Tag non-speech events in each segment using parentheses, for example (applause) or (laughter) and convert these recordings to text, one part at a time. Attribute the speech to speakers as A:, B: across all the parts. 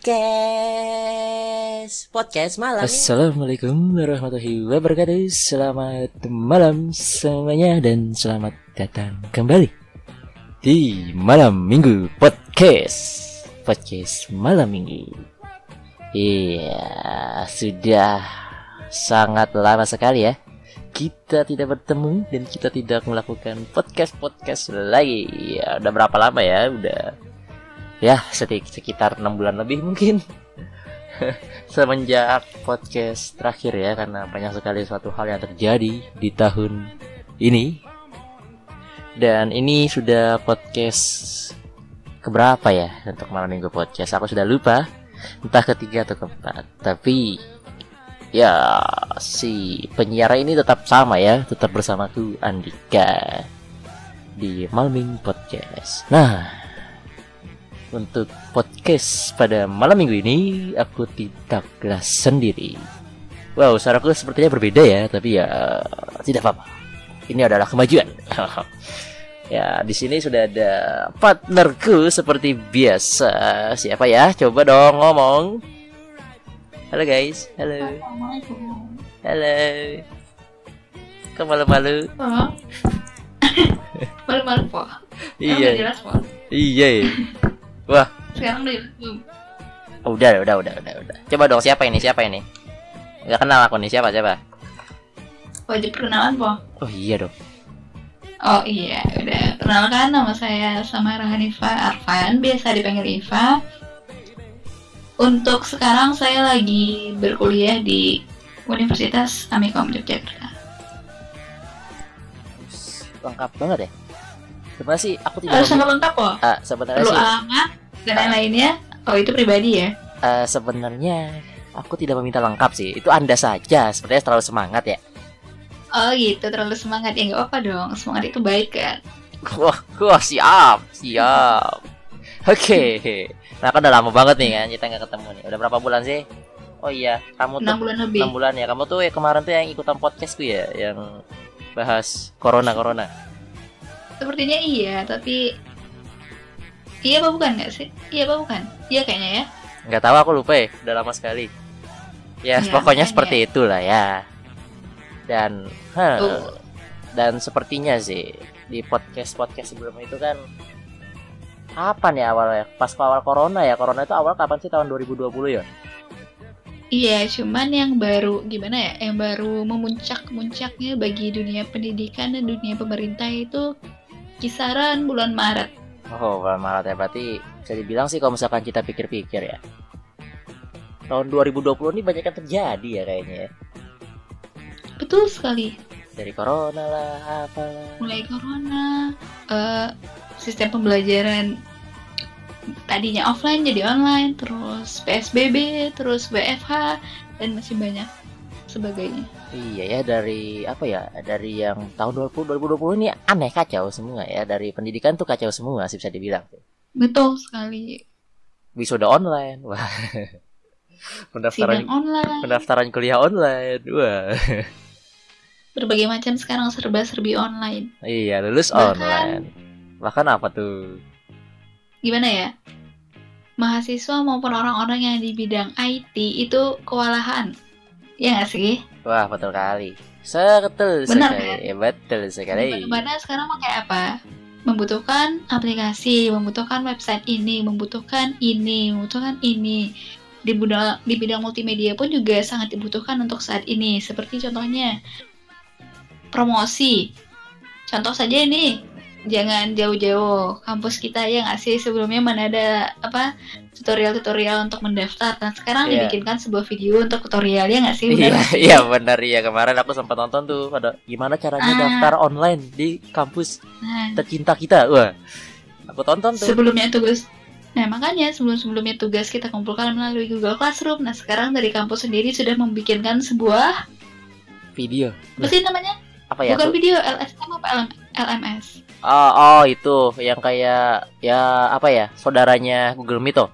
A: podcast. Podcast malam
B: Assalamualaikum warahmatullahi wabarakatuh. Selamat malam semuanya Dan selamat datang kembali Di malam minggu podcast. Podcast malam minggu. Iya Sudah sangat lama sekali ya. Kita tidak bertemu dan kita tidak melakukan podcast-podcast lagi. Ya, udah berapa lama ya? Udah ya sekitar enam bulan lebih mungkin. (laughs) Semenjak podcast terakhir ya karena banyak sekali suatu hal yang terjadi di tahun ini. Dan ini sudah podcast keberapa ya untuk malam minggu podcast? Aku sudah lupa. Entah ketiga atau keempat. Tapi ya si penyiar ini tetap sama ya tetap bersamaku Andika di Malming Podcast nah untuk podcast pada malam minggu ini aku tidaklah sendiri wow suaraku sepertinya berbeda ya tapi ya tidak apa-apa ini adalah kemajuan (laughs) ya di sini sudah ada partnerku seperti biasa siapa ya coba dong ngomong Halo guys, halo. Halo. Kok malu-malu?
C: Oh. (laughs) Malu-malu po.
B: Iya. Iya. (laughs) Wah,
C: Sekarang belum.
B: oh, udah, udah, udah, udah, udah. Coba dong siapa ini? Siapa ini? Gak kenal aku nih, siapa siapa?
C: Wajib perkenalan po.
B: Oh iya dong.
C: Oh iya, udah. Perkenalkan nama saya Samara Hanifa Arfan, biasa dipanggil Iva. Untuk sekarang saya lagi berkuliah di Universitas Amikom Yogyakarta.
B: Lengkap banget ya. Sebenarnya sih aku tidak memi-
C: sangat lengkap po.
B: Ah, sebenarnya
C: Perlu
B: sih
C: alamat dan lain-lainnya. Oh itu pribadi ya?
B: eh, sebenarnya aku tidak meminta lengkap sih. Itu Anda saja sepertinya terlalu semangat ya.
C: Oh gitu, terlalu semangat ya nggak apa dong. Semangat itu baik kan.
B: Wah, wah siap, siap. Oke. Nah, kan udah lama banget nih kan kita nggak ketemu nih. Udah berapa bulan sih? Oh iya, kamu tuh
C: Enam bulan lebih.
B: 6 bulan ya. Kamu tuh ya kemarin tuh yang ikutan podcastku ya, yang bahas corona corona.
C: Sepertinya iya, tapi iya apa bukan nggak sih? Iya apa bukan? Iya kayaknya ya.
B: Nggak tahu aku lupa ya, udah lama sekali. Ya,
C: Ya,
B: pokoknya seperti itulah ya. Dan, huh,
C: Tuh.
B: dan sepertinya sih di podcast podcast sebelum itu kan kapan ya awalnya? Pas awal corona ya. Corona itu awal kapan sih tahun 2020 ya?
C: Iya, cuman yang baru gimana ya? Yang baru memuncak-muncaknya bagi dunia pendidikan dan dunia pemerintah itu kisaran bulan Maret.
B: Oh, bulan Maret ya. Berarti bisa dibilang sih kalau misalkan kita pikir-pikir ya. Tahun 2020 ini banyak yang terjadi ya kayaknya ya.
C: Betul sekali.
B: Dari corona lah, apalah.
C: Mulai corona, eh, sistem pembelajaran tadinya offline jadi online, terus PSBB, terus WFH dan masih banyak sebagainya.
B: Iya ya dari apa ya? Dari yang tahun 20 2020 ini aneh kacau semua ya. Dari pendidikan tuh kacau semua sih bisa dibilang.
C: Betul sekali.
B: Wisuda online. Wah. (laughs) pendaftaran
C: Sidang online,
B: pendaftaran kuliah online. Wah.
C: berbagai macam sekarang serba-serbi online.
B: Iya, lulus
C: Bahkan-
B: online. Bahkan apa tuh?
C: gimana ya mahasiswa maupun orang-orang yang di bidang IT itu kewalahan ya nggak sih?
B: Wah, betul kali. Betul
C: Benar,
B: sekali. Betul sekali.
C: mana sekarang pakai apa? Membutuhkan aplikasi membutuhkan website ini membutuhkan ini membutuhkan ini. Di bidang di bidang multimedia pun juga sangat dibutuhkan untuk saat ini. Seperti contohnya promosi. Contoh saja ini jangan jauh-jauh kampus kita ya nggak sih sebelumnya mana ada apa tutorial-tutorial untuk mendaftar dan sekarang
B: Iya.
C: dibikinkan sebuah video untuk tutorial ya nggak sih
B: Iya,
C: benar (laughs)
B: iya benar iya kemarin aku sempat nonton tuh pada gimana caranya
C: Ah.
B: daftar online di kampus
C: nah
B: tercinta kita. Wah. Aku tonton tuh.
C: sebelumnya tugas nah makanya sebelum-sebelumnya tugas kita kumpulkan melalui Google Classroom nah sekarang dari kampus sendiri sudah membikinkan sebuah
B: video.
C: apa sih namanya
B: Apa ya?
C: bukan
B: tuh?
C: video LSM apa LM, LMS
B: Oh, oh itu yang kayak ya apa ya? Saudaranya Google Meet oh.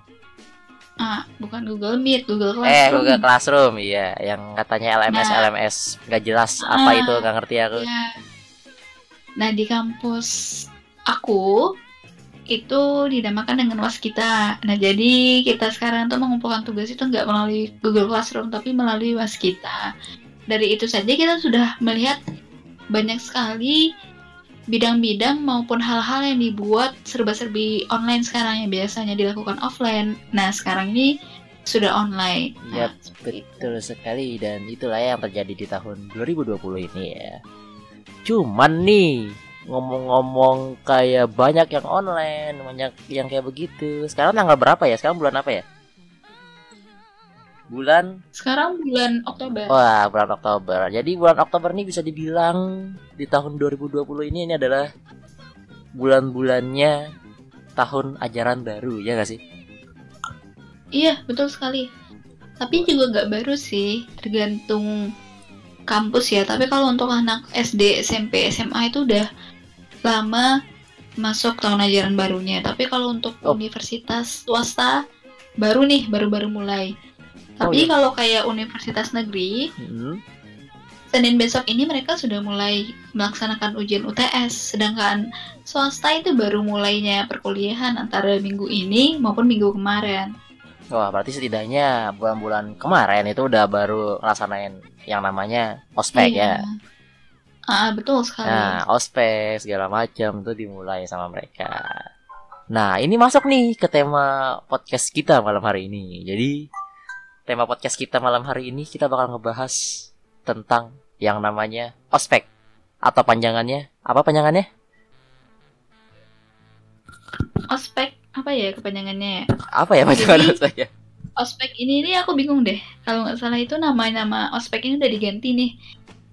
C: ah bukan Google Meet Google
B: Eh,
C: Classroom
B: Google Classroom, iya, yang katanya LMS
C: Nah.
B: LMS nggak jelas apa
C: Ah.
B: itu nggak ngerti aku.
C: Ya. Nah di kampus aku itu dinamakan dengan waskita. Nah, jadi kita sekarang tuh mengumpulkan tugas itu nggak melalui Google Classroom, tapi melalui waskita. Dari itu saja kita sudah melihat banyak sekali bidang-bidang maupun hal-hal yang dibuat serba-serbi online sekarang yang biasanya dilakukan offline. Nah, sekarang ini sudah online. Nah, itu.
B: betul sekali dan itulah yang terjadi di tahun 2020 ini ya. Cuman nih ngomong-ngomong kayak banyak yang online, banyak yang kayak begitu. Sekarang tanggal berapa ya? Sekarang bulan apa ya? Bulan
C: Sekarang bulan Oktober.
B: Wah, bulan Oktober. Jadi bulan Oktober ini bisa dibilang di tahun 2020 ini ini adalah bulan-bulannya tahun ajaran baru, ya gak sih?
C: Iya, betul sekali. Tapi juga nggak baru sih, tergantung kampus ya. Tapi kalau untuk anak SD, SMP, SMA itu udah lama masuk tahun ajaran barunya. Tapi kalau untuk
B: Oh.
C: universitas swasta baru nih, baru-baru mulai.
B: Oh,
C: Tapi
B: iya.
C: kalau kayak universitas negeri,
B: Hmm.
C: Senin besok ini mereka sudah mulai melaksanakan ujian UTS, sedangkan swasta itu baru mulainya perkuliahan antara minggu ini maupun minggu kemarin.
B: Wah, berarti setidaknya bulan-bulan kemarin itu udah baru ngelaksanain yang namanya ospek ya.
C: Ah, betul sekali.
B: Nah, ospek segala macam itu dimulai sama mereka. Nah, ini masuk nih ke tema podcast kita malam hari ini. Jadi, tema podcast kita malam hari ini kita bakal ngebahas tentang yang namanya ospek atau panjangannya apa panjangannya?
C: Ospek apa ya kepanjangannya? ya?
B: Apa ya panjangan ospek ya?
C: Ospek ini nih aku bingung deh. Kalau nggak salah itu nama-nama ospek ini udah diganti nih.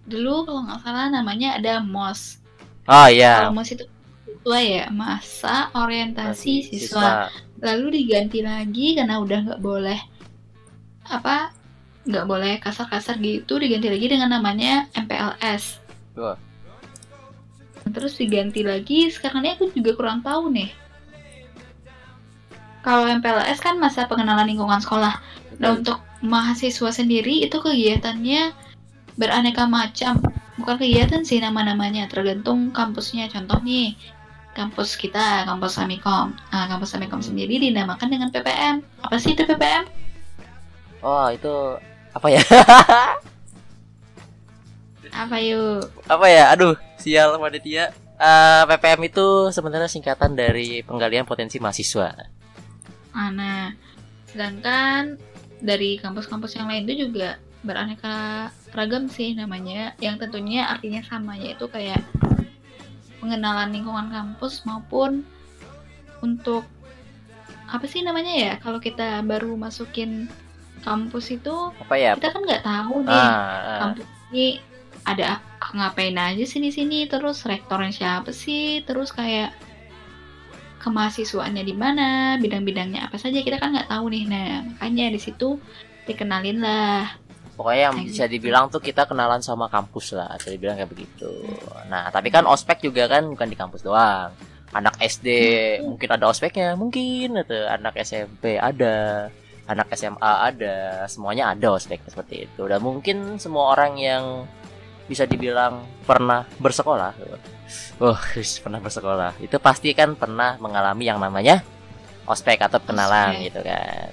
C: Dulu kalau nggak salah namanya ada MOS.
B: Oh iya.
C: Kalau MOS itu siswa ya, masa orientasi siswa. Lalu diganti lagi karena udah nggak boleh apa nggak boleh kasar-kasar gitu diganti lagi dengan namanya MPLS.
B: Wah.
C: Terus diganti lagi sekarang ini aku juga kurang tahu nih. Kalau MPLS kan masa pengenalan lingkungan sekolah. Nah untuk mahasiswa sendiri itu kegiatannya beraneka macam. Bukan kegiatan sih nama-namanya, tergantung kampusnya. Contoh nih, kampus kita, kampus Amikom. Nah, kampus Amikom sendiri dinamakan dengan PPM. Apa sih itu PPM?
B: Oh, itu apa ya? (laughs)
C: Apa yuk?
B: apa ya? Aduh, sial panitia. Eh, PPM itu sebenarnya singkatan dari penggalian potensi mahasiswa.
C: Ah, Nah, sedangkan dari kampus-kampus yang lain itu juga beraneka ragam sih namanya, yang tentunya artinya sama yaitu kayak pengenalan lingkungan kampus maupun untuk apa sih namanya ya kalau kita baru masukin kampus itu
B: Apa ya?
C: kita kan nggak tahu nih
B: Ah, ah.
C: kampus ini ada ngapain aja sini sini terus rektornya siapa sih terus kayak kemahasiswaannya di mana bidang-bidangnya apa saja kita kan nggak tahu nih nah makanya di situ dikenalin lah
B: Pokoknya yang bisa
C: gitu.
B: dibilang tuh kita kenalan sama kampus lah, bisa dibilang kayak begitu. Nah, tapi kan ospek juga kan bukan di kampus doang. Anak SD
C: Hmm.
B: mungkin ada ospeknya, mungkin itu. Anak SMP ada, anak SMA ada, semuanya ada ospek seperti itu. Dan mungkin semua orang yang bisa dibilang pernah bersekolah, oh (laughs) pernah bersekolah, itu pasti kan pernah mengalami yang namanya ospek atau kenalan
C: Ospek.
B: gitu kan.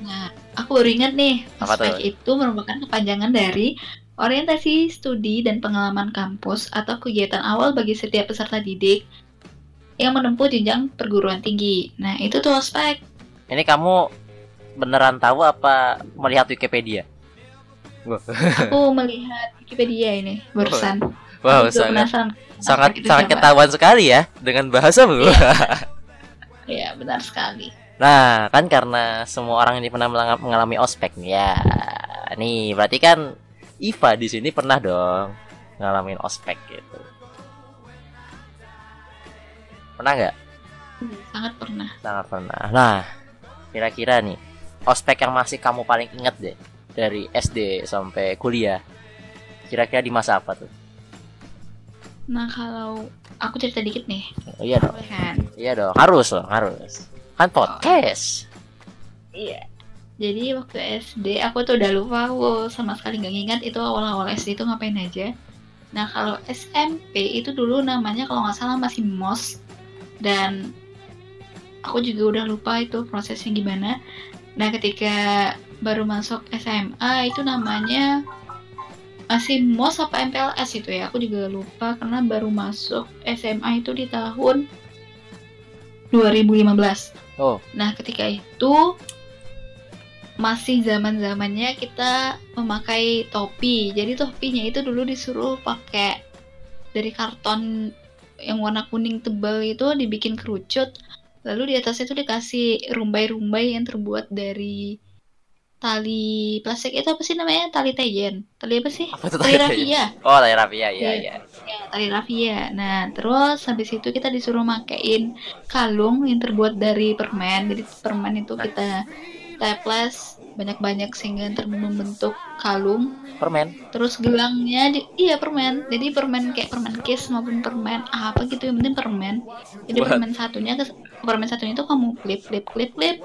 C: nah aku baru ingat nih
B: Apa tuh?
C: ospek itu merupakan kepanjangan dari orientasi studi dan pengalaman kampus atau kegiatan awal bagi setiap peserta didik yang menempuh jenjang perguruan tinggi nah itu tuh ospek
B: Ini kamu beneran tahu apa melihat Wikipedia?
C: aku melihat Wikipedia ini barusan
B: Wow,
C: Aku
B: sangat
C: penasaran
B: sangat
C: ospek itu
B: sangat
C: siapa.
B: ketahuan sekali ya dengan bahasamu.
C: Ya, (laughs) benar sekali.
B: nah, kan karena semua orang ini pernah mengalami ospek nih ya. Nih, berarti kan Iva di sini pernah dong ngalamin ospek gitu. Pernah nggak?
C: Sangat pernah.
B: Sangat pernah. Nah, kira-kira nih ospek yang masih kamu paling inget deh dari SD sampai kuliah. Kira-kira di masa apa tuh?
C: Nah, kalau aku cerita dikit nih,
B: Oh, iya dong.
C: boleh kan?
B: Iya dong, harus dong, harus. Kan podcast.
C: Iya. Jadi waktu SD aku tuh udah lupa, wow, sama sekali nggak ingat itu awal-awal SD itu ngapain aja. Nah kalau SMP itu dulu namanya kalau nggak salah masih MOS dan aku juga udah lupa itu prosesnya gimana nah ketika baru masuk SMA itu namanya masih MOS apa MPLS itu ya? Aku juga lupa karena baru masuk SMA itu di tahun 2015
B: Oh.
C: nah ketika itu masih zaman zamannya kita memakai topi. Jadi topinya itu dulu disuruh pakai dari karton yang warna kuning tebal itu dibikin kerucut lalu di atasnya itu dikasih rumbai-rumbai yang terbuat dari tali plastik. Itu apa sih namanya? Tali tejen tali apa sih?
B: Apa
C: tali
B: tadi?
C: rafia.
B: Oh, tali rafia, iya,
C: Iya.
B: iya.
C: ya tali rafia. Nah terus habis itu kita disuruh makein kalung yang terbuat dari permen. Jadi permen itu kita teples banyak-banyak sehingga ntar membentuk kalung.
B: Permen.
C: terus gelangnya di- iya permen. Jadi permen kayak permen kiss maupun permen apa gitu. Yang penting permen. Jadi
B: What?
C: permen satunya ke permen satunya itu kamu klip klip klip klip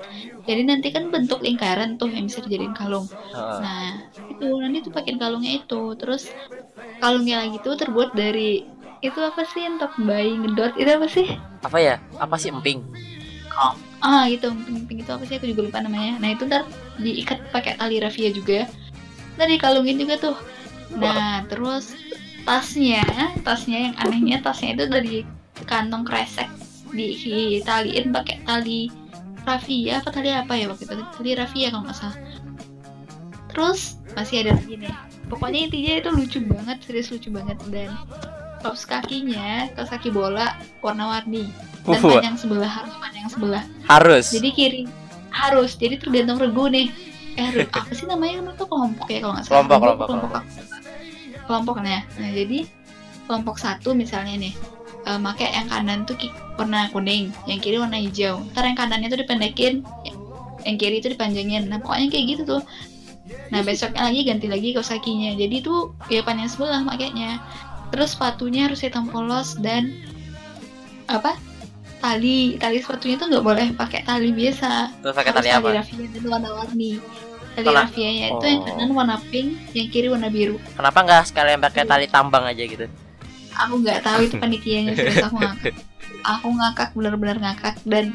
C: jadi nanti kan bentuk lingkaran tuh yang bisa dijadiin kalung.
B: Heeh.
C: nah itu nanti tuh pakai kalungnya itu. Terus kalungnya lagi tuh terbuat dari itu apa sih untuk bayi ngedot itu apa sih?
B: Apa ya? Apa sih emping?
C: ah gitu. Pink itu apa sih? Aku juga lupa namanya. Nah itu ntar diikat pakai tali rafia juga. Ntar dikalungin juga tuh. Nah terus tasnya tasnya yang anehnya tasnya itu dari kantong kresek ditaliin pakai tali rafia apa tali apa ya waktu itu? Tali rafia kalau nggak salah. Terus masih ada lagi nih. Pokoknya intinya itu lucu banget serius lucu banget. Dan kaos kakinya kaos kaki bola warna-warni. Dan
B: Wah.
C: panjang sebelah harus panjang sebelah.
B: Harus.
C: jadi kiri harus. Jadi tergantung regu nih. Eh regu, (laughs) apa sih namanya? Itu kelompok ya kalau nggak salah?
B: Kelompok,
C: Regu,
B: kelompok,
C: kelompok? Kelompoknya. Nah jadi kelompok satu misalnya nih eh, make yang kanan tuh warna kuning yang kiri warna hijau. Ntar yang kanannya tuh dipendekin yang kiri itu dipanjangin. Nah pokoknya kayak gitu tuh. Nah besoknya lagi ganti lagi kaos kakinya jadi tuh ya panjang sebelah makanya. Terus sepatunya harus hitam polos dan apa? Tali. Tali sepatunya tuh nggak boleh pakai tali biasa.
B: Terus pakai
C: harus
B: tali apa?
C: rafia itu warna-warni. Tali rafianya itu
B: Oh.
C: yang kanan warna pink yang kiri warna biru.
B: Kenapa nggak sekalian pakai tali tambang aja gitu?
C: Aku nggak tahu itu (laughs) panitianya serius aku ngakak. Aku ngakak benar-benar ngakak. Dan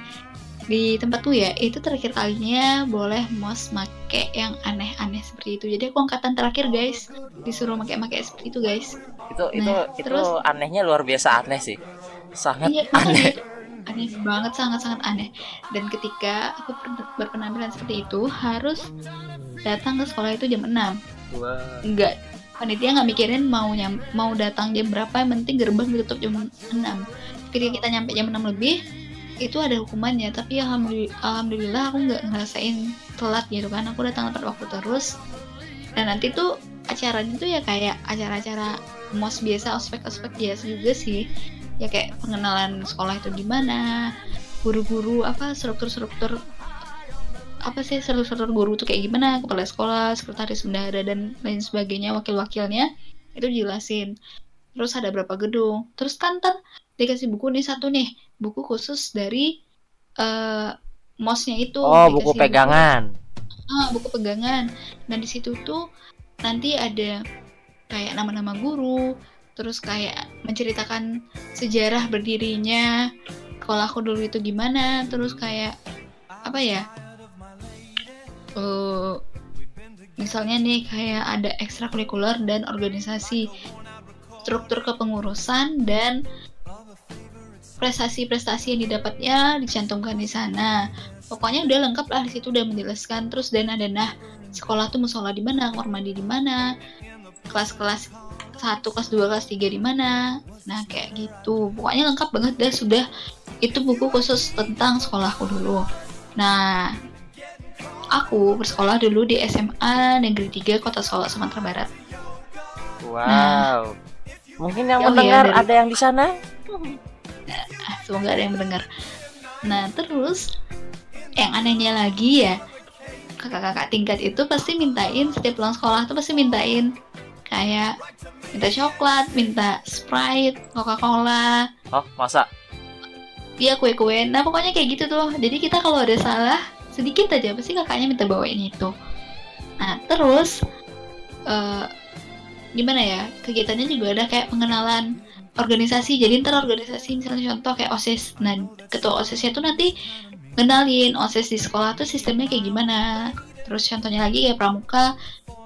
C: di tempat tuh ya itu terakhir kalinya boleh mos make yang aneh-aneh seperti itu. Jadi aku angkatan terakhir guys. Disuruh make-make seperti itu guys.
B: Itu itu
C: Nah,
B: itu
C: terus-
B: anehnya luar biasa aneh sih. Sangat
C: iya
B: aneh.
C: aneh banget sangat-sangat aneh. Dan ketika aku ber- berpenampilan seperti itu harus datang ke sekolah itu jam 6
B: Wah.
C: enggak panitia nggak mikirin mau nyam, mau datang jam berapa yang penting gerbang ditutup jam 6 ketika kita nyampe jam 6 lebih itu ada hukumannya. Tapi alhamdulillah, alhamdulillah aku nggak ngerasain telat gitu kan. Aku datang tepat waktu terus. Dan nanti tuh acaranya tuh ya kayak acara-acara mos biasa ospek-ospek biasa juga sih. Ya kayak pengenalan sekolah itu gimana guru-guru apa struktur-struktur apa sih struktur guru tuh kayak gimana kepala sekolah sekretaris bendahara dan lain sebagainya wakil-wakilnya itu jelasin terus ada berapa gedung. Terus kan ntar dikasih buku nih satu nih. Buku khusus dari eh mosnya itu
B: Oh,
C: Dikasih
B: buku. pegangan.
C: ah, buku pegangan. Dan di situ tuh nanti ada kayak nama-nama guru terus kayak menceritakan sejarah berdirinya kalau aku dulu itu gimana terus kayak apa ya eh misalnya nih kayak ada ekstrakurikuler dan organisasi struktur kepengurusan dan prestasi-prestasi yang didapatnya dicantumkan di sana. Pokoknya udah lengkap lah di situ udah menjelaskan. Terus dan ada nah sekolah tuh musola di mana kamar mandi di mana kelas-kelas satu kelas dua kelas tiga di mana. Nah kayak gitu. Pokoknya lengkap banget dah sudah itu buku khusus tentang sekolahku dulu. Nah aku bersekolah dulu di SMA Negeri 3 Kota Solo Sumatera Barat
B: Wow. Mungkin yang
C: ya
B: mendengar
C: dari-
B: ada yang di sana?
C: Ah, (laughs) semoga ada yang mendengar. Nah, terus yang anehnya lagi ya, kakak-kakak tingkat itu pasti mintain setiap pulang sekolah tuh pasti mintain kayak minta coklat, minta Sprite, Coca-Cola,
B: Oh, masa?
C: iya kue-kue. Nah, pokoknya kayak gitu tuh. Jadi kita kalau ada salah sedikit aja pasti kakaknya minta bawain itu. Nah, terus eh, gimana ya? Kegiatannya juga ada kayak pengenalan organisasi. Jadi ntar organisasi misalnya contoh kayak OSIS. Nah, ketua OSISnya tuh nanti kenalin OSIS di sekolah tuh sistemnya kayak gimana terus contohnya lagi kayak pramuka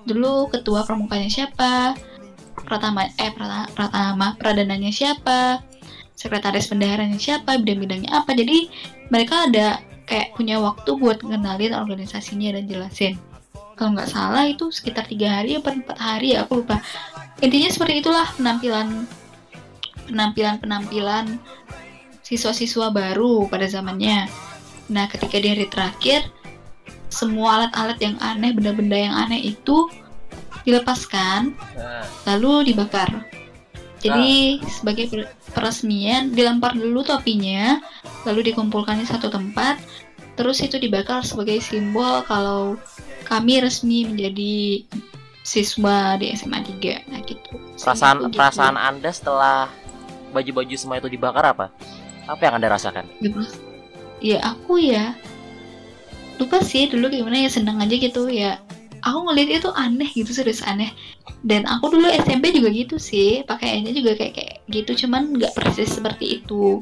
C: dulu ketua pramukanya siapa pratama eh pratama, pratama pradananya siapa sekretaris bendaharanya siapa bidang-bidangnya apa jadi mereka ada kayak punya waktu buat kenalin organisasinya dan jelasin. Kalau nggak salah itu sekitar tiga hari atau empat hari ya aku lupa. Intinya seperti itulah penampilan penampilan penampilan siswa-siswa baru pada zamannya. Nah ketika di hari terakhir semua alat-alat yang aneh benda-benda yang aneh itu dilepaskan
B: Nah,
C: lalu dibakar jadi sebagai per- peresmian dilempar dulu topinya lalu dikumpulkan di satu tempat terus itu dibakar sebagai simbol kalau kami resmi menjadi siswa di SMA 3 nah gitu.
B: Perasaan
C: gitu.
B: perasaan anda setelah baju-baju semua itu dibakar apa? Apa yang anda rasakan?
C: Gitu. ya aku ya lupa sih dulu gimana ya seneng aja gitu ya aku ngeliat itu aneh gitu serius aneh. Dan aku dulu SMP juga gitu sih pakaiannya juga kayak kayak gitu cuman nggak persis seperti itu.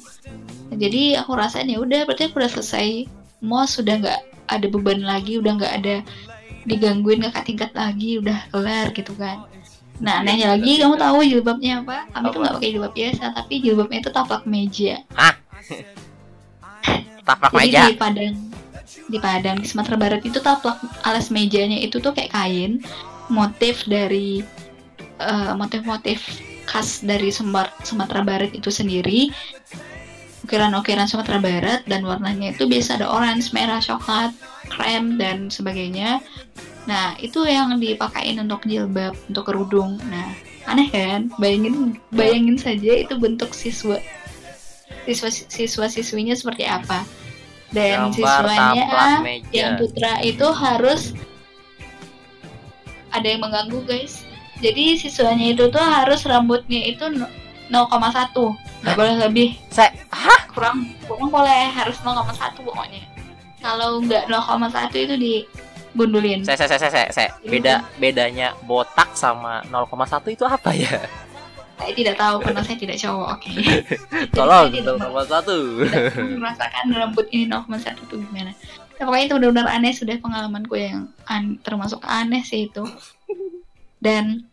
C: Jadi aku rasain ya udah berarti aku udah selesai. Mau sudah nggak ada beban lagi udah nggak ada digangguin kakak tingkat lagi udah kelar gitu kan. Nah anehnya lagi kamu tahu jilbabnya apa? Kami tuh nggak pakai jilbab biasa tapi jilbabnya itu taplak meja. (laughs)
B: Tapak
C: Jadi
B: meja?
C: di Padang di Padang di Sumatera Barat itu taplak alas mejanya itu tuh kayak kain motif dari eh, motif-motif khas dari Sumatera Barat itu sendiri ukiran-ukiran Sumatera Barat dan warnanya itu biasa ada orange, merah, coklat, krem dan sebagainya. Nah itu yang dipakein untuk jilbab, untuk kerudung. Nah aneh kan? Bayangin, bayangin saja itu bentuk siswa siswa siswa siswinya seperti apa dan
B: gambar
C: siswanya
B: taplak meja.
C: yang putra itu harus ada yang mengganggu guys. Jadi siswanya itu tuh harus rambutnya itu no- 0,1 nggak boleh lebih.
B: Saya hah?
C: Kurang kurang boleh. Harus 0,1 pokoknya. Kalau nggak 0,1 itu digundulin.
B: Saya saya saya saya, saya. beda bedanya botak sama 0,1 itu apa ya
C: saya tidak tahu karena saya tidak cowok oke. (laughs) Jadi
B: tolong 0,1
C: tidak merasakan rambut ini 0,1 itu gimana. Nah, pokoknya itu benar-benar aneh sudah pengalamanku yang an- termasuk aneh sih itu. Dan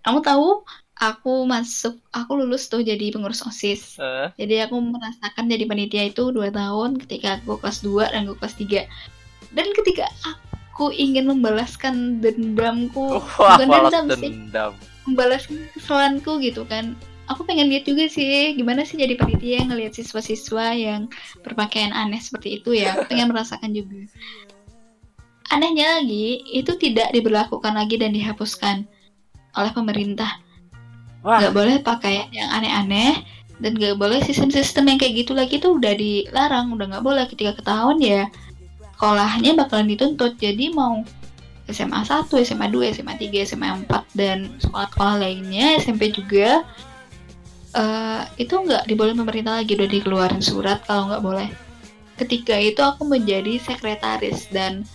C: kamu tahu aku masuk aku lulus tuh jadi pengurus osis.
B: Eh,
C: jadi aku merasakan jadi panitia itu dua tahun ketika aku kelas 2 dan aku kelas 3 dan ketika aku ingin membalaskan dendamku
B: wah
C: bukan
B: balas
C: dendam sih membalaskan kesalahanku gitu kan. Aku pengen lihat juga sih gimana sih jadi panitia ngelihat siswa-siswa yang berpakaian aneh seperti itu ya. Aku pengen merasakan juga. Anehnya lagi itu tidak diberlakukan lagi dan dihapuskan oleh pemerintah.
B: Wah.
C: Nggak boleh pakaian yang aneh-aneh dan nggak boleh sistem-sistem yang kayak gitu lagi tuh udah dilarang udah nggak boleh. Ketika ketahuan ya sekolahnya bakalan dituntut. Jadi mau SMA 1, SMA 2, SMA 3, SMA 4 dan sekolah-sekolah lainnya SMP juga eh, itu nggak diboleh pemerintah lagi udah dikeluarin surat kalau nggak boleh. Ketika itu aku menjadi sekretaris dan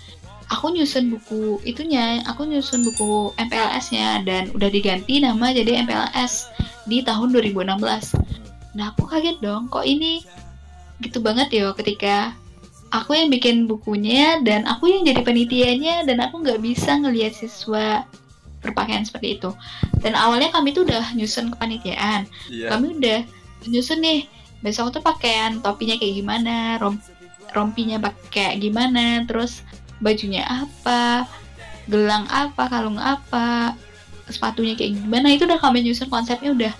C: aku nyusun buku itunya aku nyusun buku MPLS-nya dan udah diganti nama jadi MPLS di tahun 2016 nah aku kaget dong kok ini gitu banget ya ketika aku yang bikin bukunya dan aku yang jadi penitianya dan aku nggak bisa ngelihat siswa berpakaian seperti itu. Dan awalnya kami tuh udah nyusun kepanitiaan.
B: Iya.
C: kami udah nyusun nih besok tuh pakaian topinya kayak gimana rom rompinya pakai gimana terus bajunya apa gelang apa kalung apa sepatunya kayak gimana. Itu udah kami nyusun konsepnya udah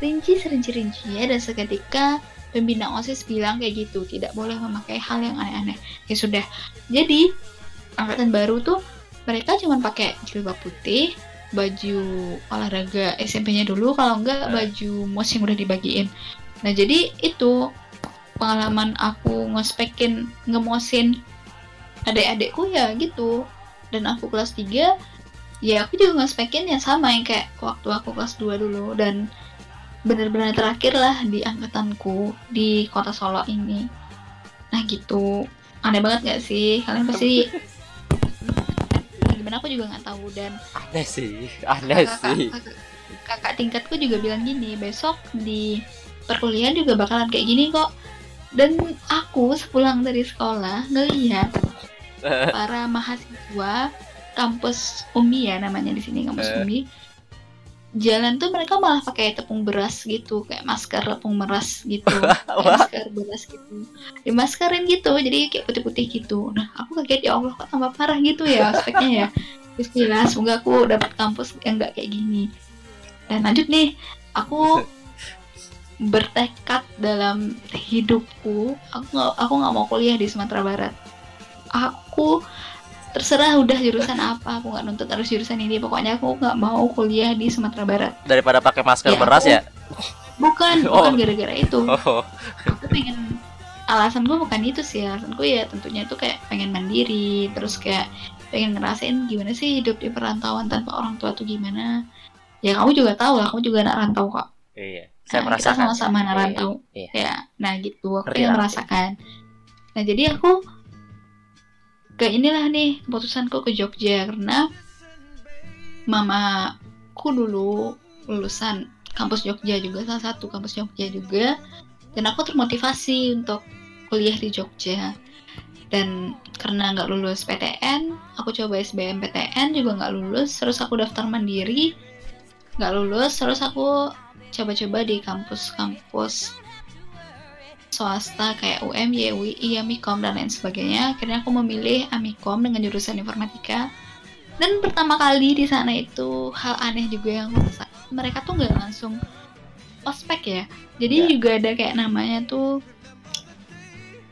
C: rinci serinci rincinya dan seketika pembina osis bilang kayak gitu tidak boleh memakai hal yang aneh-aneh. Ya sudah. Jadi angkatan baru tuh mereka cuma pakai jilbab putih baju olahraga SMP-nya dulu kalau enggak
B: Eh.
C: baju mos yang udah dibagiin. Nah jadi itu pengalaman aku ngospekin ngemosin adik-adikku ya gitu. Dan aku kelas 3 ya aku juga ngospekin yang sama yang kayak waktu aku kelas 2 dulu. Dan benar-benar terakhir lah di angkatanku di kota Solo ini. Nah gitu. Aneh banget gak sih? Kalian pasti (laughs) gimana aku juga nggak tahu dan
B: aneh sih aneh sih.
C: kakak, kakak, kakak tingkatku juga bilang gini besok di perkuliahan juga bakalan kayak gini kok. Dan aku sepulang dari sekolah ngelihat para mahasiswa kampus Umi ya namanya di sini kampus
B: Eh.
C: Umi jalan tuh mereka malah pakai tepung beras gitu kayak masker tepung beras gitu (laughs) masker beras gitu. Dimaskerin gitu jadi kayak putih-putih gitu. Nah aku kaget ya Allah kok tambah parah gitu ya aspeknya ya? (laughs) Bismillah semoga aku dapat kampus yang nggak kayak gini. Dan lanjut nih. Aku (laughs) bertekad dalam hidupku aku nggak aku nggak mau kuliah di Sumatera Barat. Aku terserah udah jurusan apa aku nggak nuntut harus jurusan ini pokoknya aku nggak mau kuliah di Sumatera Barat
B: Daripada pakai masker
C: Ya,
B: beras
C: aku-
B: ya?
C: bukan (laughs)
B: Oh.
C: bukan gara-gara itu
B: Oh.
C: aku pengen alasan gue bukan itu sih alasan gue ya tentunya itu kayak pengen mandiri terus kayak pengen ngerasain gimana sih hidup di perantauan tanpa orang tua tuh gimana ya kamu juga tahu lah kamu juga anak rantau kok
B: Iya. Saya
C: Nah,
B: merasakan.
C: sama-sama anak
B: Iya,
C: rantau
B: iya.
C: ya nah gitu aku yang merasakan nah jadi aku ke inilah nih keputusanku ke Jogja. Karena mamaku dulu lulusan kampus Jogja juga salah satu kampus Jogja juga. Dan aku termotivasi untuk kuliah di Jogja. Dan karena nggak lulus PTN aku coba SBMPTN juga nggak lulus. Terus aku daftar mandiri nggak lulus. Terus aku coba-coba di kampus-kampus swasta kayak UM, YUI, Amikom dan lain sebagainya. Akhirnya aku memilih Amikom dengan jurusan informatika. Dan pertama kali di sana itu hal aneh juga yang aku rasain. Mereka tuh nggak langsung ospek ya. Jadi
B: Ya.
C: juga ada kayak namanya tuh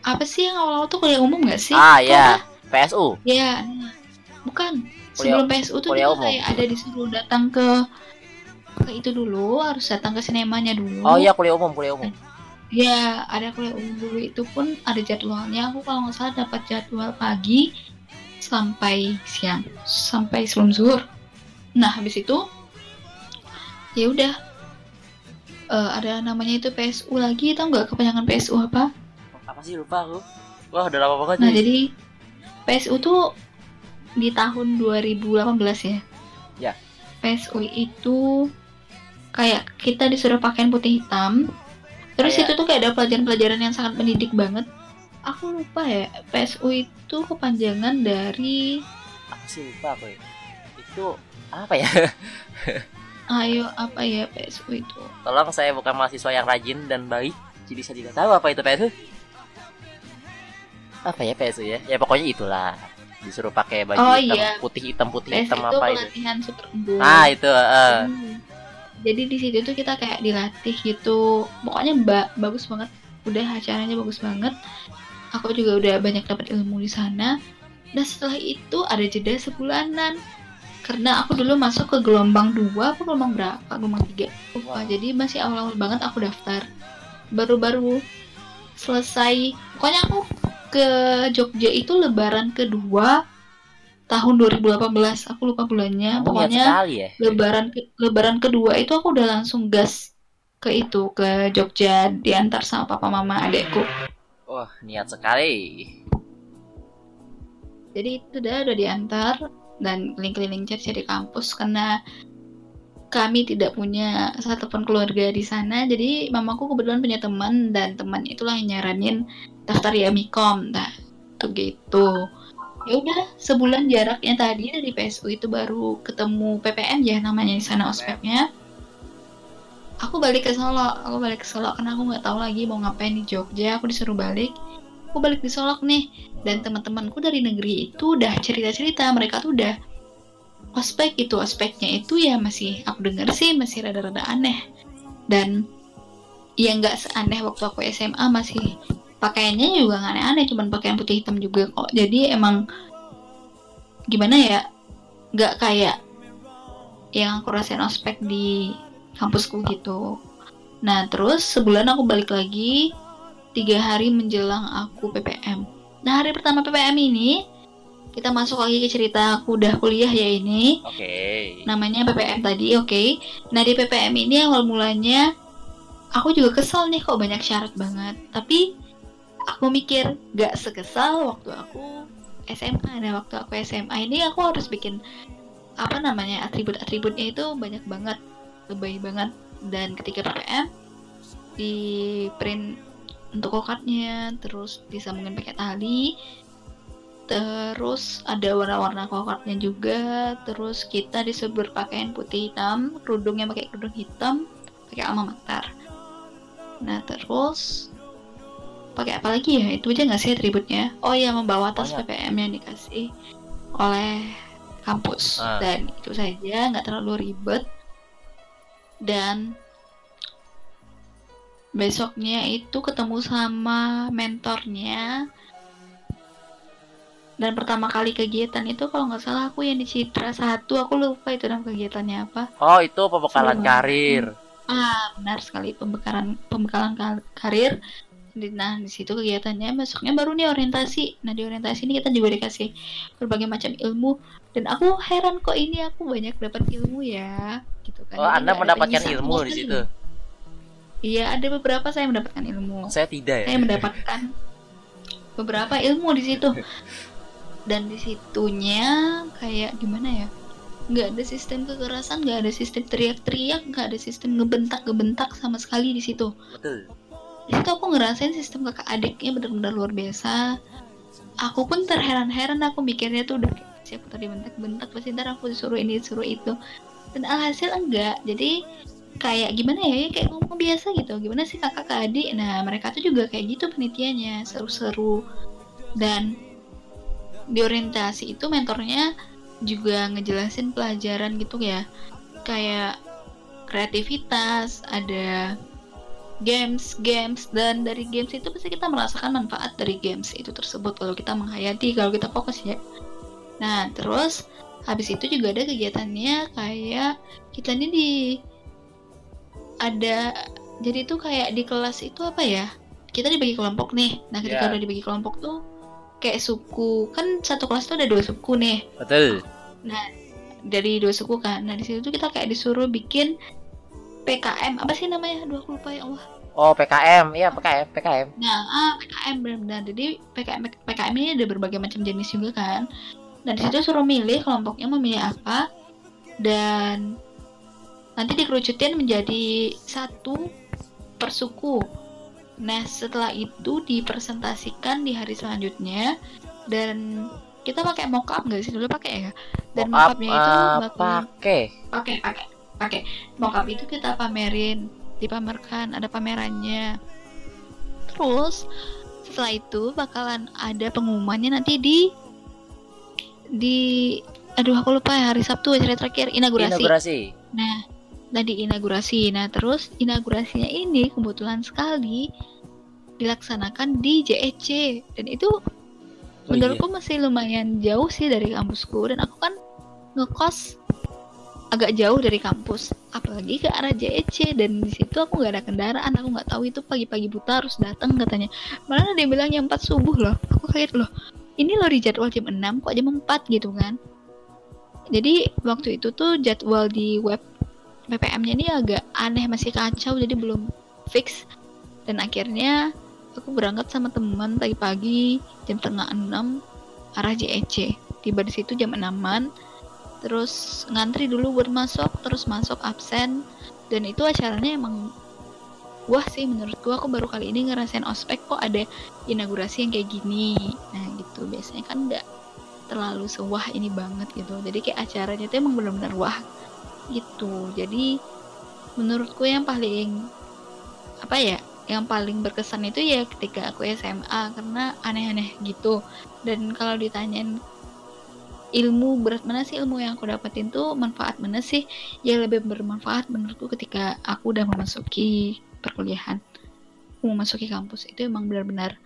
C: apa sih yang awal-awal tuh kuliah umum nggak sih?
B: Ah ya, PSU.
C: Ya, nah, bukan.
B: Kuliah-
C: Sebelum PSU tuh
B: kuliah
C: kita
B: umum.
C: kayak ada disuruh datang ke ke itu dulu, harus datang ke sinemanya dulu.
B: Oh iya kuliah umum, kuliah umum.
C: Ya, ada kuliah umum dulu itu pun ada jadwalnya. Aku kalau nggak salah dapat jadwal pagi sampai siang, sampai sebelum zuhur. Nah, habis itu ya udah Eh, ada namanya itu PSU lagi, tau nggak kepanjangan PSU apa?
B: Apa sih lupa aku? Wah udah lama banget
C: Nah,
B: nih.
C: jadi PSU tuh di tahun 2018 ya.
B: Ya.
C: PSU itu kayak kita disuruh pakaian putih hitam. Terus
B: Kayak-
C: itu tuh kayak ada pelajaran-pelajaran yang sangat mendidik banget. Aku lupa ya, PSU itu kepanjangan dari
B: Apa sih lupa aku ya? Itu apa ya? (laughs)
C: ayo apa ya PSU itu?
B: Tolong saya bukan mahasiswa yang rajin dan baik, jadi saya tidak tahu apa itu PSU. Apa ya PSU ya? Ya pokoknya itulah. Disuruh pakai baju
C: Oh,
B: hitam,
C: iya.
B: putih hitam putih
C: PSU
B: hitam
C: itu
B: apa itu?
C: pelatihan super embun.
B: Ah itu.
C: Hmm. Jadi di situ tuh kita kayak dilatih gitu. Pokoknya ba- bagus banget. Udah acaranya bagus banget. Aku juga udah banyak dapat ilmu di sana. Dan setelah itu ada jeda sebulanan. Karena aku dulu masuk ke gelombang 2 apa gelombang berapa? Gelombang 3. Lupa.
B: Wow.
C: Jadi masih awal-awal banget aku daftar. Baru-baru selesai. Pokoknya aku ke Jogja itu lebaran kedua tahun 2018. Aku lupa bulannya.
B: Niat
C: Pokoknya
B: sekali ya.
C: lebaran ke- lebaran kedua itu aku udah langsung gas ke itu ke Jogja diantar sama papa mama adekku
B: Wah niat sekali.
C: jadi itu udah udah diantar dan keliling-keliling cari-cari kampus karena kami tidak punya satupun keluarga di sana jadi mamaku kebetulan punya teman dan teman itulah yang nyaranin daftar di Amikom nah tuh gitu ya udah sebulan jaraknya tadi dari PSU itu baru ketemu PPM ya namanya di sana ospeknya. Aku balik ke Solo aku balik ke Solo karena aku nggak tahu lagi mau ngapain di Jogja. Aku disuruh balik aku balik di Solok nih. Dan teman-temanku dari negeri itu udah cerita-cerita mereka tuh udah ospek gitu. Ospeknya itu ya masih aku denger sih masih rada-rada aneh. Dan ya nggak seaneh waktu aku SMA masih pakaiannya juga nggak aneh-aneh cuman pakaian putih hitam juga kok jadi emang gimana ya nggak kayak yang aku rasain ospek di kampusku gitu nah terus sebulan aku balik lagi tiga hari menjelang aku PPM nah hari pertama PPM ini kita masuk lagi ke cerita aku udah kuliah ya ini
B: Oke.
C: namanya PPM tadi, oke. Nah di PPM ini awal mulanya aku juga kesel nih kok banyak syarat banget. Tapi aku mikir gak sekesal waktu aku SMA. Nah waktu aku SMA ini aku harus bikin apa namanya atribut-atributnya itu banyak banget, lebay banget. Dan ketika PPM di print untuk kokatnya terus disambungin pakai tali terus ada warna-warna kokatnya juga terus kita disuruh berpakaian putih hitam kerudungnya pakai kerudung hitam pakai alma mater nah terus pakai apa lagi ya itu aja nggak sih atributnya oh ya membawa tas
B: Banyak.
C: PPM yang dikasih oleh kampus
B: Ah.
C: dan itu saja nggak terlalu ribet dan besoknya itu ketemu sama mentornya dan pertama kali kegiatan itu kalau nggak salah aku yang di Citra satu aku lupa itu nama kegiatannya apa
B: Oh, itu pembekalan
C: Seru.
B: karir.
C: ah benar sekali pembekalan pembekalan kal- karir nah di situ kegiatannya besoknya baru nih orientasi nah di orientasi ini kita juga dikasih berbagai macam ilmu dan aku heran kok ini aku banyak dapat ilmu ya gitu kan
B: Oh,
C: Jadi
B: Anda mendapatkan ilmu di
C: sekali.
B: situ.
C: iya ada beberapa saya mendapatkan ilmu
B: Saya tidak ya.
C: saya mendapatkan beberapa ilmu di situ dan di situnya kayak gimana ya nggak ada sistem kekerasan nggak ada sistem teriak-teriak nggak ada sistem ngebentak-ngebentak sama sekali di situ
B: Betul.
C: Di situ aku ngerasain sistem kakak adiknya benar-benar luar biasa. Aku pun terheran-heran aku mikirnya tuh udah siapa tadi bentak-bentak pasti ntar aku disuruh ini disuruh itu. Dan alhasil enggak. Jadi kayak gimana ya kayak ngomong biasa gitu. Gimana sih kakak ke adik? Nah mereka tuh juga kayak gitu penelitiannya seru-seru. Dan di orientasi itu mentornya juga ngejelasin pelajaran gitu ya. Kayak kreativitas ada games games. Dan dari games itu pasti kita merasakan manfaat dari games itu tersebut kalau kita menghayati kalau kita fokus ya. Nah terus habis itu juga ada kegiatannya kayak kita ini di ada jadi itu kayak di kelas itu apa ya? Kita dibagi kelompok nih. Nah ketika
B: Ya.
C: udah dibagi kelompok tuh kayak suku. Kan satu kelas tuh ada dua suku nih.
B: Betul.
C: dari dua suku kan. Nah di situ tuh kita kayak disuruh bikin PKM apa sih namanya? Aduh aku lupa ya Allah
B: Oh, PKM. Iya, PKM, PKM.
C: Nah, ah, PKM benar-benar. Jadi PKM PKM ini ada berbagai macam jenis juga kan. Dan di situ suruh milih kelompoknya mau milih apa dan nanti dikerucutin menjadi satu per suku. Nah, setelah itu dipresentasikan di hari selanjutnya dan kita pakai mockup nggak sih dulu pakai ya? Dan
B: Mockup,
C: mockupnya itu
B: eh, pakai.
C: pakai pakai pakai mockup itu kita pamerin dipamerkan ada pamerannya. Terus setelah itu bakalan ada pengumumannya nanti di di aduh aku lupa ya hari Sabtu acara terakhir inaugurasi.
B: Inaugurasi.
C: nah tadi inaugurasi. Nah terus inaugurasinya ini kebetulan sekali dilaksanakan di JEC dan itu
B: Oh, iya.
C: menurutku masih lumayan jauh sih dari kampusku. Dan aku kan ngekos agak jauh dari kampus apalagi ke arah JEC dan di situ aku nggak ada kendaraan aku nggak tahu itu pagi-pagi buta harus datang katanya. Malah yang bilang jam 4 subuh loh. Aku kaget loh. Ini loh di jadwal jam 6 kok jam 4 gitu kan? Jadi waktu itu tuh jadwal di web PPM-nya ini agak aneh masih kacau jadi belum fix. Dan akhirnya aku berangkat sama teman pagi-pagi jam setengah enam arah JEC tiba di situ jam enaman terus ngantri dulu buat masuk terus masuk absen. Dan itu acaranya emang wah sih menurutku aku baru kali ini ngerasain ospek kok ada inaugurasi yang kayak gini. Nah gitu. Biasanya kan nggak terlalu sewah ini banget gitu. Jadi kayak acaranya itu emang benar-benar wah gitu. Jadi menurutku yang paling apa ya yang paling berkesan itu ya ketika aku SMA karena aneh-aneh gitu. Dan kalau ditanyain ilmu berat mana sih ilmu yang aku dapetin tuh manfaat mana sih? Ya lebih bermanfaat menurutku ketika aku udah memasuki perkuliahan. Mau memasuki kampus itu emang benar-benar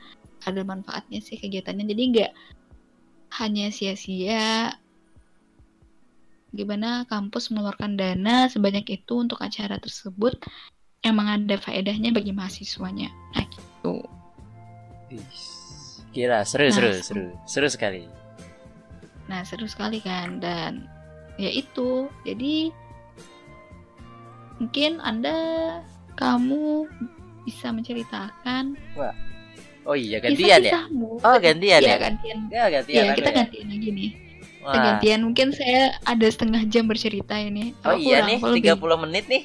C: ada manfaatnya sih kegiatannya. Jadi nggak hanya sia-sia gimana kampus mengeluarkan dana sebanyak itu untuk acara tersebut emang ada faedahnya bagi mahasiswanya. Nah gitu.
B: Kira seru
C: Nah,
B: seru
C: seru.
B: seru. Seru sekali.
C: Nah, seru sekali kan dan ya itu. Jadi mungkin Anda kamu bisa menceritakan
B: Oh iya gantian ya. Oh gantian
C: Iya,
B: ya.
C: gantian.
B: Ya gantian.
C: Iya,
B: aku
C: kita
B: ya.
C: gantian lagi nih. Kita
B: Wah.
C: gantian. Mungkin saya ada setengah jam bercerita ini.
B: Oh
C: Apa
B: iya nih
C: lebih?
B: 30 menit nih.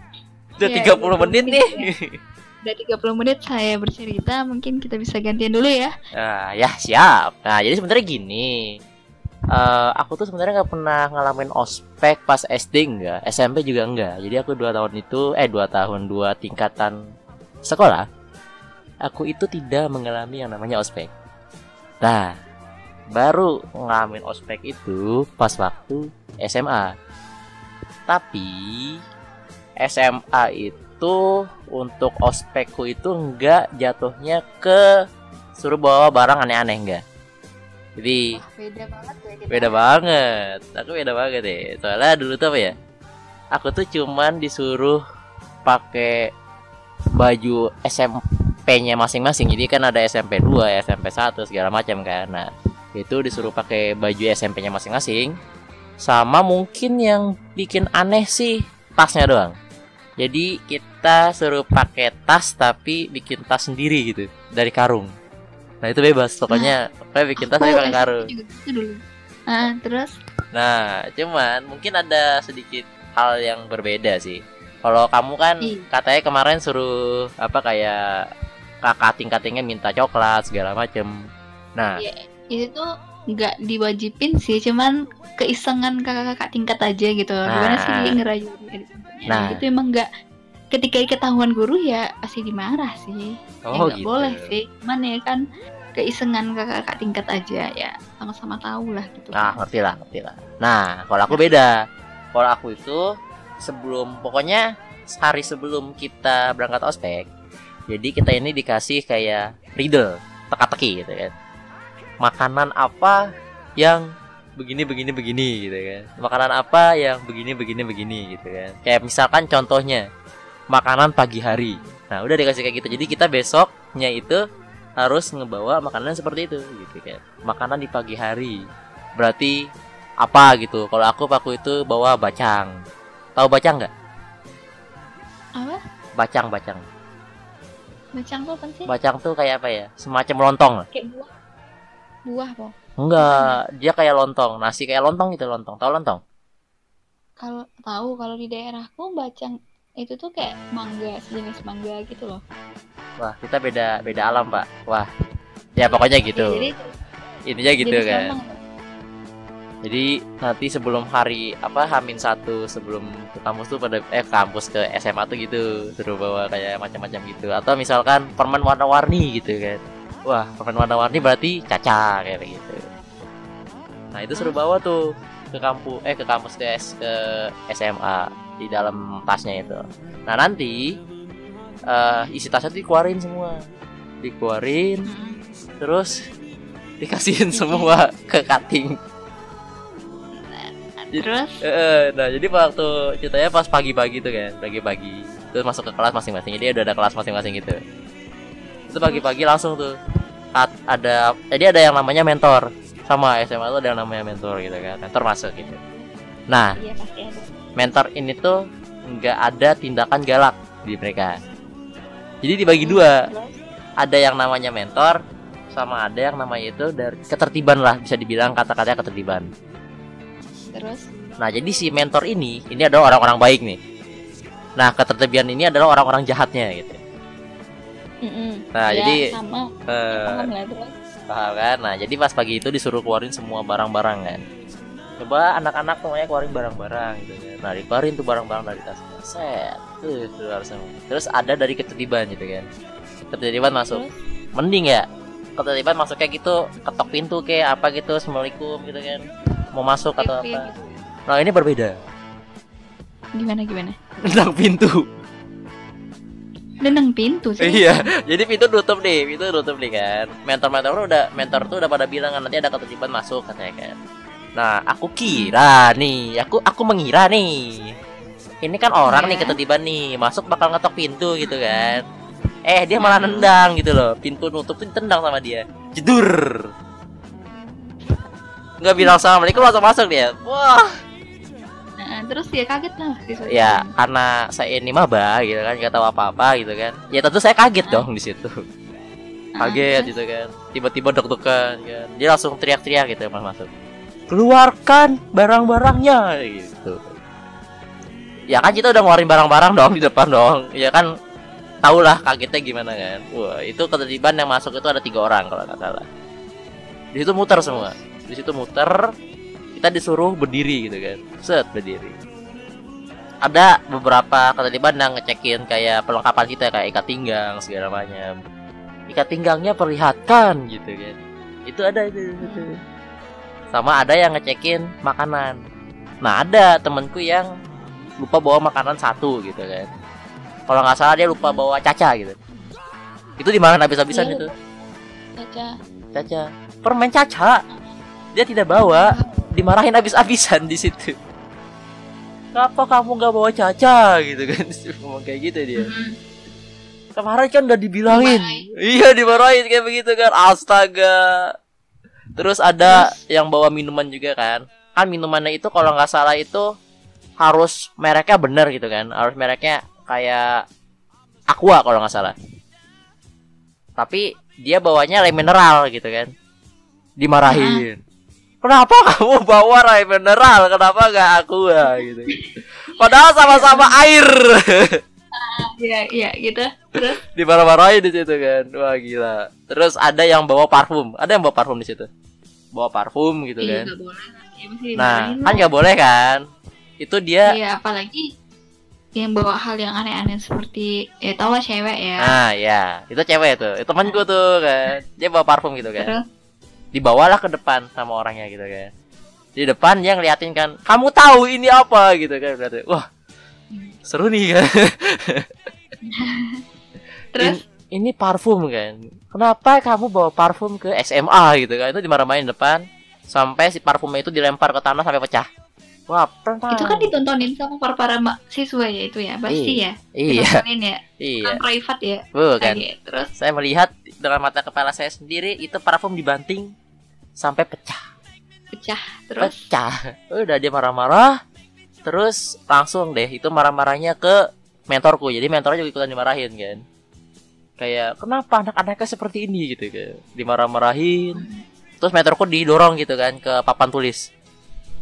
B: (laughs) Udah
C: Iya,
B: 30 menit nih.
C: udah 30 menit saya bercerita, mungkin kita bisa gantian dulu ya.
B: Nah, ya siap. Nah, jadi sebenarnya gini. Eh, aku tuh sebenarnya nggak pernah ngalamin ospek pas SD enggak, SMP juga enggak. Jadi aku dua tahun itu, eh dua tahun dua tingkatan sekolah, aku itu tidak mengalami yang namanya ospek. Nah, baru ngalamin ospek itu pas waktu SMA. Tapi SMA itu untuk ospekku itu enggak jatuhnya ke suruh bawa barang aneh-aneh enggak. Jadi
C: Beda banget ya
B: beda banget. Aku beda banget deh soalnya dulu tuh apa ya? Aku tuh cuman disuruh pakai baju SMP-nya masing-masing. Jadi kan ada SMP 2 SMP 1 segala macam kan. Nah itu disuruh pakai baju SMP-nya masing-masing. Sama mungkin yang bikin aneh sih tasnya doang. Jadi kita suruh pakai tas tapi bikin tas sendiri gitu dari karung nah itu bebas pokoknya pokoknya bikin tas tapi pakai karung
C: juga gitu dulu. Ah, terus
B: Nah, cuman mungkin ada sedikit hal yang berbeda sih. Kalau kamu kan
C: Iya.
B: katanya kemarin suruh apa kayak kakak tingkatingnya minta coklat segala macem. Nah,
C: Iya. itu tuh nggak diwajibin sih, cuman keisengan kakak-kakak tingkat aja gitu. Gimana sih
B: Nah.
C: dia ngerayu adik-adiknya.
B: Nah.
C: Itu emang nggak ketika ketahuan guru ya pasti dimarah sih. ya
B: oh
C: nggak
B: gitu.
C: boleh sih. Cuman ya kan keisengan kakak-kakak tingkat aja ya sama-sama tahu lah gitu.
B: Nah, ngerti lah, ngerti lah. Nah, kalau aku beda. Kalau aku itu sebelum pokoknya hari sebelum kita berangkat ospek, jadi kita ini dikasih kayak riddle, teka-teki gitu kan. Makanan apa yang begini begini begini gitu kan. Makanan apa yang begini begini begini gitu kan. Kayak misalkan contohnya makanan pagi hari. Nah, udah dikasih kayak gitu. Jadi kita besoknya itu harus ngebawa makanan seperti itu gitu kan. Makanan di pagi hari berarti apa gitu kalau aku aku itu bawa bacang tahu bacang nggak
C: Apa?
B: bacang bacang
C: Bacang tuh apa sih?
B: bacang tuh kayak apa ya semacam lontong lah
C: Kayak buah. Buah po.
B: enggak dia kayak lontong nasi kayak lontong gitu lontong tahu lontong
C: Kalau tahu kalau di daerahku bacang itu tuh kayak mangga sejenis mangga gitu loh.
B: wah kita beda beda alam pak. Wah ya pokoknya gitu.
C: Ya, jadi
B: intinya gitu
C: jenis
B: kan.
C: lontong.
B: jadi nanti sebelum hari apa hamin satu sebelum ke kampus tuh pada eh kampus ke SMA tuh gitu suruh bawa kayak macam-macam gitu. Atau misalkan permen warna-warni gitu kan. Wah permen warna-warni berarti caca kayak gitu. Nah itu suruh bawa tuh ke kampus eh ke kampus ke, S- ke SMA di dalam tasnya itu nah nanti eh isi tasnya tuh dikeluarin semua dikeluarin terus dikasihin semua (laughs) ke cutting
C: Terus
B: Eh, nah jadi waktu ceritanya pas pagi-pagi tuh kan, pagi-pagi. Terus masuk ke kelas masing-masing. Jadi udah ada kelas masing-masing gitu. Itu pagi-pagi langsung tuh ada jadi ada yang namanya mentor. Sama SMA tuh ada yang namanya mentor gitu kan. Mentor masuk gitu. Nah,
C: iya pasti ada.
B: Mentor ini tuh nggak ada tindakan galak di mereka. Jadi dibagi dua. Ada yang namanya mentor sama ada yang namanya itu dari ketertiban lah bisa dibilang kata-katanya ketertiban.
C: terus
B: Nah, jadi si mentor ini, ini adalah orang-orang baik nih. Nah, ketertiban ini adalah orang-orang jahatnya gitu.
C: Mm-mm.
B: Nah,
C: Ya,
B: jadi
C: sama
B: eh,
C: paham terus.
B: paham kan? Nah, jadi pas pagi itu disuruh keluarin semua barang-barang kan. Coba anak-anak semuanya keluarin barang-barang gitu kan. Nah, dikeluarin tuh barang-barang dari tas. Set, tuh semua. Terus ada dari ketertiban gitu kan. Ketertiban masuk. Mending ya. Ketertiban masuk kayak gitu, ketok pintu kayak apa gitu, assalamualaikum gitu kan. Mau masuk atau
C: kayak
B: apa.
C: gitu.
B: Nah, ini berbeda.
C: Gimana gimana?
B: Tentang pintu.
C: Denang pintu sih.
B: Iya, jadi pintu tutup nih, pintu tutup nih kan. Mentor-mentor udah mentor tuh udah pada bilang kan nanti ada ketertiban masuk katanya kan. Nah, aku kira nih, aku aku mengira nih. Ini kan orang nih
C: Iya.
B: ketertiban nih, masuk bakal ngetok pintu gitu kan. Eh, dia malah nendang gitu loh. Pintu nutup tuh ditendang sama dia. Jedur. Nggak bilang assalamualaikum langsung masuk dia. Wah,
C: Nah, terus ya kaget lah
B: ya karena saya ini maba gitu kan, nggak tahu apa-apa gitu kan. Ya tentu saya kaget dong di situ.
C: Ah,
B: kaget gitu kan tiba-tiba deg-degan kan dia langsung teriak-teriak gitu pas masuk keluarkan barang-barangnya gitu. Ya kan kita udah ngeluarin barang-barang dong di depan dong. Ya kan tau lah kagetnya gimana kan. Wah itu ketertiban yang masuk itu ada tiga orang kalau nggak salah. Di situ muter semua. Di situ muter kita disuruh berdiri gitu kan. Set berdiri. Ada beberapa ketertiban yang ngecekin kayak perlengkapan kita kayak ikat pinggang segala macam. Ikat pinggangnya perlihatkan gitu kan. Itu ada itu, itu. Sama ada yang ngecekin makanan. Nah ada temenku yang lupa bawa makanan satu gitu kan. Kalau nggak salah dia lupa bawa caca gitu. Itu dimakan habis-habisan
C: Iya.
B: itu?
C: Caca.
B: caca. Permen caca. Dia tidak bawa. Dimarahin habis-habisan di situ. Kenapa kamu nggak bawa caca? Gitu kan. (laughs) Ngomong kayak gitu dia. Kemarin kan udah dibilangin.
C: Dimarahin.
B: iya dimarahin kayak begitu kan. Astaga terus ada yang bawa minuman juga kan. Kan minumannya itu kalau nggak salah itu harus mereknya bener gitu kan. Harus mereknya kayak aqua kalau nggak salah. Tapi dia bawanya air mineral gitu kan. Dimarahin. Kenapa kamu bawa air mineral? Kenapa nggak aqua gitu? Padahal sama-sama air (laughs)
C: Iya, iya gitu. Terus? (laughs)
B: Dimarah-marahin di situ kan. Wah gila. Terus ada yang bawa parfum. Ada yang bawa parfum di situ? Bawa parfum gitu
C: iya
B: kan.
C: nggak boleh. Ya,
B: nah kan nggak boleh kan? Itu dia
C: Iya, apalagi yang bawa hal yang aneh-aneh seperti ya tau lah cewek ya.
B: nah ya itu cewek tuh. Itu temanku tuh kan. Dia bawa parfum gitu kan.
C: Terus?
B: Dibawalah ke depan sama orangnya gitu kan. Di depan dia ngeliatin kan kamu tahu ini apa? gitu kan. Berarti wah seru nih kan? (laughs)
C: Terus?
B: Ini parfum kan? Kenapa kamu bawa parfum ke SMA gitu kan? Itu dimarah-marahin depan sampai si parfumnya itu dilempar ke tanah sampai pecah. Wah pernah.
C: Itu kan ditontonin sama para para siswa ya itu ya? Pasti ya?
B: iya.
C: Ditontonin ya?
B: Iya.
C: Kan private ya?
B: Bukan
C: Oke, terus?
B: Saya melihat dengan mata kepala saya sendiri itu parfum dibanting sampai pecah.
C: Pecah terus?
B: Pecah. Udah dia marah-marah terus langsung deh itu marah-marahnya ke mentorku. Jadi mentornya juga ikutan dimarahin kan. Kayak kenapa anak-anaknya seperti ini? Gitu kan dimarah-marahin. Terus mentorku didorong gitu kan ke papan tulis.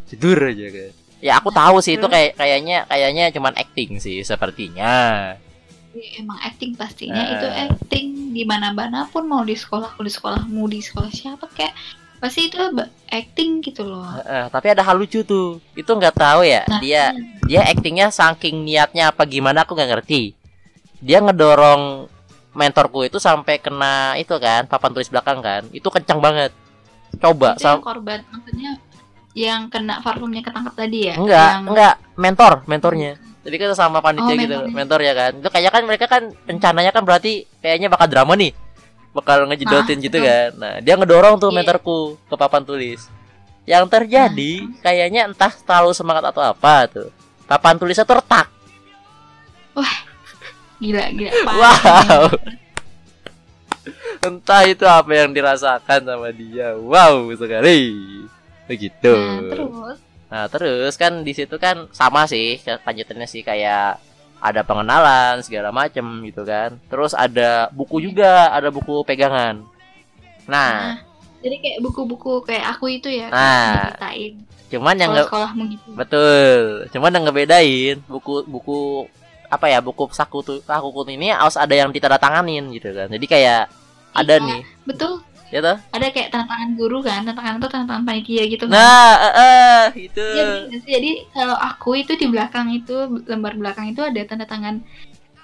B: Tidur aja kan ya aku tahu sih itu kayak kayaknya kayaknya cuman acting sih sepertinya.
C: Ya, emang acting pastinya.
B: Eh.
C: itu acting di mana mana pun mau di sekolah di sekolahmu di sekolah siapa kayak pasti itu acting gitu loh.
B: Heeh, tapi ada hal lucu tuh. Itu nggak tahu ya.
C: Nah,
B: dia dia actingnya saking niatnya apa gimana aku nggak ngerti. Dia ngedorong mentorku itu sampai kena itu kan papan tulis belakang kan. Itu kencang banget. Coba
C: itu yang korban maksudnya yang kena parfumnya ketangkap tadi ya?
B: Enggak
C: yang...
B: enggak. Mentor mentornya. Jadi kita sama panitia
C: Oh,
B: gitu
C: mentornya.
B: mentor ya kan. Itu kayak kan mereka kan rencananya kan berarti kayaknya bakal drama nih bakal ngejedotin
C: Ah,
B: gitu
C: betul.
B: kan. Nah dia ngedorong tuh
C: Iya.
B: mentorku ke papan tulis. Yang terjadi kayaknya entah terlalu semangat atau apa tuh. Papan tulisnya tuh retak.
C: Gila gila. (laughs)
B: Wow. (laughs) entah itu apa yang dirasakan sama dia. Wow sekali. Begitu.
C: Nah terus?
B: Nah terus kan di situ kan sama sih lanjutannya sih kayak ada pengenalan segala macem gitu kan. Terus ada buku juga, ada buku pegangan. Nah,
C: nah jadi kayak buku-buku kayak aku itu ya
B: Nah. cuman yang
C: sekolahmu gitu
B: betul, cuman yang ngebedain buku buku apa ya buku saku tuh saku kutu ini harus ada yang ditandatanganin gitu kan. Jadi kayak ada
C: Iya,
B: nih,
C: betul
B: ya toh?
C: ada kayak tantangan guru kan tantangan itu tantangan panitia gitu kan
B: Nah, eh, eh, itu.
C: Sih. jadi kalau aku itu di belakang itu lembar belakang itu ada tanda tangan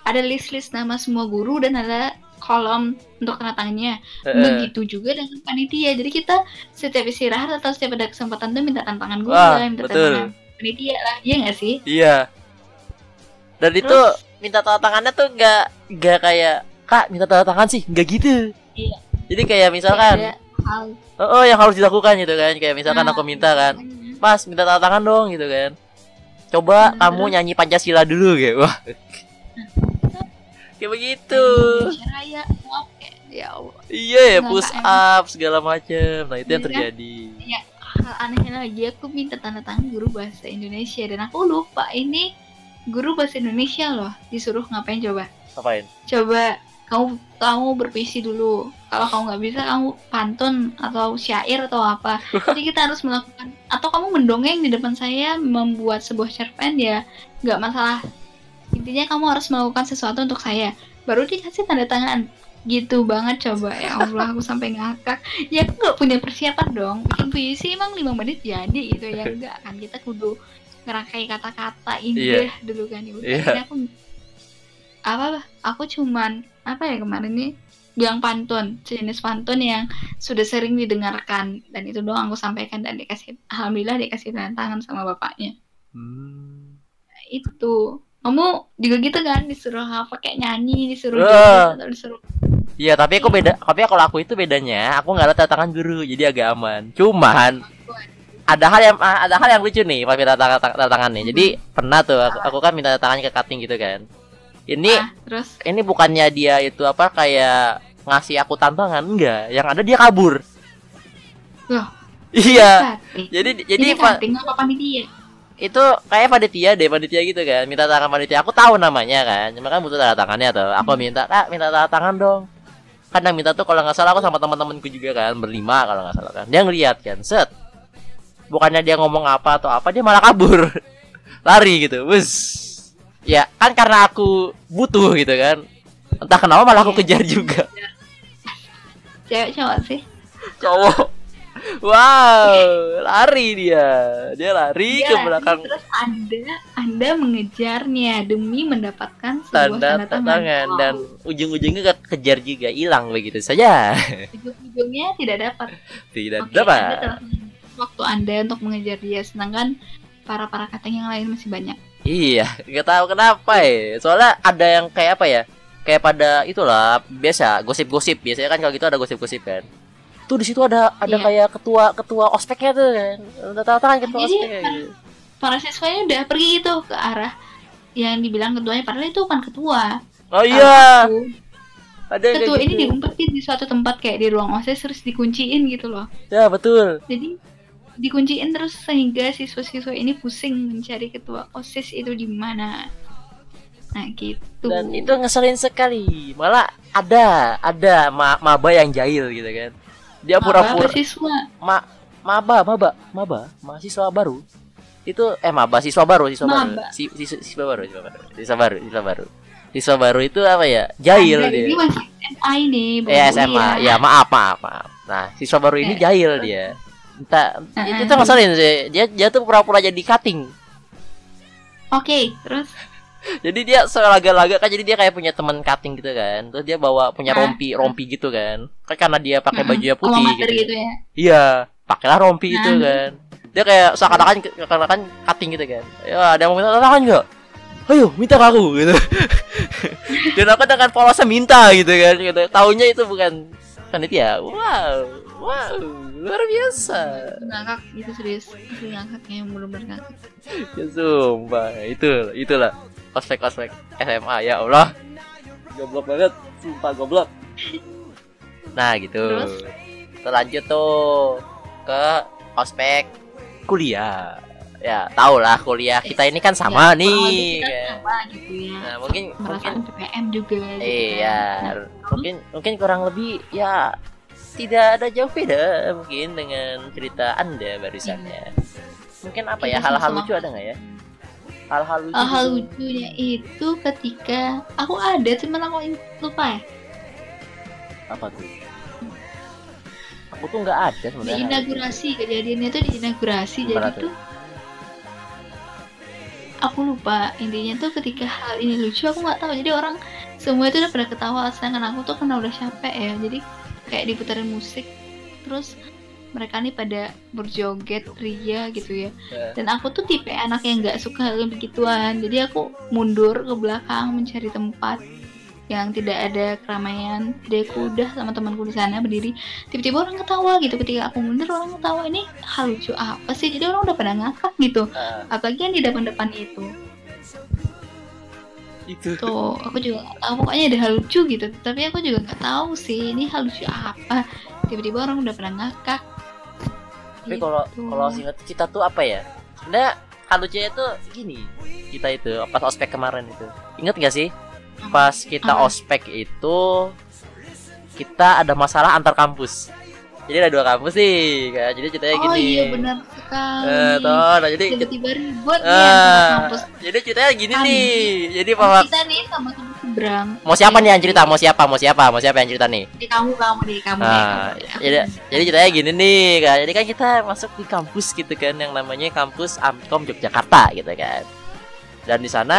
C: ada list list nama semua guru dan ada kolom untuk tanda tangannya
B: eh.
C: begitu juga dengan panitia jadi kita setiap istirahat atau setiap ada kesempatan tuh minta tanda tangan guru
B: Wah,
C: lah minta
B: betul.
C: tanda tangan panitia lah iya nggak sih
B: Iya. Dan itu
C: Terus?
B: minta tanda tangannya tuh nggak nggak kayak kak minta tanda tangan sih nggak gitu.
C: Iya.
B: Jadi kayak misalkan, oh, oh, yang harus dilakukan gitu kan. Kayak misalkan
C: Nah,
B: aku minta kan. Mas minta tanda tangan dong gitu kan. Coba
C: Nah,
B: kamu
C: terus?
B: nyanyi Pancasila dulu kayak wah. kayak begitu.
C: Ya Allah
B: Iya ya push up segala macem. Nah itu yang
C: Iya.
B: terjadi.
C: hal anehnya lagi aku minta tanda tangan guru bahasa Indonesia dan aku lupa ini guru bahasa Indonesia loh disuruh ngapain coba
B: Ngapain?
C: coba kamu kamu berpuisi dulu. Kalau kamu nggak bisa kamu pantun atau syair atau apa. Jadi kita harus melakukan atau kamu mendongeng di depan saya membuat sebuah cerpen ya nggak masalah. Intinya kamu harus melakukan sesuatu untuk saya. Baru dikasih tanda tangan. Gitu banget coba. Ya Allah aku sampai ngakak. Ya aku nggak punya persiapan dong. Bikin puisi emang lima menit jadi gitu. Ya (laughs) enggak kan kita kudu ngerangkai kata-kata indah dulu kan. Ya udah
B: Iya.
C: aku apa aku cuman apa ya kemarin nih bilang pantun sejenis pantun yang sudah sering didengarkan dan itu doang aku sampaikan dan dikasih alhamdulillah dikasih tanda tangan sama bapaknya
B: Hmm.
C: itu kamu juga gitu kan disuruh apa kayak nyanyi disuruh joget atau disuruh
B: Iya, tapi aku beda. Tapi kalau aku itu bedanya, aku nggak ada tanda tangan guru, jadi agak aman. Cuman ada hal yang ah, ada hal yang lucu nih pas minta tanda, tanda tangan nih. Jadi pernah tuh aku, aku kan minta tanda tangan ke cutting gitu kan. Ini
C: ah, terus?
B: ini bukannya dia itu apa kayak ngasih aku tantangan? Enggak, yang ada dia kabur.
C: Loh.
B: Iya. Jadi jadi
C: ini apa panitia?
B: Itu kayak panitia deh panitia gitu kan. Minta tangan panitia. Aku tahu namanya kan cuma kan butuh tanda tangannya tuh. Aku
C: Hmm.
B: minta kak minta tanda tangan dong. Kan yang minta tuh kalau nggak salah aku sama teman-temanku juga kan berlima kalau nggak salah kan. Dia ngeliat kan set. Bukannya dia ngomong apa atau apa dia malah kabur. (laughs) Lari gitu bus ya kan karena aku butuh gitu kan. Entah kenapa malah aku
C: Iya.
B: kejar juga.
C: Cewek cowok sih.
B: Cowok. Wow lari dia. Dia lari
C: Dia
B: ke
C: lari,
B: belakang.
C: terus anda anda mengejarnya demi mendapatkan sebuah
B: tanda
C: tanda, tangan
B: tangan.
C: Wow.
B: dan ujung-ujungnya ke- kejar juga hilang begitu saja. (laughs)
C: Ujung-ujungnya tidak dapat.
B: Tidak
C: Anda
B: dapat.
C: waktu anda untuk mengejar dia sedangkan para para cutting yang lain masih banyak
B: iya nggak tahu kenapa ya. Soalnya ada yang kayak apa ya? Kayak pada itulah biasa gosip-gosip. Biasanya kan kalau gitu ada gosip-gosip kan. Tuh di situ ada ada
C: Iya.
B: kayak ketua ketua ospeknya tuh. Kan udah tahu tangan ketua
C: Jadi,
B: ospeknya.
C: kan,
B: gitu.
C: para siswanya udah pergi gitu ke arah yang dibilang ketuanya. Padahal itu bukan ketua.
B: Oh iya. Ada
C: ketua
B: kayak
C: ini
B: gitu.
C: diumpetin di suatu tempat kayak di ruang osis terus dikunciin gitu loh.
B: Ya betul.
C: Jadi dikunciin terus sehingga siswa-siswa ini pusing mencari ketua osis itu di mana. Nah gitu.
B: Dan itu ngeselin sekali. Malah ada ada ma maba yang jahil gitu kan. Dia pura-pura
C: siswa?
B: Ma maba maba maba. Mahasiswa baru. Itu eh maba siswa baru siswa baru.
C: Maba.
B: si, si- siswa baru siswa baru siswa baru siswa baru. Siswa baru itu apa ya? Jahil
C: Anda
B: dia.
C: ini masih SMA ini baru
B: eh SMA ya maaf maaf maaf. Nah siswa baru ini
C: Eh.
B: jahil dia entah
C: Eh,
B: itu
C: eh.
B: tuh ngeselin sih dia dia tuh pura-pura jadi cutting.
C: Oke terus? (laughs)
B: Jadi dia selaga-laga kan jadi dia kayak punya teman cutting gitu kan. Terus dia bawa punya rompi rompi gitu kan. Kan karena dia pakai
C: Alma
B: putih gitu,
C: gitu ya?
B: Iya pakailah rompi itu
C: Nah.
B: kan. Dia kayak seakan-akan seakan-akan cutting gitu kan. Ya ada yang mau minta tangan nggak? Ayo minta ke aku gitu. (laughs) Dan aku dengan polosnya minta gitu kan. Gitu. Taunya itu bukan panitia. Wow wow luar biasa.
C: Ngakak gitu serius. Asli ngakaknya yang bener-bener ngakak.
B: Ya sumpah. Itu itulah. Ospek ospek SMA ya Allah. Goblok banget. Sumpah goblok. Nah gitu.
C: Terus?
B: Kita lanjut tuh ke ospek kuliah. Ya tau lah kuliah kita ini kan sama
C: Ya,
B: nih.
C: kita
B: kayak.
C: sama gitu ya.
B: Nah mungkin mungkin
C: merasakan PPM juga gitu
B: iya
C: kan.
B: mungkin mungkin kurang lebih ya tidak ada jauh beda mungkin dengan cerita anda barusannya mungkin apa ya hal-hal lucu ada nggak ya? Hal-hal lucu
C: hal
B: gitu.
C: lucunya itu ketika aku ada cuman aku lupa ya.
B: Apa tuh? Aku tuh nggak ada
C: di
B: sebenarnya
C: inaugurasi kejadiannya tuh di inaugurasi jadi
B: tuh?
C: tuh aku lupa. Intinya tuh ketika hal ini lucu aku nggak tahu. Jadi orang semua itu udah pada ketawa. Sedangkan aku tuh karena udah capek ya jadi kayak diputarin musik terus mereka nih pada berjoget ria gitu ya.
B: Ya.
C: dan aku tuh tipe anak yang nggak suka hal yang begituan. Jadi aku mundur ke belakang mencari tempat yang tidak ada keramaian. Jadi aku udah sama temanku di sana berdiri. Tiba-tiba orang ketawa gitu. Ketika aku mundur orang ketawa ini hal lucu apa sih? Jadi orang udah pada ngakak gitu.
B: Ah,
C: apalagi yang di depan-depan itu
B: itu
C: tuh aku juga nggak tahu pokoknya ada hal lucu gitu. Tapi aku juga nggak tahu sih ini hal lucu apa. Tiba-tiba orang udah pada ngakak.
B: Tapi kalau
C: Gitu.
B: kalau singkat kita tuh apa ya? Sebenarnya hal lucunya tuh gini kita itu pas ospek kemarin itu. Inget gak sih? Pas kita ospek itu kita ada masalah antar kampus jadi ada dua kampus nih kan jadi ceritanya
C: oh
B: gini
C: iya benar sekali
B: Eh, toh, nah, jadi
C: tiba-tiba ribut nih
B: Ah,
C: antara kampus
B: jadi ceritanya gini
C: Kan.
B: nih jadi bahwa
C: kita nih sama-sama seberang
B: mau siapa nih yang cerita mau siapa mau siapa mau siapa yang cerita nih
C: di kamu kamu di kamu deh,
B: Nah,
C: kamu
B: jadi, jadi ceritanya gini nih kan. Jadi kan kita masuk di kampus gitu kan yang namanya kampus Amkom Yogyakarta gitu kan. Dan di sana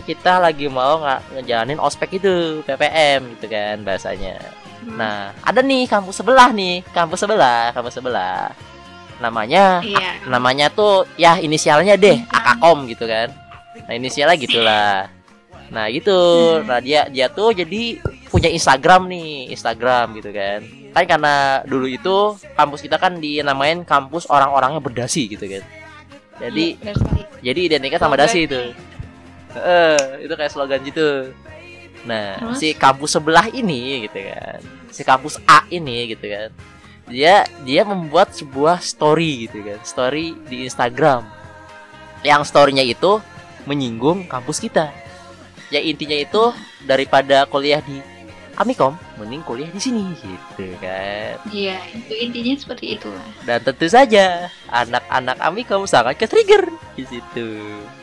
B: kita lagi mau nggak ngejalanin ospek itu PPM gitu kan bahasanya.
C: Hmm.
B: Nah, ada nih kampus sebelah nih, kampus sebelah, kampus sebelah. Namanya
C: iya
B: namanya tuh ya inisialnya deh,
C: Hmm.
B: Akakom gitu kan. Nah, inisialnya gitulah. Nah, gitu.
C: Hmm.
B: Nah, dia dia tuh jadi punya Instagram nih, Instagram gitu kan. Kan karena dulu itu kampus kita kan dinamain kampus orang-orangnya berdasi gitu kan. Jadi
C: Iya,
B: jadi identiknya sama dasi itu. Eh, itu kayak slogan gitu. Nah,
C: Terus?
B: si kampus sebelah ini gitu kan. Si kampus A ini gitu kan. Dia dia membuat sebuah story gitu kan. Story di Instagram. Yang storynya itu menyinggung kampus kita. Ya intinya itu daripada kuliah di Amikom, mending kuliah di sini gitu kan.
C: iya itu intinya seperti itu lah
B: Dan tentu saja anak-anak Amikom sangat ke trigger di situ.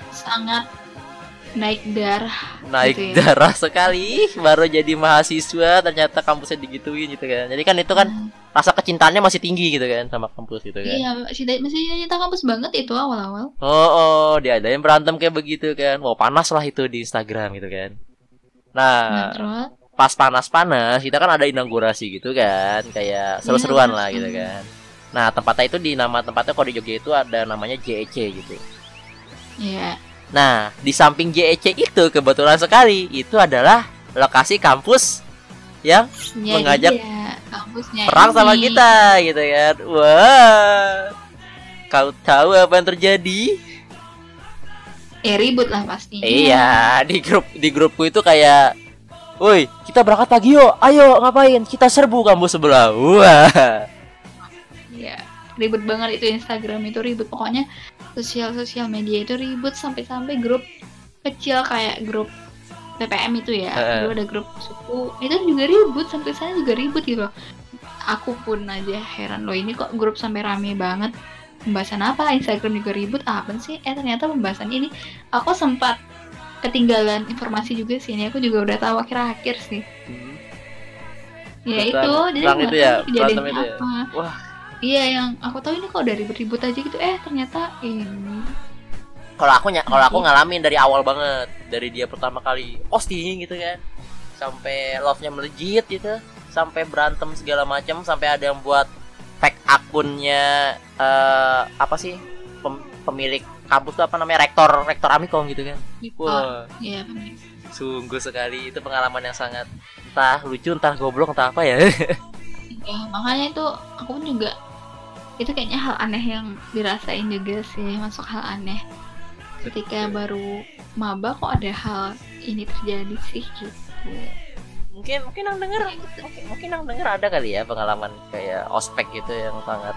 C: sangat naik darah
B: naik
C: Gitu ya.
B: darah sekali baru jadi mahasiswa ternyata kampusnya digituin gitu kan. Jadi kan itu kan
C: Hmm.
B: rasa kecintaannya masih tinggi gitu kan sama kampus gitu kan.
C: Iya masih masih cinta kampus banget itu awal-awal.
B: Oh oh dia ada yang berantem kayak begitu kan. Wow panas lah itu di Instagram gitu kan.
C: Nah
B: nah pas panas-panas kita kan ada inaugurasi gitu kan. Kayak seru-seruan
C: Iya,
B: lah gitu kan. Nah tempatnya itu di nama tempatnya kalau di Jogja itu ada namanya JEC gitu.
C: Iya
B: Nah, di samping JEC itu kebetulan sekali itu adalah lokasi kampus yang
C: Ya,
B: Mengajak
C: iya, kampusnya
B: perang sama
C: ini.
B: kita gitu kan. Wah. Kau tahu apa yang terjadi?
C: ya ribut lah pastinya
B: Iya, di grup di grupku itu kayak Woi, kita berangkat pagi yuk. Ayo, ngapain? Kita serbu kampus sebelah. Wah.
C: Iya, ribut banget itu Instagram itu ribut pokoknya sosial sosial media itu ribut sampai-sampai grup kecil kayak grup PPM itu ya. Dulu ada grup suku. Itu juga ribut sampai sana juga ribut gitu. Loh aku pun aja heran loh ini kok grup sampai rame banget? Pembahasan apa? Instagram juga ribut apa sih? Eh ternyata pembahasan ini aku sempat ketinggalan informasi juga sih. Ini aku juga udah tahu akhir-akhir sih. Ya
B: Perang-
C: itu jadi
B: itu ya, itu ya?
C: apa.
B: Wah.
C: Iya yang aku tahu ini kok udah ribut-ribut aja gitu eh ternyata ini
B: Kalau aku kalau aku ngalamin dari awal banget, dari dia pertama kali posting gitu kan. Sampai love-nya melejit gitu, sampai berantem segala macam, sampai ada yang buat fake akunnya eh apa sih? Pem- pemilik kampus tuh apa namanya? Rektor, rektor Amikom gitu kan.
C: gitu.
B: Wah,
C: Iya bener.
B: sungguh sekali itu pengalaman yang sangat entah lucu, entah goblok, entah apa ya. (laughs)
C: Ya makanya itu aku pun juga itu kayaknya hal aneh yang dirasain juga sih masuk hal aneh ketika baru maba kok ada hal ini terjadi sih gitu.
B: mungkin mungkin yang denger mungkin, mungkin yang denger ada kali ya pengalaman kayak ospek gitu yang sangat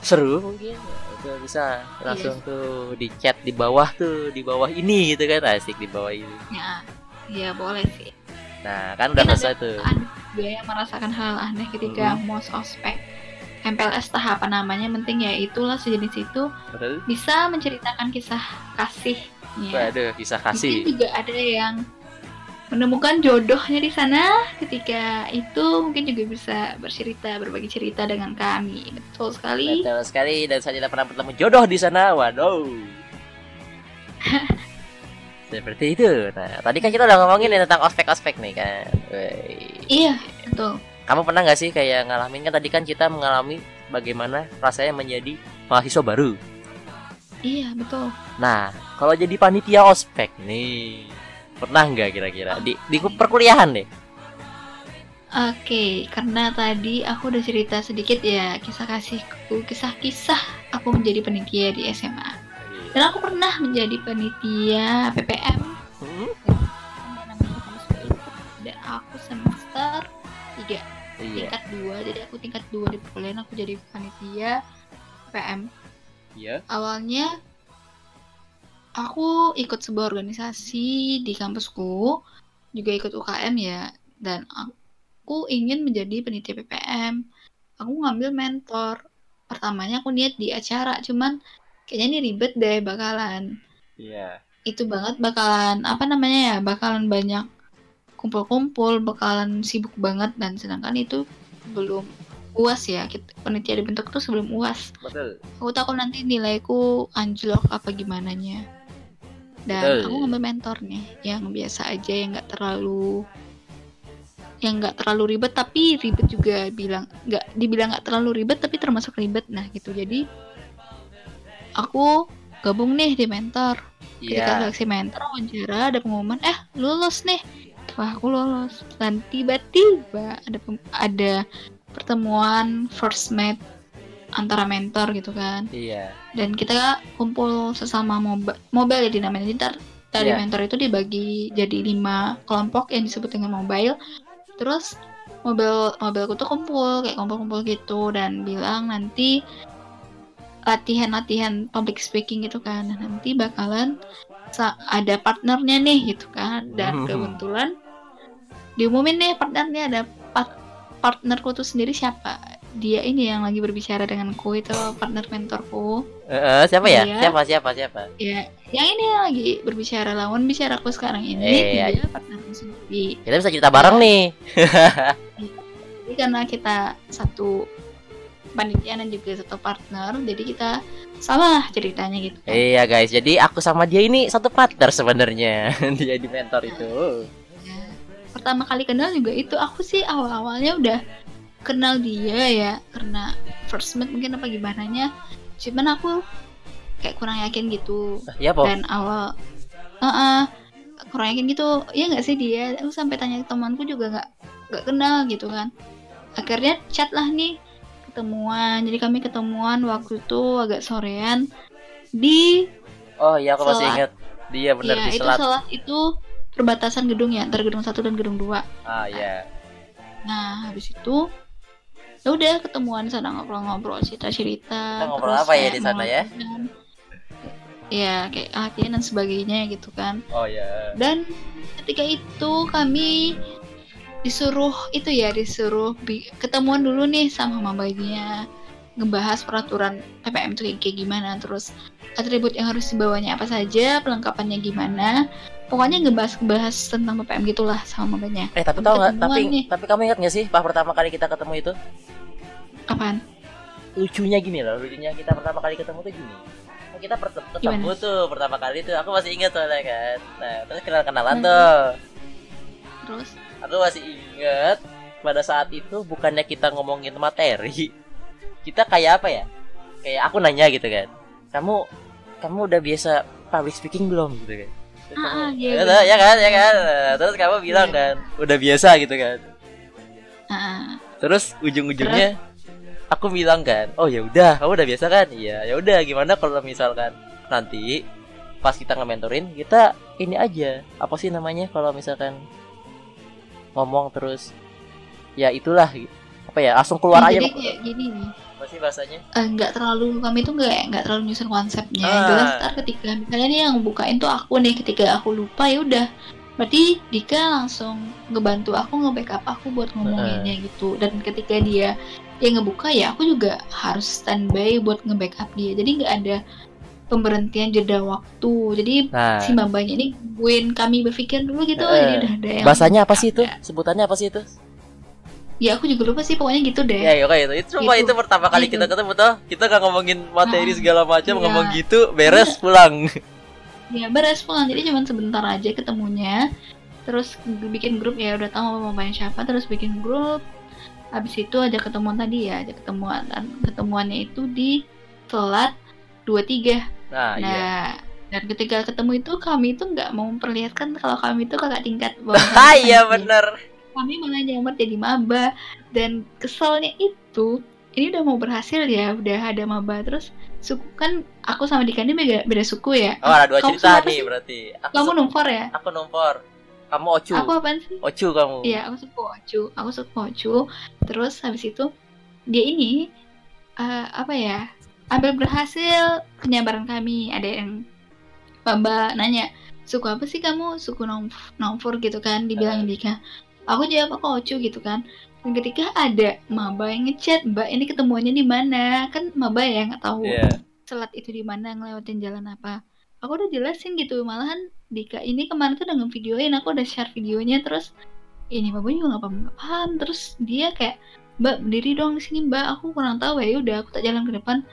B: seru mungkin itu bisa langsung tuh di chat di bawah tuh di bawah ini gitu kan asik di bawah ini
C: Ya, ya boleh sih.
B: nah kan udah selesai tuh
C: Ada yang merasakan hal aneh ketika
B: Hmm.
C: mau ospek. MPLS tahap apa namanya penting ya itulah sejenis itu
B: Betul?
C: bisa menceritakan kisah kasih. Ya.
B: Waduh, kisah
C: Mungkin
B: kasih
C: juga ada yang menemukan jodohnya di sana. Ketika itu mungkin juga bisa bercerita berbagi cerita dengan kami. Betul sekali.
B: Betul sekali dan saya tidak pernah bertemu jodoh di sana. Waduh. (laughs) Seperti itu. Nah tadi kan kita udah ngomongin nih tentang ospek-ospek nih kan. Wey.
C: iya betul
B: Kamu pernah nggak sih kayak ngalamin kan tadi kan kita mengalami bagaimana rasanya menjadi mahasiswa baru.
C: iya betul
B: Nah, kalau jadi panitia ospek nih, pernah nggak kira-kira di di perkuliahan deh?
C: Oke, karena tadi aku udah cerita sedikit ya kisah kasihku, kisah-kisah aku menjadi panitia di SMA. Dan aku pernah menjadi panitia PPM.
B: Hmm?
C: Dan aku semester 3
B: Iya,
C: tingkat 2 jadi aku tingkat 2 di perkuliahan aku jadi panitia PPM.
B: iya.
C: Awalnya aku ikut sebuah organisasi di kampusku, juga ikut UKM ya, dan aku ingin menjadi penitia PPM. aku ngambil mentor pertamanya aku niat di acara cuman kayaknya ini ribet deh bakalan
B: Iya.
C: itu banget bakalan apa namanya ya bakalan banyak kumpul-kumpul bakalan sibuk banget dan sedangkan itu belum uas ya. Kita, panitia dibentuk tuh sebelum uas.
B: Betul.
C: aku takut nanti nilaiku anjlok apa gimana nya dan
B: Betul.
C: aku ngambil mentor nih yang biasa aja yang nggak terlalu yang nggak terlalu ribet tapi ribet juga bilang nggak dibilang nggak terlalu ribet tapi termasuk ribet. Nah gitu. Jadi aku gabung nih di mentor. Ketika
B: Iya.
C: seleksi mentor wawancara ada pengumuman eh lulus nih wah aku lolos dan tiba-tiba ada ada pertemuan first meet antara mentor gitu kan
B: Iya.
C: dan kita kumpul sesama mobile mobile ya Jadi ntar dari
B: Iya.
C: mentor itu dibagi jadi lima kelompok yang disebut dengan mobile terus mobil mobilku tuh kumpul kayak kumpul-kumpul gitu dan bilang nanti latihan-latihan public speaking gitu kan dan nanti bakalan ada partnernya nih gitu kan dan
B: Hmm.
C: kebetulan diumumin nih partnernya ada part- partnerku tuh sendiri siapa dia ini yang lagi berbicara denganku itu partner mentorku
B: Eh, eh, siapa ya?
C: Iya.
B: Siapa siapa siapa?
C: ya yang ini yang lagi berbicara lawan bicaraku sekarang ini
B: Eh,
C: dia partnerku sendiri
B: Kita bisa cerita bareng nih.
C: jadi karena kita satu panitia dan juga satu partner jadi kita sama ceritanya gitu kan.
B: Iya guys, jadi aku sama dia ini satu partner sebenarnya. (laughs) dia di mentor itu.
C: Pertama kali kenal juga itu aku sih awal awalnya udah kenal dia ya karena first meet mungkin apa gimana nya cuman aku kayak kurang yakin gitu
B: Ya po.
C: dan awal Heeh, kurang yakin gitu ya nggak sih dia aku sampai tanya ke temanku juga nggak nggak kenal gitu kan akhirnya chat lah nih ketemuan jadi kami ketemuan waktu itu agak sorean di
B: Oh iya aku masih
C: Selat.
B: ingat. Dia benar
C: ya
B: di
C: itu
B: selat.
C: itu perbatasan gedung ya antara gedung satu dan gedung dua
B: Ah iya.
C: nah habis itu ya udah ketemuan sana ngobrol-ngobrol cerita-cerita
B: ngobrol apa ya di sana ya?
C: ya kayak latihan dan sebagainya gitu kan
B: Oh iya.
C: dan ketika itu kami disuruh itu ya disuruh ketemuan dulu nih sama mabanya ngebahas peraturan PPM itu kayak gimana terus atribut yang harus dibawanya apa saja pelengkapannya gimana pokoknya ngebahas ngebahas tentang PPM gitulah sama mabanya
B: Eh tapi tau nggak? Tapi
C: nih.
B: tapi kamu ingat nggak sih pas pertama kali kita ketemu itu?
C: apaan
B: Lucunya gini loh, lucunya kita pertama kali ketemu tuh gini. Kan Kita per- ketemu
C: Gimana?
B: tuh pertama kali tuh, aku masih ingat soalnya kan. Nah terus kenal kenalan
C: Hmm.
B: tuh.
C: terus
B: Aku masih ingat pada saat itu bukannya kita ngomongin materi, kita kayak apa ya? Kayak aku nanya gitu kan, kamu kamu udah biasa public speaking belum gitu kan?
C: Ah, iya,
B: ya, kan, ya kan. Nah, Terus kamu bilang
C: Iya.
B: kan, udah biasa gitu kan.
C: ah,
B: Terus ujung-ujungnya aku bilang kan, oh ya udah, kamu udah biasa kan? Iya, ya udah. Gimana kalau misalkan nanti pas kita nge-mentorin kita ini aja apa sih namanya kalau misalkan ngomong terus ya itulah apa ya langsung keluar
C: ya,
B: aja
C: jadi kayak gini nih
B: apa sih bahasanya?
C: Eh, nggak terlalu kami tuh nggak nggak terlalu nyusun konsepnya.
B: Ah.
C: jelas ntar ketika misalnya nih yang bukain tuh aku nih ketika aku lupa ya udah. Berarti Dika langsung ngebantu aku nge-backup aku buat ngomonginnya gitu. Dan ketika dia yang ngebuka ya aku juga harus standby buat nge-backup dia. Jadi nggak ada pemberhentian jeda waktu. Jadi
B: nah.
C: si mbak-mbaknya ini buin kami berpikir dulu gitu.
B: Eh,
C: jadi udah ada yang
B: bahasanya apa sih itu?
C: ada.
B: sebutannya apa sih itu
C: ya aku juga lupa sih pokoknya gitu deh.
B: Ya ya kayak itu. Itu cuma
C: Gitu.
B: itu pertama kali
C: Gitu.
B: kita ketemu tuh kita nggak ngomongin materi
C: Ah,
B: segala macam
C: iya.
B: ngomong gitu beres pulang.
C: Ya beres pulang. Jadi cuma sebentar aja ketemunya. Terus bikin grup ya udah tahu mau main siapa. Terus bikin grup. Habis itu ada ketemuan tadi ya. Ada ketemuan dan ketemuannya itu di telat 23
B: nah, iya.
C: Nah dan ketika ketemu itu kami itu nggak mau memperlihatkan kalau kami itu kakak tingkat (laughs) bawah
B: ah iya bener
C: kami malah nyamar jadi maba dan keselnya itu ini udah mau berhasil ya udah ada maba terus suku kan aku sama Dika ini beda, beda suku ya
B: oh ada dua
C: Kamu
B: cerita
C: apa
B: nih
C: sih?
B: berarti aku
C: kamu numpor ya
B: aku numpor kamu ocu
C: aku apaan sih
B: ocu kamu
C: Iya, aku suka Ocu. Aku suka Ocu. Terus habis itu dia ini eh, apa ya? Ambil berhasil penyabaran kami. Ada yang Mbak nanya, suku apa sih kamu? Suku nom nomfor gitu kan? Dibilang Dika. Aku jawab aku Ocu gitu kan. dan ketika ada maba yang ngechat mbak ini ketemuannya di mana? Kan maba ya nggak tahu
B: Iya.
C: selat itu di mana ngelewatin jalan apa. Aku udah jelasin gitu malahan Dika ini kemarin tuh udah ngevideoin aku udah share videonya terus ini maba juga nggak paham, nggak paham. Terus dia kayak mbak berdiri dong di sini mbak. Aku kurang tahu ya udah aku tak jalan ke depan.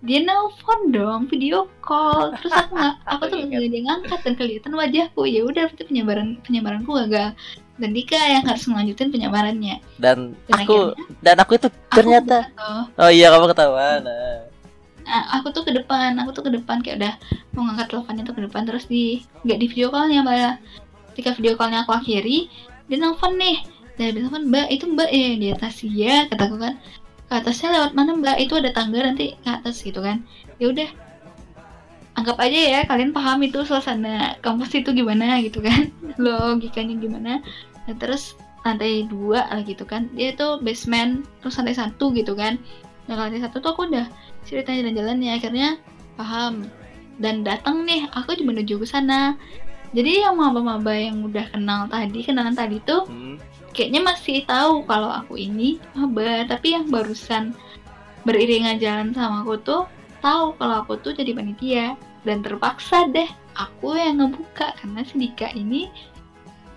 C: Dia nelfon dong video call. Terus aku nggak aku tuh nggak dia ngangkat dan kelihatan wajahku. Ya udah berarti penyebaran penyebaranku gagal dan Dika yang harus melanjutin penyebarannya.
B: Dan
C: Dan
B: aku
C: akhirnya?
B: dan aku itu
C: aku
B: ternyata
C: tuh.
B: oh iya kamu ketahuan. Nah.
C: Nah, aku tuh ke depan, aku tuh ke depan kayak udah mau ngangkat teleponnya tuh ke depan terus di nggak di video callnya malah ketika video callnya aku akhiri dia nelfon nih. Dia bilang mbak itu mbak ya di atas ya kataku kan. Ke atasnya lewat mana mbak? Itu ada tangga nanti ke atas gitu kan. Ya udah anggap aja ya kalian paham itu suasana kampus itu gimana gitu kan. (laughs) Logikanya gimana nah, terus lantai dua lah gitu kan. Dia tuh basement terus lantai satu gitu kan. Nah lantai satu tuh aku udah ceritanya jalan-jalannya akhirnya paham. Dan datang nih aku juga menuju ke sana. Jadi yang maba-maba yang udah kenal tadi kenalan tadi tuh
B: Hmm.
C: kayaknya masih tahu kalau aku ini maba. Tapi yang barusan beriringan jalan sama aku tuh tahu kalau aku tuh jadi panitia. Dan terpaksa deh aku yang ngebuka karena si Dika ini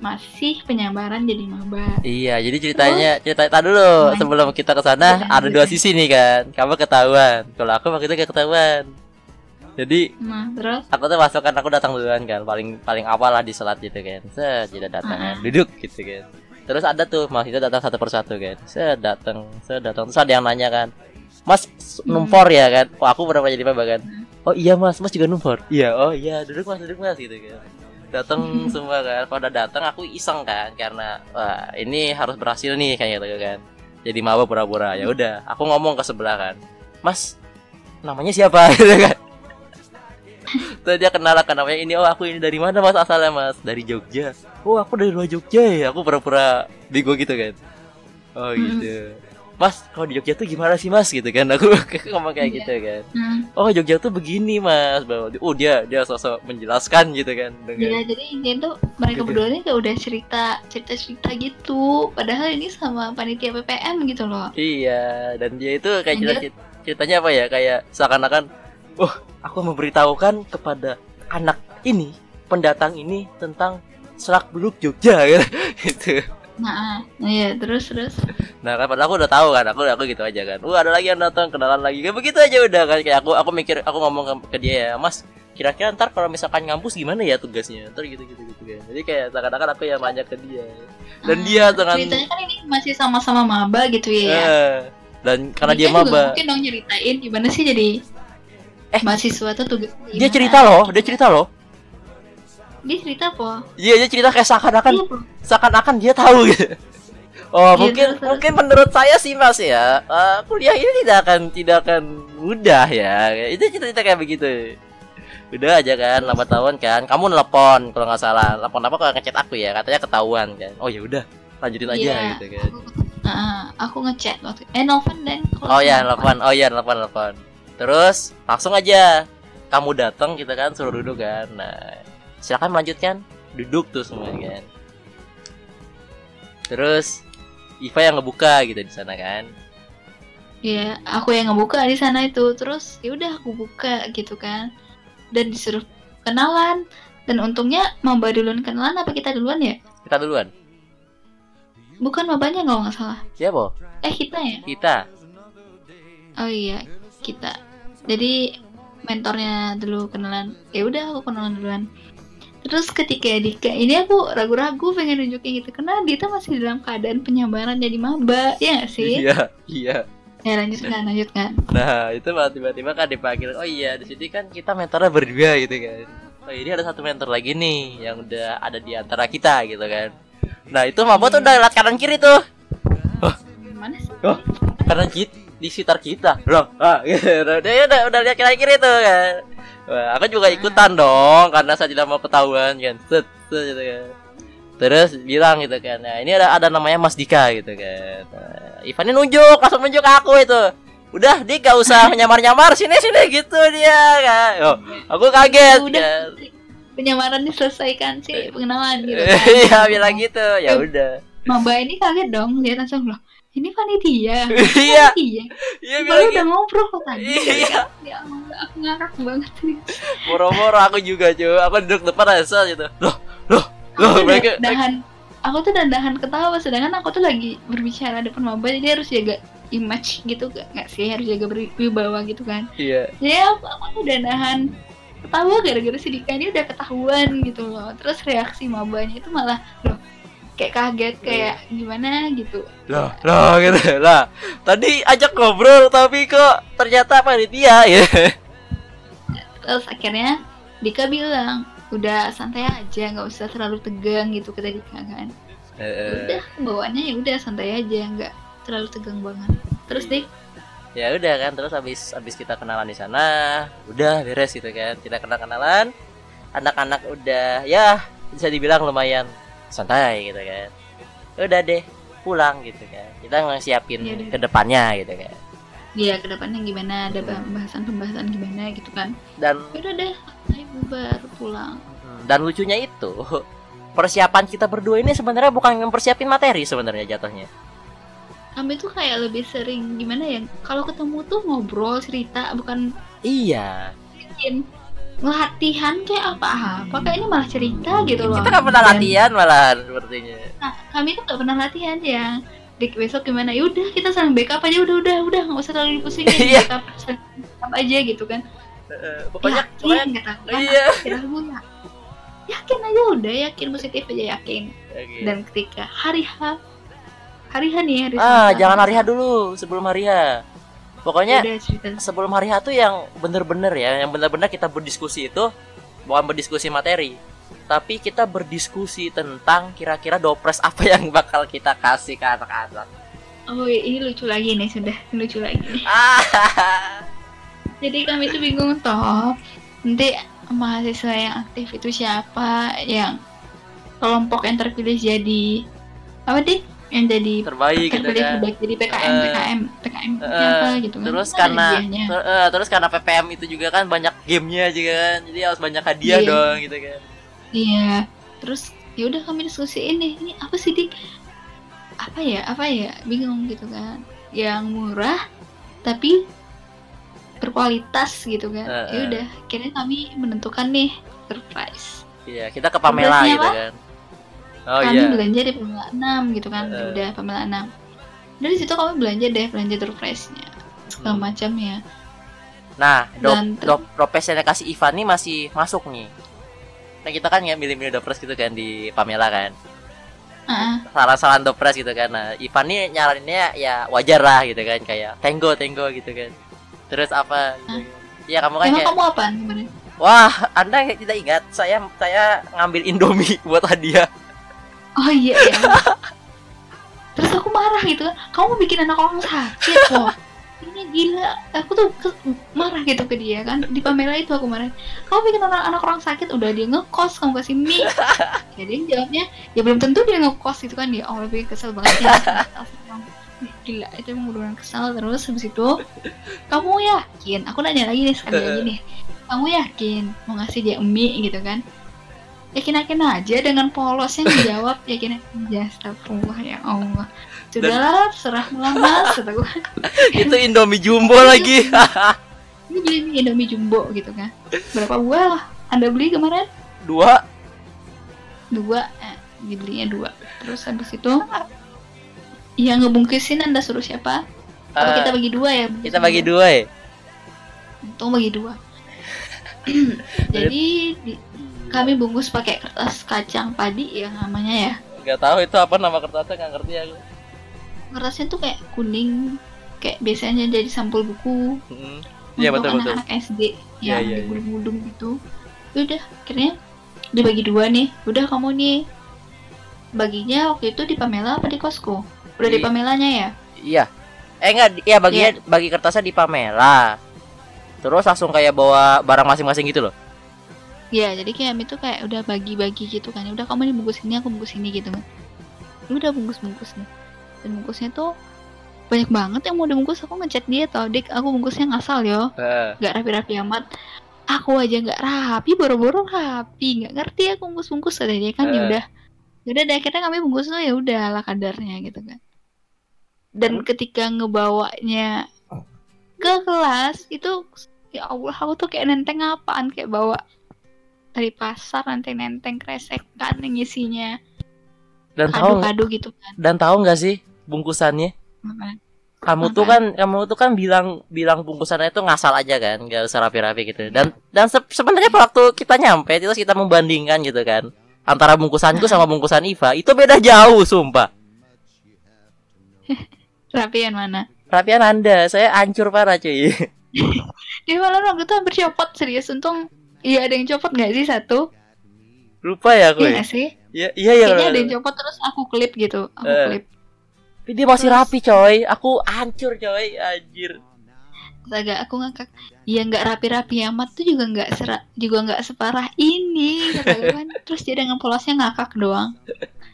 C: masih penyabaran jadi maba
B: Iya, jadi ceritanya cerita tak dulu
C: Gimana?
B: sebelum kita ke sana ada dua sisi nih kan. Kamu ketahuan. Kalau aku waktu itu gak ketahuan. Jadi
C: nah terus
B: aku tuh masuk kan aku datang duluan kan paling paling awal lah di selat gitu kan set tidak datang kan
C: Ah.
B: duduk gitu kan terus ada tuh mas itu datang satu persatu kan set datang set datang terus ada yang nanya kan mas
C: Hmm.
B: numpor ya kan oh aku berapa jadi maba kan
C: Hmm.
B: oh iya mas mas juga numpor iya oh iya duduk mas duduk mas gitu kan datang semua kan. Pada datang aku iseng kan karena wah ini harus berhasil nih kayak gitu kan. Jadi maba pura-pura. Ya udah aku ngomong ke sebelah kan. Mas namanya siapa? (laughs) Gitu kan. Terus dia kenal kan namanya ini oh aku ini dari mana mas asalnya mas? Dari Jogja. Oh aku dari luar Jogja ya? Aku pura-pura bego gitu kan. Oh gitu mas kalau di Jogja tuh gimana sih mas? Gitu kan. (laughs) Aku ngomong kayak
C: Iya.
B: gitu kan.
C: Hmm,
B: oh Jogja tuh begini mas. Bahwa oh dia dia sosok menjelaskan gitu kan
C: ya
B: dengan
C: jadi dia tuh mereka
B: Gitu.
C: berdua ini kayak udah cerita cerita cerita gitu. Padahal ini sama panitia PPM gitu loh.
B: Iya dan dia itu kayak cerita ceritanya apa ya? Kayak seakan-akan oh aku memberitahukan kepada anak ini pendatang ini tentang Selak Beluk Jogja (laughs) gitu.
C: Nah iya terus terus
B: Nah kan padahal aku udah tahu kan, aku aku gitu aja kan. Wah ada lagi yang datang, kenalan lagi, kayak begitu aja udah kan. Kayak aku aku mikir, aku ngomong ke, ke dia ya, Mas, kira-kira ntar kalau misalkan ngampus gimana ya tugasnya? Ntar gitu gitu gitu kan. Jadi kayak seakan-akan aku yang nanya ke dia. Dan
C: Ah,
B: dia dengan
C: ceritanya kan ini masih sama-sama maba gitu ya
B: eh, dan karena dia
C: juga
B: maba,
C: mungkin dong nyeritain gimana sih jadi
B: Eh,
C: mahasiswa tuh tugas
B: dia cerita loh, dia cerita loh.
C: Dia cerita apa?
B: Iya dia cerita kayak seakan-akan
C: Iya, Po.
B: seakan-akan dia tahu gitu. Oh
C: Iya,
B: mungkin
C: terus,
B: mungkin menurut saya sih mas ya eh, kuliah ini tidak akan tidak akan mudah ya. Itu cerita kayak begitu. Udah aja kan lambat tahun kan. Kamu nelpon kalau nggak salah. Nelpon apa kalau ngechat aku ya. Katanya ketahuan kan. Oh ya udah lanjutin aja
C: Iya.
B: gitu kan.
C: Ah, aku ngechat waktu eh Novan dan
B: oh ya nelpon. Oh ya nelpon nelpon. Terus langsung aja. Kamu datang kita kan suruh duduk kan. Nah silakan melanjutkan duduk tuh semua kan terus Iva yang ngebuka gitu di sana kan
C: Iya, aku yang ngebuka di sana itu. Terus ya udah aku buka gitu kan. Dan disuruh kenalan. Dan untungnya maba duluan kenalan apa kita duluan ya?
B: kita duluan
C: Bukan mabanya kalau nggak salah.
B: siapa
C: Eh kita ya?
B: kita
C: Oh iya, kita. Jadi mentornya dulu kenalan. Ya udah aku kenalan duluan. Terus ketika Dika ini aku ragu-ragu pengen nunjukin gitu karena Dita masih dalam keadaan penyabaran jadi maba, ya nggak sih?
B: iya iya.
C: Ya lanjutkan, lanjutkan.
B: nah itu malah tiba-tiba kan dipanggil oh iya di sini kan kita mentornya berdua gitu kan. Oh ini ada satu mentor lagi nih yang udah ada di antara kita gitu kan. Nah itu mama tuh udah lihat kanan kiri tuh.
C: Mana sih?
B: Oh. kanan kiri di sekitar kita. Loh ah gitu. Dia udah udah lihat kanan kiri tuh kan Wah, aku juga ikutan dong karena saya tidak mau ketahuan kan. Set, set, gitu kan. Terus bilang gitu kan nah ini ada ada namanya Mas Dika gitu kan. Nah, Ivan ini nunjuk langsung nunjuk aku itu. Udah dia gak usah (laughs) nyamar nyamar sini sini gitu dia kan. Oh, aku kaget
C: udah
B: kan.
C: penyamaran diselesaikan sih pengenalan gitu (laughs) kan.
B: iya bilang gitu. Ya udah.
C: Maba ini kaget dong, dia langsung loh. (laughs) ini panitia
B: Iya.
C: iya
B: Iya
C: baru udah ngobrol kok tadi
B: Iya.
C: ya Allah aku ngakak banget nih
B: Moro-moro aku juga cuy. Aku duduk depan Asal gitu. Loh, loh, loh
C: aku tuh
B: mereka
C: dahan aku tuh dandahan ketawa sedangkan aku tuh lagi berbicara depan maba jadi harus jaga image gitu gak, nggak sih harus jaga berwibawa gitu kan
B: Iya.
C: jadi aku, aku tuh dandahan ketawa gara-gara si Dika ini udah ketahuan gitu loh terus reaksi mabanya itu malah loh kayak kaget kayak gimana gitu.
B: Loh, loh gitu. Lah. Tadi ajak ngobrol tapi kok ternyata panitia ya.
C: terus akhirnya Dika bilang udah santai aja nggak usah terlalu tegang gitu kata Dika kan. Udah bawaannya ya udah santai aja nggak terlalu tegang banget. Terus Dik?
B: Ya udah kan terus habis habis kita kenalan di sana udah beres gitu kan kita kenal kenalan. Anak-anak udah ya bisa dibilang lumayan santai gitu kan. Udah deh pulang gitu kan. Kita ngesiapin
C: Iya deh.
B: ke depannya gitu kan.
C: Dia ke depannya gimana? Ada pembahasan-pembahasan gimana gitu kan?
B: Dan
C: Ya udah deh ayo bubar pulang.
B: Dan lucunya itu (laughs) persiapan kita berdua ini sebenarnya bukan mempersiapin materi sebenarnya jatuhnya.
C: Kami tuh kayak lebih sering gimana ya kalau ketemu tuh ngobrol cerita bukan
B: iya.
C: bikin latihan kayak apa-apa kayak ini malah cerita gitu loh
B: kita nggak pernah latihan malahan sepertinya
C: Nah, kami tuh gak pernah latihan ya. Dik besok gimana? Ya udah kita saling backup aja udah udah udah nggak usah terlalu dipusingin (laughs)
B: Iya.
C: backup, backup aja gitu kan.
B: Eh, pokoknya
C: yakin kata kan
B: iya
C: ya. Yakin aja udah yakin positif aja yakin. Dan ketika hari H hari H nih hari
B: ah jangan hari H dulu sebelum hari H pokoknya
C: Udah cerita.
B: sebelum hari H tuh yang bener-bener ya yang bener-bener kita berdiskusi itu bukan berdiskusi materi tapi kita berdiskusi tentang kira-kira dopres apa (laughs) yang bakal kita kasih ke anak-anak
C: Oh ini lucu lagi nih sudah lucu lagi. (laughs) Jadi kami tuh bingung toh nanti mahasiswa yang aktif itu siapa yang kelompok yang terpilih jadi apa dik yang jadi
B: terbaik gitu kan.
C: terbaik jadi PKM
B: Eh,
C: PKM PKM
B: eh,
C: siapa gitu kan.
B: terus karena ter- eh, terus karena PPM itu juga kan banyak gamenya juga kan. Jadi harus banyak hadiah
C: Iya.
B: dong gitu kan.
C: Iya. Terus ya udah kami diskusiin nih ini apa sih dik? Apa ya apa ya? Bingung gitu kan. Yang murah tapi berkualitas gitu kan.
B: Eh,
C: ya
B: eh.
C: udah akhirnya kami menentukan nih surprise.
B: Iya kita ke Pamela gitu
C: apa?
B: kan oh
C: kami
B: iya
C: belanja di Pamela 6 gitu kan
B: Eh.
C: udah Pamela 6 dari situ kami belanja deh belanja surprise-nya segala
B: Hmm.
C: macamnya
B: Nah, dop,
C: Dan-
B: dop, dopes yang kasih Ivan nih masih masuk nih. Nah, kita kan ya milih-milih dopres gitu kan di Pamela kan.
C: Ah,
B: Salah-salah dopres gitu kan. Nah, Ivan nih nyaraninnya ya wajar lah gitu kan. Kayak tenggo, tenggo gitu kan. Terus apa gitu kan. Ya kamu kan
C: emang
B: kayak,
C: kamu kemarin
B: wah Anda kayak tidak ingat. Saya saya ngambil Indomie (laughs) buat hadiah.
C: Oh iya ya. Terus aku marah gitu. Kamu bikin anak orang sakit kok. Ini gila. Aku tuh marah gitu ke dia kan. Di Pamela itu aku marah. Kamu bikin anak anak orang sakit udah dia ngekos kamu kasih mie. Jadi jawabnya ya belum tentu dia ngekos gitu kan dia. Oh lebih kesel banget ya. Gila itu emang beneran kesel terus habis itu kamu yakin aku nanya lagi nih sekali lagi nih kamu yakin mau ngasih dia mie gitu kan yakin-yakin aja dengan polosnya dijawab. (laughs) Yakin aja astagfirullah ya Allah. Sudahlah serah mas kata gue (laughs)
B: Itu Indomie jumbo lagi. (laughs)
C: ini beli mie Indomie jumbo gitu kan. Berapa buah anda beli kemarin?
B: Dua.
C: dua eh, dibelinya dua. Terus habis itu? Yang ngebungkusin anda suruh siapa? Apa
B: Eh,
C: kita bagi dua ya?
B: kita bagi dua ya.
C: untung bagi dua. (clears throat) Jadi di- kami bungkus pakai kertas kacang padi yang namanya ya
B: Gak tahu itu apa nama kertasnya nggak ngerti aku.
C: kertasnya tuh kayak kuning kayak biasanya jadi sampul buku.
B: Iya
C: untuk
B: betul betul.
C: anak-anak SD
B: Iya,
C: yang
B: iya, iya.
C: digulung-gulung gitu udah akhirnya dibagi dua nih udah kamu nih baginya waktu itu di Pamela apa di Costco udah di
B: Di-
C: Pamelanya ya
B: Iya. Eh enggak, iya baginya bagi kertasnya di Pamela. Terus langsung kayak bawa barang masing-masing gitu loh.
C: Ya jadi kayak itu kayak udah bagi-bagi gitu kan. Udah kamu nih bungkus ini aku bungkus ini gitu kan. Ya udah bungkus-bungkus nih. Dan bungkusnya tuh banyak banget yang mau dibungkus. Aku ngechat dia tau dik aku bungkusnya ngasal yo.
B: Heeh.
C: nggak rapi-rapi amat. Aku aja nggak rapi boro-boro rapi. Nggak ngerti aku bungkus-bungkus ada dia kan. Ya
B: Eh.
C: udah. Ya udah deh akhirnya kami bungkus tuh ya udah ala kadarnya gitu kan. Dan ketika ngebawanya ke kelas itu ya Allah aku tuh kayak nenteng apaan kayak bawa dari pasar nenteng-nenteng kresekan yang isinya
B: Dan tahu
C: kado-kado gitu kan
B: dan tahu nggak sih bungkusannya?
C: Apa?
B: Kamu tuh
C: Apa?
B: kan kamu tuh kan bilang bilang bungkusannya itu ngasal aja kan, nggak usah rapi-rapi gitu. Dan dan se- sebenarnya waktu kita nyampe terus kita membandingkan gitu kan antara bungkusanku sama bungkusan Iva itu beda jauh sumpah. (laughs)
C: rapian mana
B: Rapian Anda, saya hancur parah cuy. (laughs)
C: dia malah waktu itu hampir copot serius untung iya ada yang copot nggak sih satu
B: Lupa ya aku.
C: iya
B: ya?
C: sih
B: Iya iya ya.
C: kayaknya ada yang copot terus aku klip gitu aku
B: Eh.
C: klip
B: Tapi dia masih
C: Terus-
B: rapi coy. Aku hancur coy, anjir.
C: Agak aku ngakak ya nggak rapi-rapi amat tuh juga nggak serak juga nggak separah ini kan (laughs) terus dia dengan polosnya ngakak doang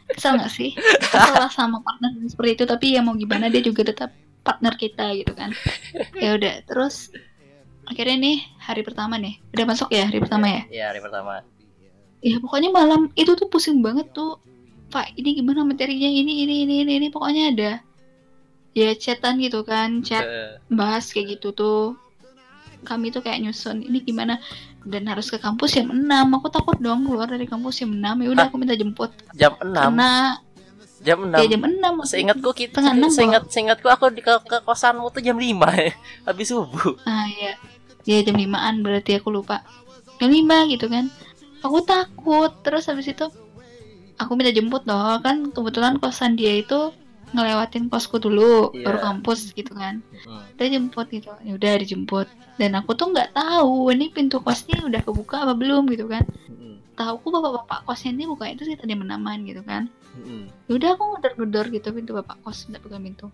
C: kesel nggak sih kesel sama partner seperti itu tapi ya mau gimana dia juga tetap partner kita gitu kan ya udah terus akhirnya nih hari pertama nih. Udah masuk ya hari pertama ya?
B: Iya, hari pertama.
C: ya pokoknya malam itu tuh pusing banget tuh. Pak ini gimana materinya? Ini ini ini ini, ini. pokoknya ada ya chatan gitu kan chat
B: Eh,
C: bahas kayak gitu tuh. Kami tuh kayak nyusun ini gimana? Dan harus ke kampus jam 6 aku takut dong keluar dari kampus jam 6 ya udah aku minta jemput.
B: Jam 6.
C: karena
B: Jam 6.
C: ya jam 6
B: Seingatku kita seingat seingatku aku di ke, ke kosanmu tuh jam 5 ya. Habis subuh.
C: ah ya ya jam 5an berarti aku lupa. Jam 5 gitu kan. Aku takut. Terus habis itu aku minta jemput loh kan kebetulan kosan dia itu ngelewatin kosku dulu
B: Iya.
C: baru kampus gitu kan.
B: Hmm.
C: udah jemput gitu. Ya udah dijemput. Dan aku tuh nggak tahu ini pintu kosnya udah kebuka apa belum gitu kan.
B: Hmm.
C: tahu aku bapak-bapak kosnya ini buka itu sih tadi menaman gitu kan.
B: Hmm.
C: ya udah aku ngedor-ngedor gitu pintu bapak kos nggak buka pintu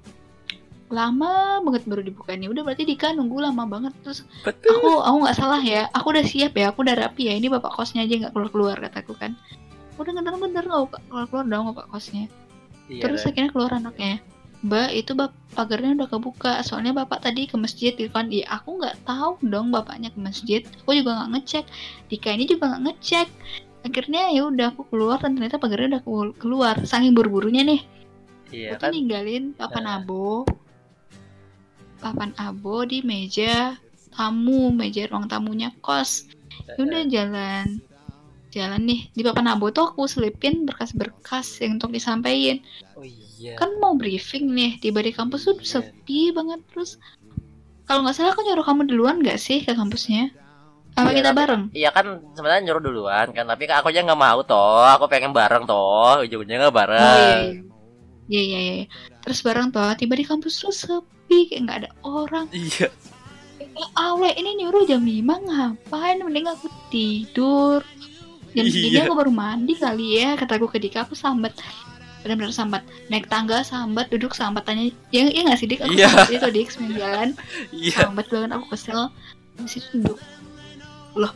C: lama banget baru dibuka nih udah berarti Dika nunggu lama banget. Terus
B: Betul.
C: aku aku nggak salah ya aku udah siap ya aku udah rapi ya. Ini bapak kosnya aja nggak keluar keluar kataku kan. Udah ngedor-ngedor nggak keluar keluar dong bapak kosnya.
B: Iya,
C: terus akhirnya keluar anaknya. Mbak itu bap pagarnya udah kebuka. Soalnya bapak tadi ke masjid Irfan. Iya aku nggak tahu dong bapaknya ke masjid. Aku juga nggak ngecek. Dika ini juga nggak ngecek. Akhirnya ya udah aku keluar dan ternyata pagarnya udah kelu- keluar. Saking buru-burunya nih.
B: Iya
C: aku tuh
B: kan.
C: ninggalin papan abo papan abo di meja tamu meja ruang tamunya kos ya udah jalan jalan nih di papan abo tuh aku selipin berkas-berkas yang untuk disampaikan
B: Oh iya.
C: kan mau briefing nih tiba di kampus tuh
B: Iya.
C: sepi banget terus kalau nggak salah aku nyuruh kamu duluan nggak sih ke kampusnya apa
B: Iya,
C: kita
B: tapi-
C: bareng
B: Iya kan sebenarnya nyuruh duluan kan, tapi aku aja nggak mau toh. Aku pengen bareng toh, ujung-ujungnya nggak bareng.
C: oh iya iya iya iya, iya. terus bareng tuh tiba di kampus tuh sepi kayak nggak ada orang.
B: Iya.
C: ya Allah ini nyuruh jam 5 ngapain? Mending aku tidur. Jam segini
B: Iya.
C: aku baru mandi kali ya kataku ke Dika aku sambat. Benar-benar sambat. Naik tangga sambat duduk sambat tanya ya ya nggak sih dik? Aku
B: Iya.
C: sambat itu dik sembilan jalan.
B: Iya.
C: sambat banget aku kesel. Itu duduk. Loh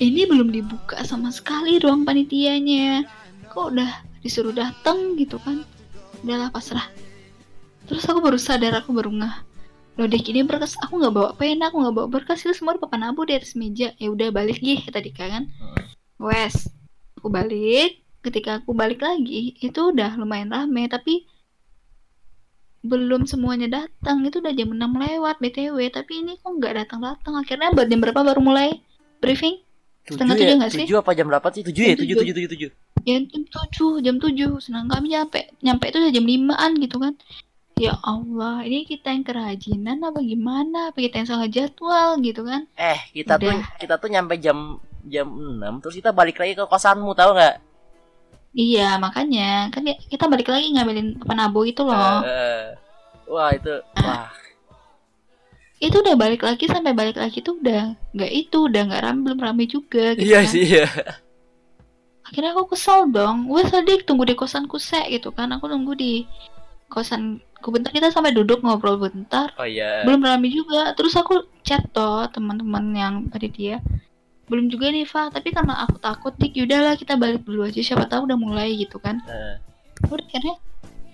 C: ini belum dibuka sama sekali ruang panitianya. Kok udah disuruh datang gitu kan? Udahlah pasrah terus aku baru sadar aku baru ngeh loh dek ini berkas aku nggak bawa pena aku nggak bawa berkas itu semua di papan abu di atas meja ya udah balik gih tadi kan wes aku balik ketika aku balik lagi itu udah lumayan rame tapi belum semuanya datang itu udah jam 6 lewat btw tapi ini kok nggak datang datang akhirnya buat jam berapa baru mulai briefing Setengah
B: Tujuh
C: tujuh
B: ya?
C: nggak sih?
B: Tujuh apa jam berapa sih? Tujuh ya?
C: Jam
B: Tujuh,
C: tujuh.
B: tujuh, tujuh, tujuh.
C: ya jam 7 jam 7 senang kami nyampe nyampe itu udah jam 5an gitu kan ya Allah ini kita yang kerajinan apa gimana apa kita yang salah jadwal gitu kan
B: Eh, kita tuh
C: Udah.
B: kita tuh nyampe jam jam 6 terus kita balik lagi ke kosanmu tahu nggak?
C: iya makanya kan ya- kita balik lagi ngambilin papan abo itu loh
B: Eh, wah itu wah
C: itu udah balik lagi sampai balik lagi tuh udah nggak itu udah nggak rame belum rame juga gitu
B: iya
C: kan.
B: sih iya.
C: akhirnya aku kesel dong wes tadi tunggu di kosanku se gitu kan aku tunggu di kosanku bentar kita sampai duduk ngobrol bentar.
B: Oh iya.
C: belum rame juga. Terus aku chat toh teman-teman yang panitia belum juga nih Fa tapi karena aku takut dik yaudahlah kita balik dulu aja. Siapa tahu udah mulai gitu kan.
B: Eh,
C: udah akhirnya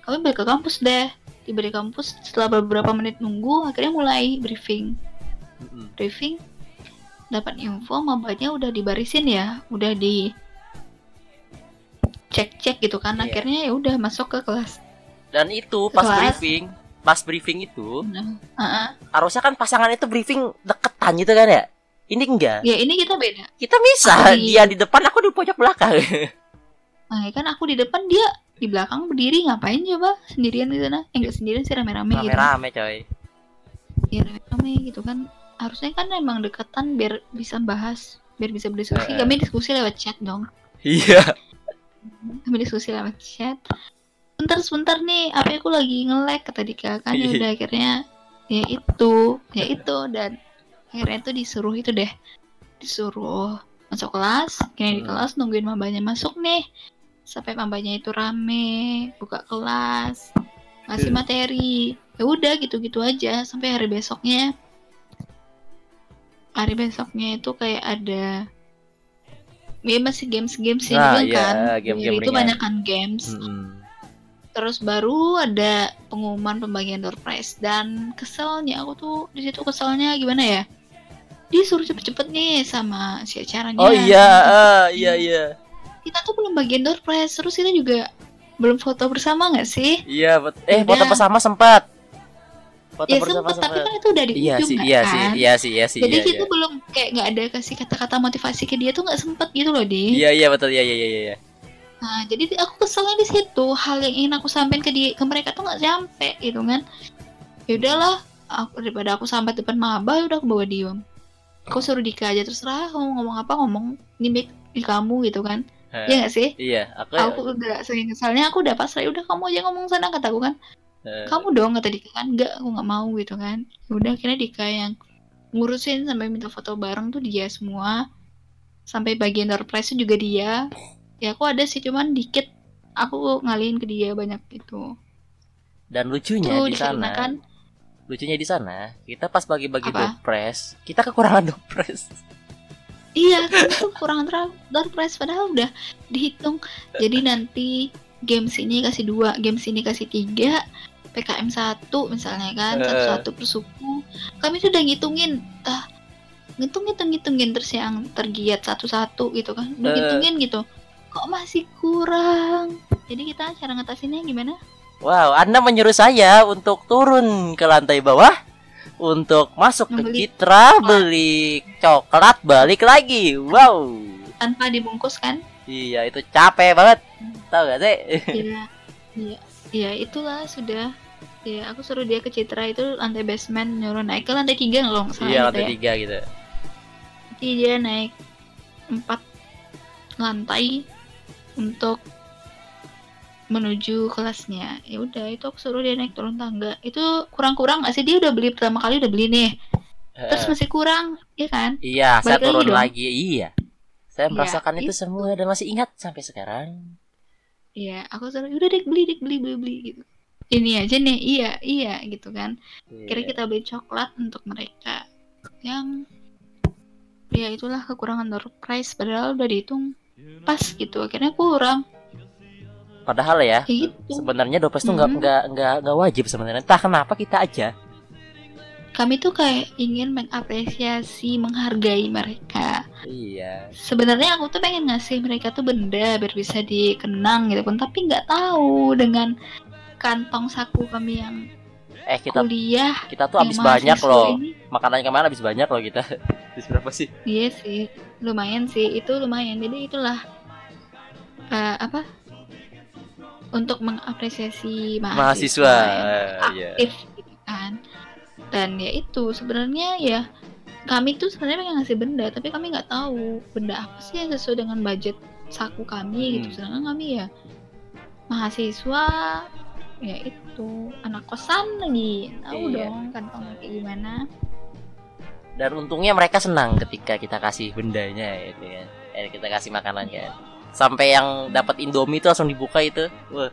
C: kami balik ke kampus deh. Tiba di kampus setelah beberapa menit nunggu akhirnya mulai briefing.
B: Mm-mm.
C: briefing dapat info mabanya udah dibarisin ya. Udah di cek cek gitu kan.
B: Iya.
C: akhirnya ya udah masuk ke kelas
B: Dan itu pas
C: Kelas.
B: briefing, pas briefing itu
C: ah.
B: harusnya kan pasangan itu briefing deketan gitu kan ya? Ini enggak?
C: Ya ini kita beda.
B: Kita bisa dia di depan aku di pojok belakang. (laughs)
C: Nah, kan aku di depan dia di belakang berdiri. Ngapain coba? Sendirian di sana eh enggak sendirian sih rame-rame gitu.
B: Rame-rame coy.
C: Ya rame gitu kan. Harusnya kan emang deketan biar bisa bahas biar bisa berdiskusi.
B: Eh.
C: kami diskusi lewat chat dong.
B: Iya.
C: Kami diskusi lewat chat sebentar sebentar nih apa aku lagi nge-lag kata Dika. Kan ya
B: Iya.
C: udah akhirnya ya itu ya itu dan akhirnya tuh disuruh itu deh. Disuruh masuk kelas kini di
B: Hmm.
C: kelas nungguin mambanya masuk nih. Sampai mambanya itu rame buka kelas ngasih materi. Ya udah gitu-gitu aja sampai hari besoknya. Hari besoknya itu kayak ada ya masih games-games ini
B: Nah,
C: juga
B: iya,
C: kan.
B: game-game
C: Ya, itu banyak kan games.
B: Mm-mm.
C: Terus baru ada pengumuman pembagian door prize. Dan keselnya aku tuh di situ keselnya gimana ya? Dia suruh cepet-cepet nih sama si acaranya.
B: Oh iya ah, iya iya.
C: kita tuh belum bagian door prize. Terus kita juga belum foto bersama nggak sih?
B: Iya eh
C: Udah.
B: foto bersama sempat. Foto
C: ya
B: bersama
C: sempet tapi
B: sempat.
C: kan itu udah di
B: iya sih iya
C: kan?
B: sih iya sih iya sih
C: jadi
B: iya,
C: kita
B: iya.
C: belum kayak nggak ada kasih kata-kata motivasi ke dia tuh nggak sempet gitu loh di.
B: Iya iya betul iya iya iya iya
C: Nah, jadi aku keselnya di situ. Hal yang ingin aku sampaikan ke dia, ke mereka tuh nggak sampai gitu kan. Ya udahlah, aku daripada aku sampai depan maba, ya udah aku bawa diem. Aku suruh Dika aja terserah kamu ngomong apa ngomong ini di kamu gitu kan. Iya gak sih?
B: iya aku
C: Aku udah saking kesalnya aku udah pasrah, "Ya udah kamu aja ngomong sana kataku kan.
B: eh,
C: Kamu dong kata Dika kan. Enggak, aku nggak mau gitu kan. Ya udah akhirnya Dika yang ngurusin sampai minta foto bareng tuh dia semua. Sampai bagian door prize juga dia. Ya aku ada sih cuman dikit aku ngalihin ke dia banyak gitu.
B: dan lucunya
C: Tuh
B: di sana
C: dikarenakan
B: lucunya di sana kita pas bagi-bagi press kita kekurangan door press
C: iya kan itu kurang prize padahal udah dihitung. Jadi nanti games ini kasih dua, games ini kasih tiga, PKM satu misalnya kan
B: Eh.
C: satu-satu per suku. Kami sudah ngitungin, ah ngitung ngitung ngitungin terus yang tergiat satu-satu gitu kan, udah
B: Eh.
C: ngitungin gitu. Kok masih kurang? Jadi kita cara ngatasinnya gimana?
B: wow anda menyuruh saya untuk turun ke lantai bawah untuk masuk ke
C: Membeli
B: Citra beli coklat balik lagi wow
C: Tanpa dibungkus kan?
B: iya itu capek banget tahu gak sih (laughs)
C: Iya, iya, iya itulah sudah. Ya, aku suruh dia ke Citra itu lantai basement nyuruh naik ke lantai tiga loh, salah
B: iya
C: gitu
B: lantai
C: ya.
B: tiga gitu
C: Jadi dia naik empat lantai untuk menuju kelasnya. Ya udah, itu aku suruh dia naik turun tangga. Itu kurang-kurang nggak sih? Dia udah beli pertama kali udah beli nih. Terus
B: Eh,
C: masih kurang, ya kan?
B: iya saya
C: balik lagi
B: turun
C: dong.
B: lagi iya saya
C: Iya,
B: merasakan itu
C: itu.
B: semua dan masih ingat sampai sekarang
C: Iya, aku suruh udah dek beli, dek beli, beli, beli gitu. Ini aja nih, iya, iya gitu kan. Kira
B: Iya.
C: kita beli coklat untuk mereka yang ya itulah kekurangan door prize padahal udah dihitung pas gitu akhirnya kurang.
B: Padahal ya
C: gitu.
B: sebenarnya dopes tuh nggak
C: Mhm.
B: nggak nggak nggak wajib sebenarnya. Entah kenapa kita aja.
C: Kami tuh kayak ingin mengapresiasi menghargai mereka.
B: Iya.
C: Sebenarnya aku tuh pengen ngasih mereka tuh benda biar bisa dikenang gitu kan tapi nggak tahu dengan kantong saku kami yang
B: eh kita
C: kuliah
B: kita tuh habis banyak loh.
C: ini,
B: makanan ke mana habis banyak loh kita? (laughs) Habis berapa sih?
C: Iya sih lumayan sih itu lumayan. Jadi itulah eh, apa? Untuk mengapresiasi mahasiswa,
B: mahasiswa
C: yang
B: iya
C: aktif gitu kan. Dan ya itu sebenarnya ya kami tuh sebenarnya pengen ngasih benda tapi kami nggak tahu benda apa sih yang sesuai dengan budget saku kami gitu.
B: Hmm.
C: sedangkan kami ya mahasiswa ya itu anak kosan lagi. Tahu
B: Iya.
C: dong kantongnya kayak gimana
B: dan untungnya mereka senang ketika kita kasih bendanya itu ya eh, kita kasih makanannya sampai yang dapat indomie itu langsung dibuka itu. Wah.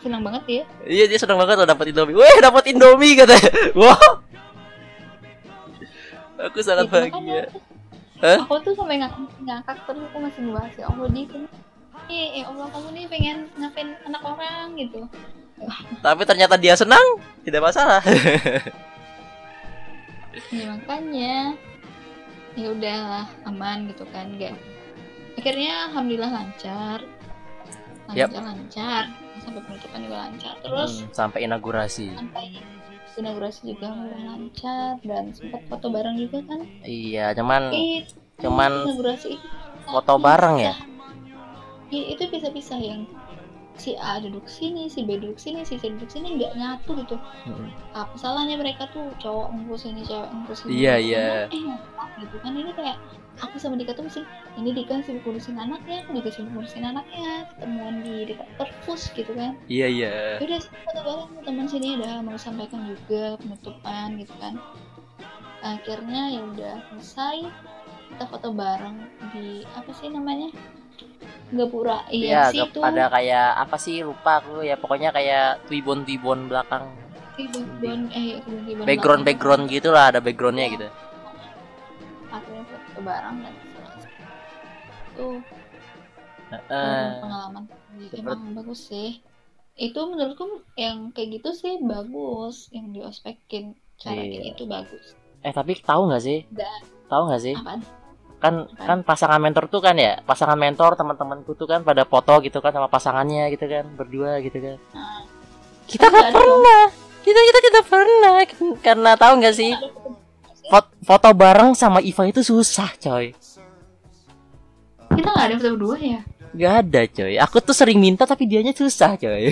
C: Senang banget ya
B: iya dia senang banget loh dapat indomie. Weh dapat indomie katanya (laughs) wah aku sangat
C: makanya
B: bahagia.
C: aku-
B: Hah?
C: aku tuh sampai ngak ngakak terus aku masih ngebahas ya Allah di nih ya Allah kamu nih pengen ngapain anak orang gitu.
B: Tapi ternyata dia senang tidak masalah (laughs)
C: ya makanya. Ya udahlah aman gitu kan enggak akhirnya alhamdulillah lancar.
B: Yap.
C: lancar-lancar sampai penutupan juga lancar. Terus
B: Hmm, sampai inaugurasi.
C: sampai inaugurasi juga lancar. Dan sempat foto bareng juga kan?
B: Iya, cuman
C: Ih,
B: cuman
C: inaugurasi.
B: foto bareng ya.
C: Iya, itu bisa-bisa yang si A duduk sini, si B duduk sini, si C duduk sini nggak nyatu gitu.
B: Hmm.
C: Apa salahnya mereka tuh cowok ngurus ini, cewek ngurus ini.
B: Iya, iya.
C: Eh, gitu kan ini kayak aku sama Dika tuh mesti ini Dika sibuk ngurusin anaknya, aku juga sibuk ngurusin anaknya, ketemuan di dekat perpus gitu kan.
B: Iya, iya.
C: Ya udah foto bareng teman sini udah mau sampaikan juga penutupan gitu kan. Akhirnya ya udah selesai kita foto bareng di apa sih namanya? Gapura.
B: Iya,
C: Iya, sih itu.
B: ada kayak apa sih lupa aku ya pokoknya kayak twibon-twibon belakang.
C: Kebun eh kebun
B: Background background gitu lah, ada backgroundnya gitu.
C: akhirnya dan. Tuh
B: Heeh.
C: pengalaman
B: Seperti-
C: emang bagus sih. Itu menurutku yang kayak gitu sih bagus, yang diospekin cara kayak
B: Iya.
C: gitu bagus.
B: Eh tapi tahu nggak sih? Tahu nggak sih?
C: apaan?
B: Kan kan pasangan mentor tuh kan ya, pasangan mentor teman-temanku tuh kan pada foto gitu kan sama pasangannya gitu kan, berdua gitu kan.
C: Nah.
B: Kita nggak
C: nggak
B: pernah. Kita kita kita pernah karena tahu nggak sih?
C: Foto-
B: Fot- foto bareng sama Iva itu susah coy
C: Kita nggak ada foto berdua ya?
B: Gak ada coy Aku tuh sering minta tapi dianya susah coy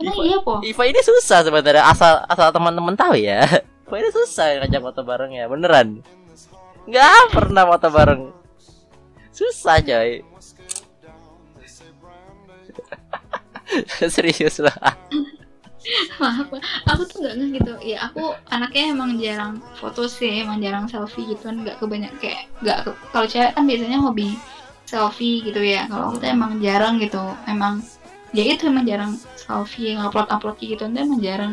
C: Emang
B: Iva-
C: iya po?
B: Iva ini susah sebenarnya asal asal teman-teman tahu ya Iva ini susah ngajak foto bareng ya beneran Gak pernah foto bareng Susah coy (laughs) Serius lah
C: Maaf, aku tuh nggak gitu. Ya aku anaknya emang jarang foto sih, emang jarang selfie gitu kan, nggak kebanyak kayak nggak kalau cewek kan biasanya hobi selfie gitu ya. Kalau aku tuh emang jarang gitu, emang ya itu emang jarang selfie ngupload upload gitu tuh emang jarang.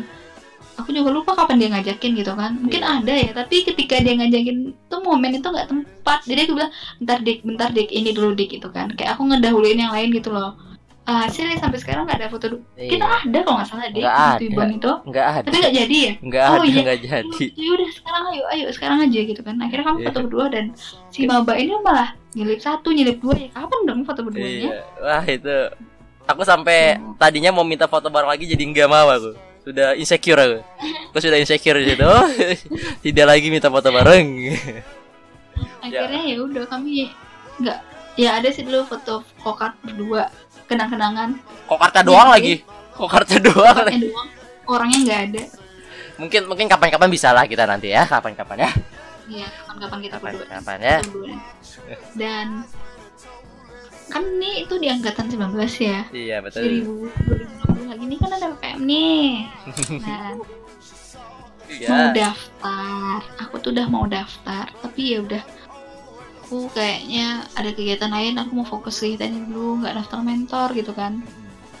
C: Aku juga lupa kapan dia ngajakin gitu kan. Mungkin
B: Iya.
C: ada ya, tapi ketika dia ngajakin tuh momen itu nggak tempat. Jadi aku bilang, bentar dik, bentar dik, ini dulu dik gitu kan. Kayak aku ngedahuluin yang lain gitu loh. Ah, hasilnya sampai sekarang nggak ada foto. du- Kita
B: Iya.
C: ada kalau nggak salah dik di
B: ada.
C: Twibbon itu.
B: Nggak ada
C: Tapi nggak jadi ya?
B: Nggak
C: Oh,
B: ada
C: iya.
B: nggak jadi
C: Ya udah sekarang ayo, ayo sekarang aja gitu kan. Akhirnya kamu
B: Iya.
C: foto berdua dan si maba ini malah nyelip satu, nyelip dua ya. Kapan dong foto berduanya?
B: Iya. Wah itu Aku sampai
C: Oh.
B: tadinya mau minta foto bareng lagi jadi nggak mau aku Sudah insecure aku. Aku sudah insecure di situ. Oh, (laughs) Tidak lagi minta foto bareng. (laughs)
C: Akhirnya ya udah kami nggak ya ada sih dulu foto kokart berdua kenang-kenangan.
B: Kok karta doang
C: Iya,
B: lagi. Kok karta (laughs) doang.
C: Orangnya doang. Orangnya nggak ada.
B: Mungkin mungkin kapan-kapan bisa lah kita nanti ya Kapan-kapan ya.
C: Ya kapan-kapan kita berdua.
B: Kapan-kapan ya.
C: Kita berdua. dan kan ini itu di angkatan 19 ya?
B: Iya betul.
C: 2000 2020 lagi. Ini kan ada PPM nih nah (laughs) mau
B: Iya
C: daftar. Aku tuh udah mau daftar tapi ya udah. Aku kayaknya ada kegiatan lain aku mau fokus kegiatan ini dulu nggak daftar mentor gitu kan.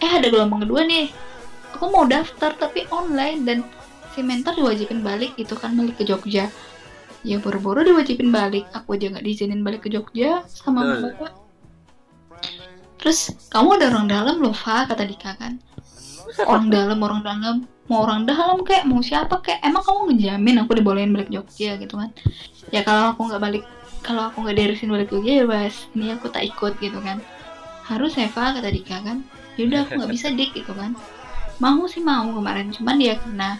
C: Eh ada gelombang kedua nih. Aku mau daftar tapi online dan si mentor diwajibin balik gitu kan balik ke Jogja. Ya boro-boro diwajibin balik. Aku aja nggak diizinin balik ke Jogja sama bapak terus kamu ada orang dalam loh Fa kata Dika kan. Orang dalam orang dalam. Mau orang dalam kayak mau siapa kayak emang kamu ngejamin aku dibolehin balik Jogja? Gitu kan. Ya kalau aku nggak balik kalau aku nggak diresin balik Jogja ya bas ini aku tak ikut gitu kan. Harus Eva kata Dika kan. Yaudah aku nggak bisa dik gitu kan. Mau sih mau kemarin cuman dia karena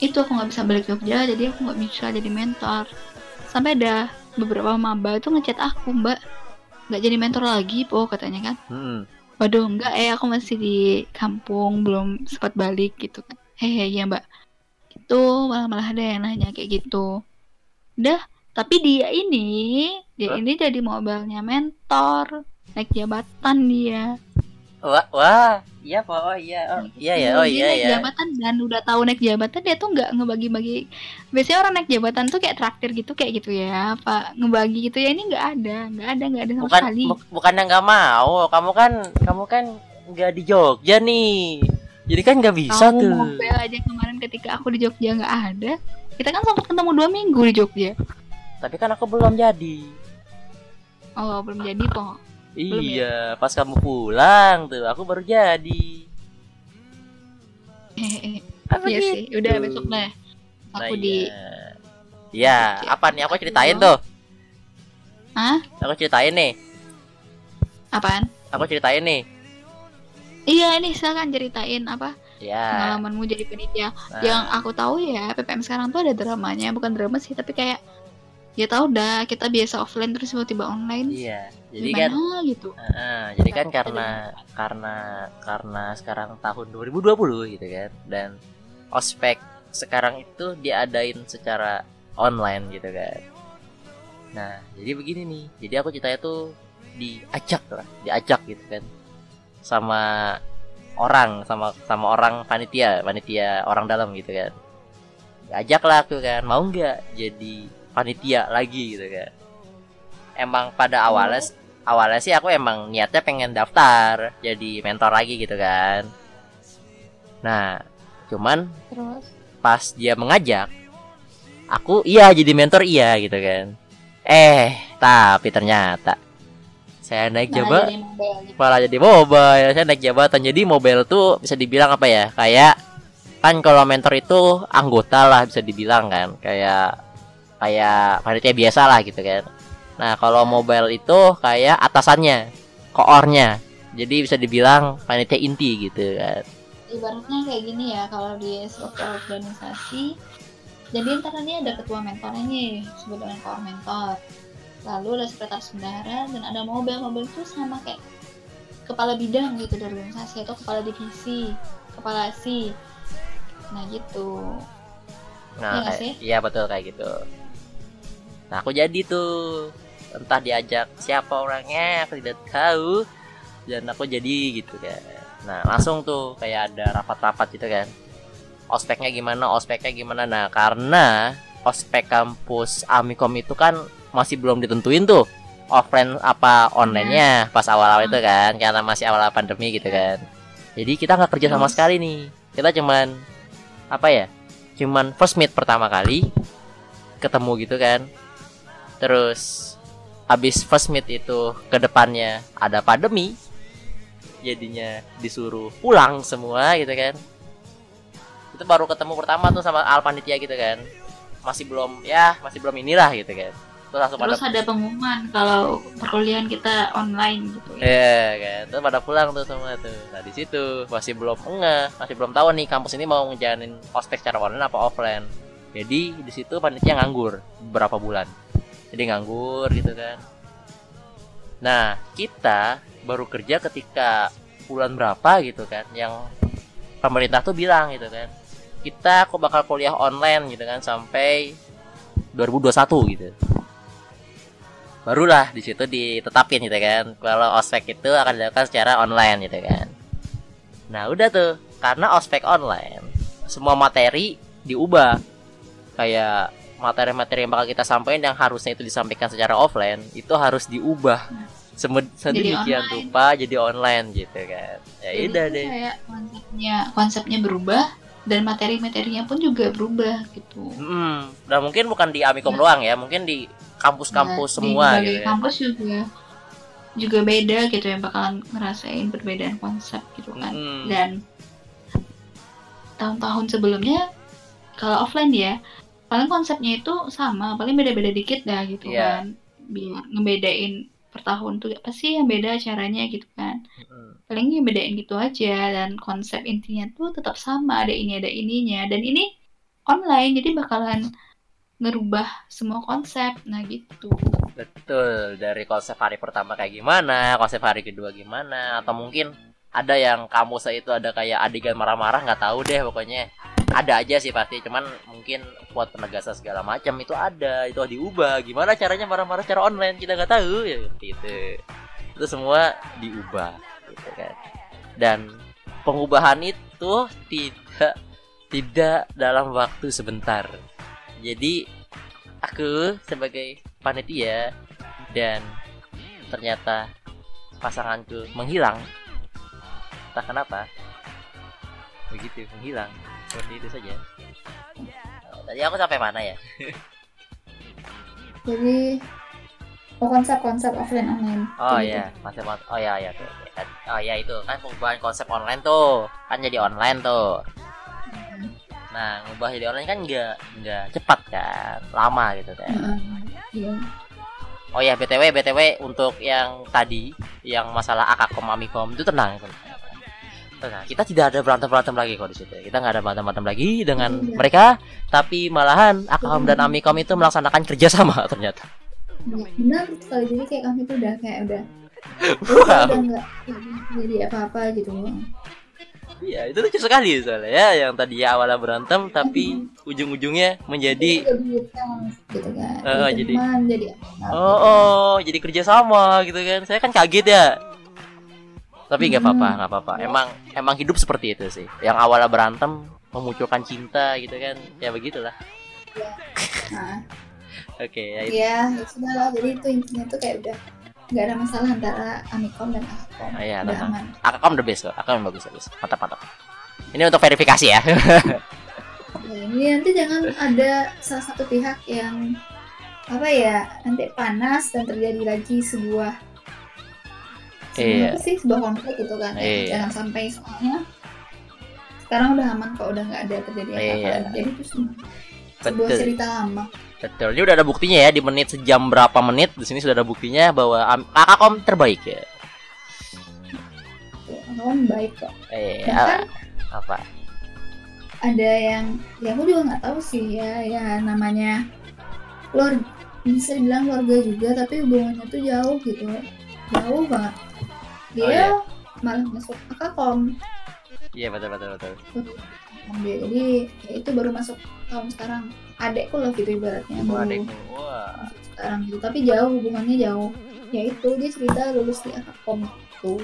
C: itu aku nggak bisa balik Jogja jadi aku nggak bisa jadi mentor. Sampai ada beberapa maba itu ngechat aku mbak nggak jadi mentor lagi po katanya kan
B: Hmm.
C: Waduh, enggak eh aku masih di kampung, belum sempat balik gitu kan. Hehe, ya mbak. Itu malah malah ada yang nanya kayak gitu. Udah, tapi dia ini, dia
B: Hah?
C: ini jadi mobilnya mentor, naik jabatan dia.
B: Wah, wah, iya Pak, oh iya, oh iya ya, oh
C: Dia
B: iya ya.
C: jabatan dan udah tahu naik jabatan dia tuh nggak ngebagi-bagi. Biasanya orang naik jabatan tuh kayak traktir gitu kayak gitu ya, apa ngebagi gitu ya ini nggak ada, nggak ada, nggak ada sama
B: Bukan,
C: sekali.
B: bu- bukannya nggak mau, kamu kan, kamu kan nggak di Jogja nih, jadi kan nggak bisa
C: Kamu
B: tuh.
C: mobil aja kemarin ketika aku di Jogja nggak ada. Kita kan sempat ketemu dua minggu di Jogja.
B: Tapi kan aku belum jadi.
C: Oh belum jadi kok. Belum
B: Iya, pas kamu pulang tuh, aku baru jadi. Apa
C: Iya sih.
B: gitu?
C: Udah besok deh.
B: Nah,
C: Aku di.
B: iya. Ya, apa nih? Aku ceritain tuh.
C: Hah?
B: Aku ceritain nih.
C: Apaan?
B: aku ceritain nih
C: Iya ini silakan ceritain apa
B: ya
C: pengalamanmu jadi panitia.
B: nah,
C: Yang aku tahu ya PPM sekarang tuh ada dramanya, bukan drama sih, tapi kayak ya tau dah kita biasa offline terus tiba-tiba online.
B: iya jadi kan
C: gitu.
B: Heeh, jadi kan karena karena karena sekarang tahun 2020 gitu kan dan ospek sekarang itu diadain secara online gitu kan. Nah, jadi begini nih. Jadi aku ceritanya tuh diajak lah, diajak gitu kan. Sama orang, sama sama orang panitia, panitia orang dalam gitu kan. Diajak lah aku kan, mau nggak jadi panitia lagi gitu kan. Emang pada awalnya awalnya sih aku emang niatnya pengen daftar jadi mentor lagi gitu kan. Nah, cuman
C: Terus
B: pas dia mengajak, aku iya jadi mentor iya gitu kan. Eh, tapi ternyata saya naik jabatan
C: gitu.
B: malah jadi mobile. Saya naik jabatan jadi mobile tuh bisa dibilang apa ya? Kayak kan kalau mentor itu anggota lah bisa dibilang kan, kayak kayak panitia biasa lah gitu kan. Nah, kalau mobile itu kayak atasannya, koornya. Jadi bisa dibilang panitia inti gitu kan.
C: Ibaratnya kayak gini ya kalau di suatu organisasi jadi ntar ini ada ketua mentornya nih disebut dengan koor mentor lalu ada sekretaris bendahara dan ada mobil mobil itu sama kayak kepala bidang gitu dari organisasi atau kepala divisi kepala si nah gitu Iya
B: Nah,
C: sih?
B: iya betul kayak gitu. Nah, aku jadi tuh entah diajak siapa orangnya aku tidak tahu dan aku jadi gitu kan. Nah, langsung tuh kayak ada rapat-rapat gitu kan. Ospeknya gimana, ospeknya gimana. Nah, karena ospek kampus Amikom itu kan masih belum ditentuin tuh offline apa online-nya pas awal-awal itu kan karena masih awal pandemi gitu kan. Jadi kita nggak kerja sama
C: Terus?
B: sekali nih. Kita cuman apa ya? cuman first meet pertama kali ketemu gitu kan terus habis first meet itu ke depannya ada pandemi jadinya disuruh pulang semua gitu kan itu baru ketemu pertama tuh sama al panitia gitu kan masih belum ya masih belum inilah gitu kan terus langsung pada
C: terus ada pengumuman kalau perkuliahan kita online gitu ya
B: Iya kan, terus pada pulang tuh semua tuh. Nah di situ masih belum enggak, masih belum tahu nih kampus ini mau ngejalanin ospek secara online apa offline. Jadi di situ panitia nganggur beberapa bulan. Jadi nganggur gitu kan. Nah kita baru kerja ketika bulan berapa gitu kan, yang pemerintah tuh bilang gitu kan, kita kok bakal kuliah online gitu kan sampai 2021 gitu. Barulah di situ ditetapin gitu kan kalau ospek itu akan dilakukan secara online gitu kan. Nah udah tuh karena ospek online semua materi diubah. Kayak materi-materi yang bakal kita sampaikan yang harusnya itu disampaikan secara offline itu harus diubah. Sedemikian rupa jadi online gitu kan. Ya
C: Jadi
B: udah deh.
C: kayak konsepnya konsepnya berubah dan materi-materinya pun juga berubah gitu.
B: Hmm, nah mungkin bukan di Amikom
C: Ya.
B: doang ya mungkin di kampus-kampus
C: Nah,
B: semua
C: di
B: gitu ya.
C: kampus juga juga beda gitu yang bakalan ngerasain perbedaan konsep gitu kan.
B: Mm-mm.
C: dan tahun-tahun sebelumnya kalau offline ya paling konsepnya itu sama paling beda-beda dikit dah gitu
B: Iya.
C: kan. Biar ngebedain per tahun tuh apa sih yang beda caranya gitu kan.
B: Mm-mm.
C: paling yang bedain gitu aja dan konsep intinya tuh tetap sama ada ini ada ininya. Dan ini online jadi bakalan ngerubah semua konsep. Nah gitu.
B: Betul, dari konsep hari pertama kayak gimana, konsep hari kedua gimana, atau mungkin ada yang kamu saya itu ada kayak adegan marah-marah nggak tahu deh pokoknya ada aja sih pasti cuman mungkin buat penegasan segala macam itu ada itu diubah. Gimana caranya marah-marah secara online? Kita nggak tahu. Ya seperti itu. Itu semua diubah gitu kan. Dan pengubahan itu tidak tidak dalam waktu sebentar. Jadi aku sebagai panitia dan ternyata pasanganku menghilang. Entah kenapa. Begitu menghilang seperti itu saja. Oh, tadi aku sampai mana ya? (laughs)
C: Jadi oh, konsep-konsep offline online.
B: Oh iya. konsep on- oh ya ya tuh. Kan- oh ya itu. Kan pengubahan konsep online tuh. Kan jadi online tuh. Nah ngubah jadi online kan nggak nggak cepat kan. Lama gitu kan.
C: Iya.
B: Oh ya BTW BTW untuk yang tadi yang masalah akakom amikom itu tenang tenang. Tenang. kita tidak ada berantem berantem lagi kok di situ kita nggak ada berantem berantem lagi dengan
C: Iya.
B: mereka tapi malahan akakom dan amikom itu melaksanakan kerjasama (laughs) ternyata
C: Ya, benar sekali jadi kayak kami tuh udah kayak udah (laughs)
B: Wow.
C: udah nggak jadi apa-apa gitu
B: Iya, itu lucu sekali soalnya ya, yang tadi awalnya berantem tapi ujung-ujungnya menjadi
C: gitu kan
B: Eh,
C: jadi
B: jadi- oh, oh jadi kerja sama gitu kan. Saya kan kaget ya. Tapi nggak apa-apa,
C: Hmm.
B: nggak apa-apa. Emang emang hidup seperti itu sih. Yang awalnya berantem memunculkan cinta gitu kan. Ya begitulah.
C: nah
B: Oke, ya itu.
C: ya ya sudah lah jadi itu intinya tuh kayak udah nggak ada masalah antara amikom dan akakom
B: Ah, iya,
C: udah
B: tenang.
C: aman
B: Akakom the best kok. Akakom bagus bagus. Mantap mantap. Ini untuk verifikasi ya.
C: Ya, ini nanti jangan ada salah satu pihak yang apa ya nanti panas dan terjadi lagi sebuah
B: Iya.
C: apa sih sebuah konflik gitu kan ya.
B: Iya.
C: jangan sampai soalnya sekarang udah aman kok udah nggak ada terjadi apa-apa
B: Iya.
C: jadi itu semua sebuah
B: Betul.
C: cerita lama
B: Betul. Ini udah ada buktinya ya di menit sejam berapa menit di sini sudah ada buktinya bahwa am- Akakom terbaik ya.
C: kawan baik kok
B: Eh,
C: bahkan
B: apa?
C: ada yang ya aku juga nggak tahu sih ya ya namanya keluarga bisa dibilang keluarga juga tapi hubungannya tuh jauh gitu jauh banget dia
B: Oh, iya.
C: malah masuk akakom
B: Iya betul betul betul.
C: dia jadi ya itu baru masuk tahun sekarang adekku lah gitu ibaratnya
B: Oh. Wah.
C: masuk sekarang gitu tapi jauh hubungannya jauh ya itu dia cerita lulus di akakom itu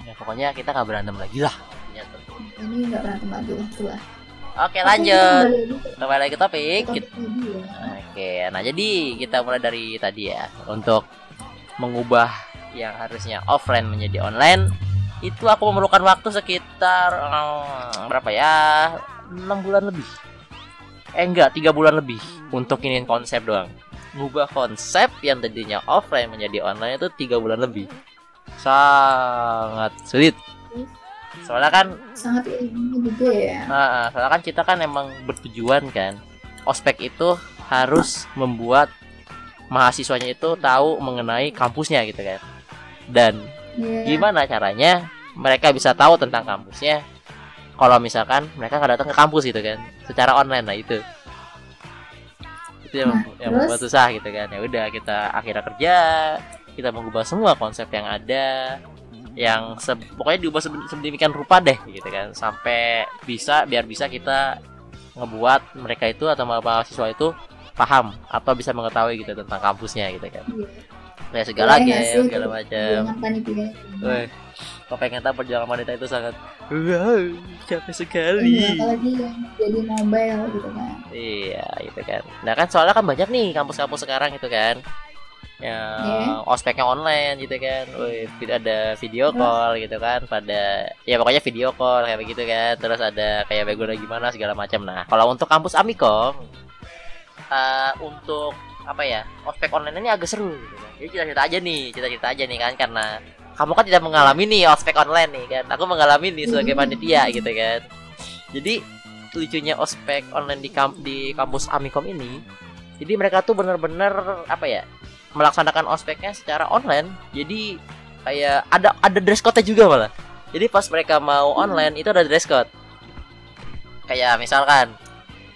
B: Ya, pokoknya kita nggak berantem lagi lah. Ya, tuh.
C: ini nggak berantem lagi lah tuh lah
B: Oke lanjut.
C: Kembali lagi ke
B: topik.
C: topik ya.
B: Oke, nah jadi kita mulai dari tadi ya untuk mengubah yang harusnya offline menjadi online itu aku memerlukan waktu sekitar hmm, berapa ya? Enam bulan lebih. Eh enggak tiga bulan lebih. Untuk ini konsep doang. Ngubah konsep yang tadinya offline menjadi online itu tiga bulan lebih. Sangat sulit. Soalnya kan
C: sangat juga ya.
B: Nah, soalnya kan kita kan emang bertujuan kan. Ospek itu harus membuat mahasiswanya itu tahu mengenai kampusnya gitu kan. Dan
C: Iya.
B: gimana caranya mereka bisa tahu tentang kampusnya kalau misalkan mereka nggak datang ke kampus gitu kan, secara online lah itu. Itu yang,
C: Nah,
B: yang membuat susah gitu kan. Ya udah kita akhirnya kerja, kita mengubah semua konsep yang ada yang se- pokoknya diubah sedemikian rupa deh gitu kan sampai bisa biar bisa kita ngebuat mereka itu atau mahasiswa itu paham atau bisa mengetahui gitu tentang kampusnya gitu kan
C: Iya.
B: Kayak segala
C: Boleh
B: game segala macam kok pengen tahu perjalanan wanita itu sangat wow capek
C: Iya,
B: sekali
C: apalagi yang jadi mobile gitu kan.
B: iya gitu kan. Nah kan soalnya kan banyak nih kampus-kampus sekarang gitu kan. Yang
C: Iya.
B: ospeknya online gitu kan. Wih, ada video call gitu kan pada ya pokoknya video call kayak begitu kan. Terus ada kayak background gimana segala macam nah kalau untuk kampus Amikom eh, untuk apa ya ospek online ini agak seru gitu kan. jadi cerita-cerita aja nih cerita-cerita aja nih kan karena kamu kan tidak mengalami nih ospek online nih kan. Aku mengalami nih sebagai (laughs) panitia gitu kan. Jadi lucunya ospek online di kamp di kampus Amikom ini jadi mereka tuh bener-bener apa ya melaksanakan ospeknya secara online. Jadi kayak ada ada dress code juga malah. Jadi pas mereka mau online itu ada dress code. Kayak misalkan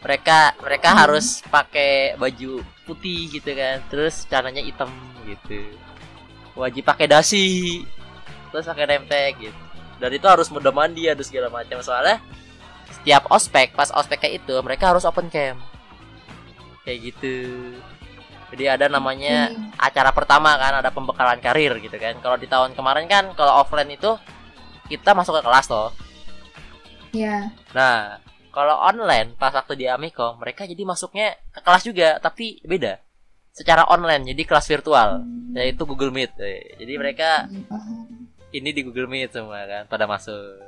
B: mereka mereka
C: Hmm.
B: harus pakai baju putih gitu kan. Terus celananya hitam gitu. Wajib pakai dasi. Terus pakai nemtek gitu. Dan itu harus mudah mandi ada segala macam. Soalnya setiap ospek pas ospeknya itu mereka harus open cam. Kayak gitu. Jadi ada namanya
C: Hmm.
B: acara pertama kan ada pembekalan karir gitu kan. Kalau di tahun kemarin kan kalau offline itu kita masuk ke kelas toh.
C: Ya,
B: nah kalau online pas waktu di Amikom mereka jadi masuknya ke kelas juga tapi beda. Secara online jadi kelas virtual. Yaitu Google Meet. Eh, jadi mereka ini di Google Meet semua kan pada masuk.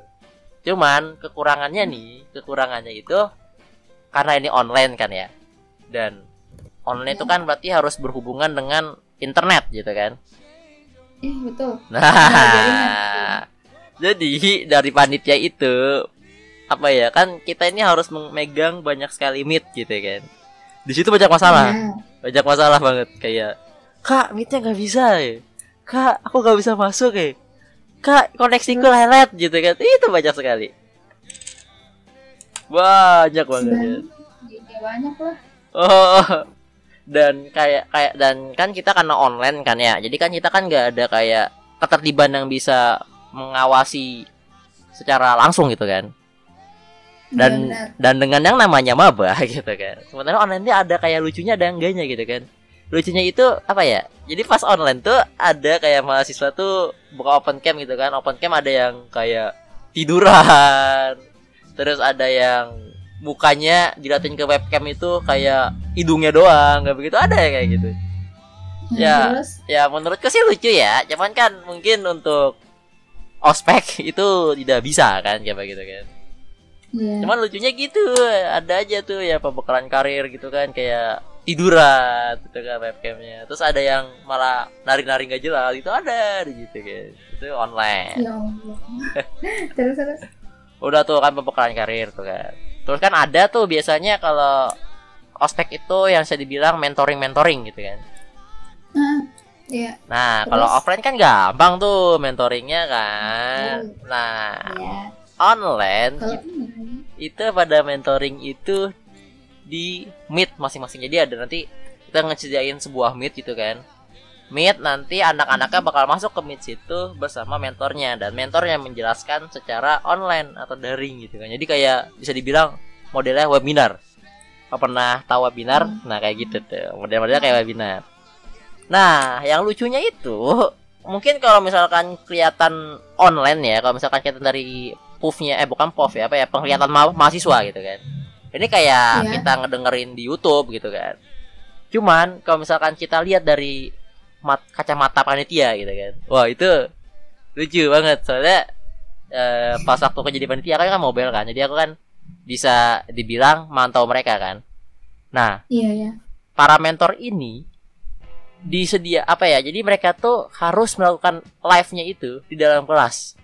B: Cuman kekurangannya nih kekurangannya itu karena ini online kan ya. Dan online itu kan berarti harus berhubungan dengan internet gitu kan.
C: Eh, betul.
B: Nah, (laughs) jadi dari panitia itu apa ya kan kita ini harus memegang banyak sekali meet gitu kan. Di situ banyak masalah,
C: Ya,
B: banyak masalah banget kayak kak meetnya nggak bisa ya. kak aku gak bisa masuk ya kak koneksiku lelet gitu kan itu banyak sekali banyak banget ya.
C: Ya, banyak lah.
B: Oh, (laughs) dan kayak kayak dan kan kita karena online kan ya, jadi kan kita kan nggak ada kayak ketertiban yang bisa mengawasi secara langsung gitu kan. Dan
C: Benar.
B: dan dengan yang namanya maba (laughs) gitu kan. Sementara online ini ada kayak lucunya ada enggaknya gitu kan. Lucunya itu apa ya? Jadi pas online tuh ada kayak mahasiswa tuh buka open cam gitu kan. Open cam ada yang kayak tiduran. Terus ada yang mukanya diliatin ke webcam itu kayak hidungnya doang, nggak begitu ada ya kayak gitu.
C: Nah,
B: ya.
C: Terus
B: Ya menurutku sih lucu ya. Cuman kan mungkin untuk ospek (laughs) itu tidak bisa kan kayak begitu kan.
C: Ya.
B: Cuman lucunya gitu, ada aja tuh ya pembekalan karir gitu kan kayak tiduran gitu kan webcamnya. Terus ada yang malah nari-nari nggak jelas itu ada gitu kan. Itu online.
C: Ya Allah. (laughs) terus terus.
B: Udah tuh kan pembekalan karir tuh kan. Terus kan ada tuh biasanya kalau ospek itu yang saya dibilang mentoring mentoring gitu kan.
C: Nah, ya.
B: Nah kalau offline kan gampang tuh mentoringnya kan. Nah
C: Ya.
B: Online itu pada mentoring itu di meet masing-masing. Jadi ada nanti kita ngecediain sebuah meet gitu kan. Meet nanti anak-anaknya bakal masuk ke meet situ bersama mentornya. Dan mentornya menjelaskan secara online atau daring gitu kan. Jadi kayak bisa dibilang modelnya webinar. Kau pernah tahu webinar? Nah kayak gitu tuh. Model-modelnya kayak webinar. Nah yang lucunya itu mungkin kalau misalkan kelihatan online ya kalau misalkan kita dari puffnya eh bukan puff ya apa ya penglihatan ma- mahasiswa gitu kan. Ini kayak
C: Iya.
B: kita ngedengerin di YouTube gitu kan. Cuman kalau misalkan kita lihat dari mat kacamata panitia gitu kan wah itu lucu banget. Soalnya eh, pas waktu aku jadi panitia kan kan mobile kan jadi aku kan bisa dibilang mantau mereka kan. Nah
C: Iya ya.
B: para mentor ini disedia apa ya jadi mereka tuh harus melakukan live-nya itu di dalam kelas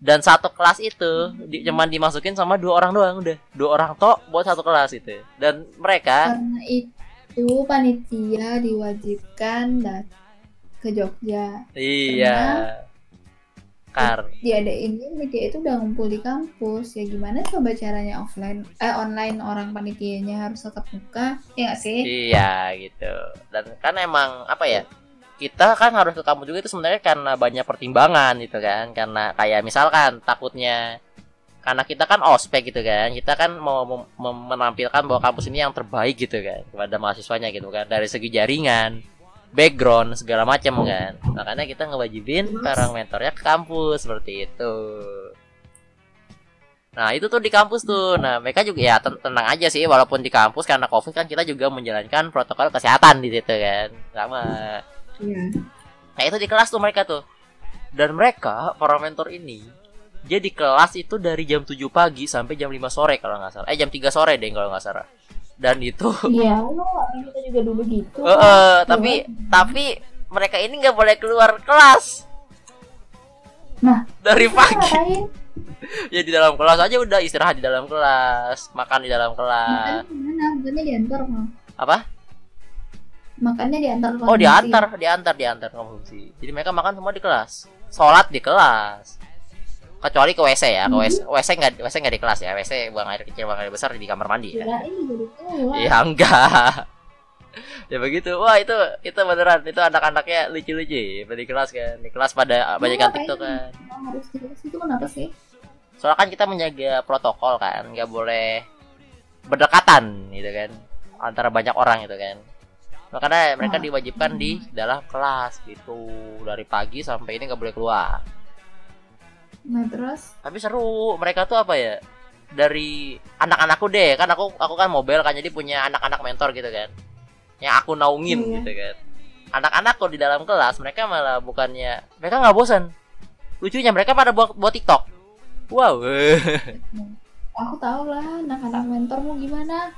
B: dan satu kelas itu di, cuman dimasukin sama dua orang doang udah dua orang tok buat satu kelas itu dan mereka
C: Karena itu panitia diwajibkan dat ke Jogja.
B: iya kar
C: Diadainnya media itu udah ngumpul di kampus. Ya gimana coba caranya offline eh online orang panitianya harus tetap muka. Ya nggak sih?
B: iya gitu dan kan emang apa ya kita kan harus ke kampus juga itu sebenarnya karena banyak pertimbangan gitu kan. Karena kayak misalkan takutnya karena kita kan ospek gitu kan. Kita kan mau menampilkan bahwa kampus ini yang terbaik gitu kan kepada mahasiswanya gitu kan. Dari segi jaringan background segala macam kan. Makanya kita ngewajibin para mentornya ke kampus seperti itu. Nah itu tuh di kampus tuh. Nah mereka juga ya ten- tenang aja sih walaupun di kampus karena covid kan kita juga menjalankan protokol kesehatan di situ kan. Sama
C: Iya.
B: Nah itu di kelas tuh mereka tuh Dan mereka para mentor ini Dia di kelas itu dari jam 7 pagi sampai jam 5 sore kalau nggak salah Eh jam 3 sore deh kalau nggak salah Dan itu (laughs)
C: Iya, lo kita juga dulu gitu.
B: eh, eh, Tapi Tapi mereka ini nggak boleh keluar kelas
C: Nah.
B: Dari pagi
C: Ngapain? (laughs)
B: Ya di dalam kelas aja udah istirahat di dalam kelas Makan di dalam kelas
C: gimana? Makannya diantar mau?
B: Apa?
C: Makannya diantar
B: Oh diantar Diantar Diantar konsumsi Jadi mereka makan semua di kelas Sholat di kelas kecuali ke WC ya, ke WC, WC nggak WC nggak di kelas ya, WC buang air kecil, buang air besar di kamar mandi ya.
C: Kirain juga di kelas.
B: Ya enggak. (laughs) ya begitu. Wah, itu itu beneran itu anak-anaknya lucu-lucu ya, di kelas kan. Di kelas pada banyak
C: ngapain?
B: TikTok kan.
C: Harus di kelas itu kenapa sih?
B: Soalnya kan kita menjaga protokol kan, nggak boleh berdekatan gitu kan antara banyak orang gitu kan. Makanya mereka
C: Hmm.
B: diwajibkan di dalam kelas gitu dari pagi sampai ini nggak boleh keluar.
C: Nah terus
B: Tapi seru, mereka tuh apa ya? Dari anak-anakku deh, kan aku aku kan mobile kan jadi punya anak-anak mentor gitu kan. Yang aku naungin
C: Iya.
B: gitu kan. Anak-anakku di dalam kelas mereka malah bukannya mereka nggak bosan. Lucunya mereka pada buat buat TikTok. Wow. (laughs)
C: aku tahu lah anak-anak mentormu gimana.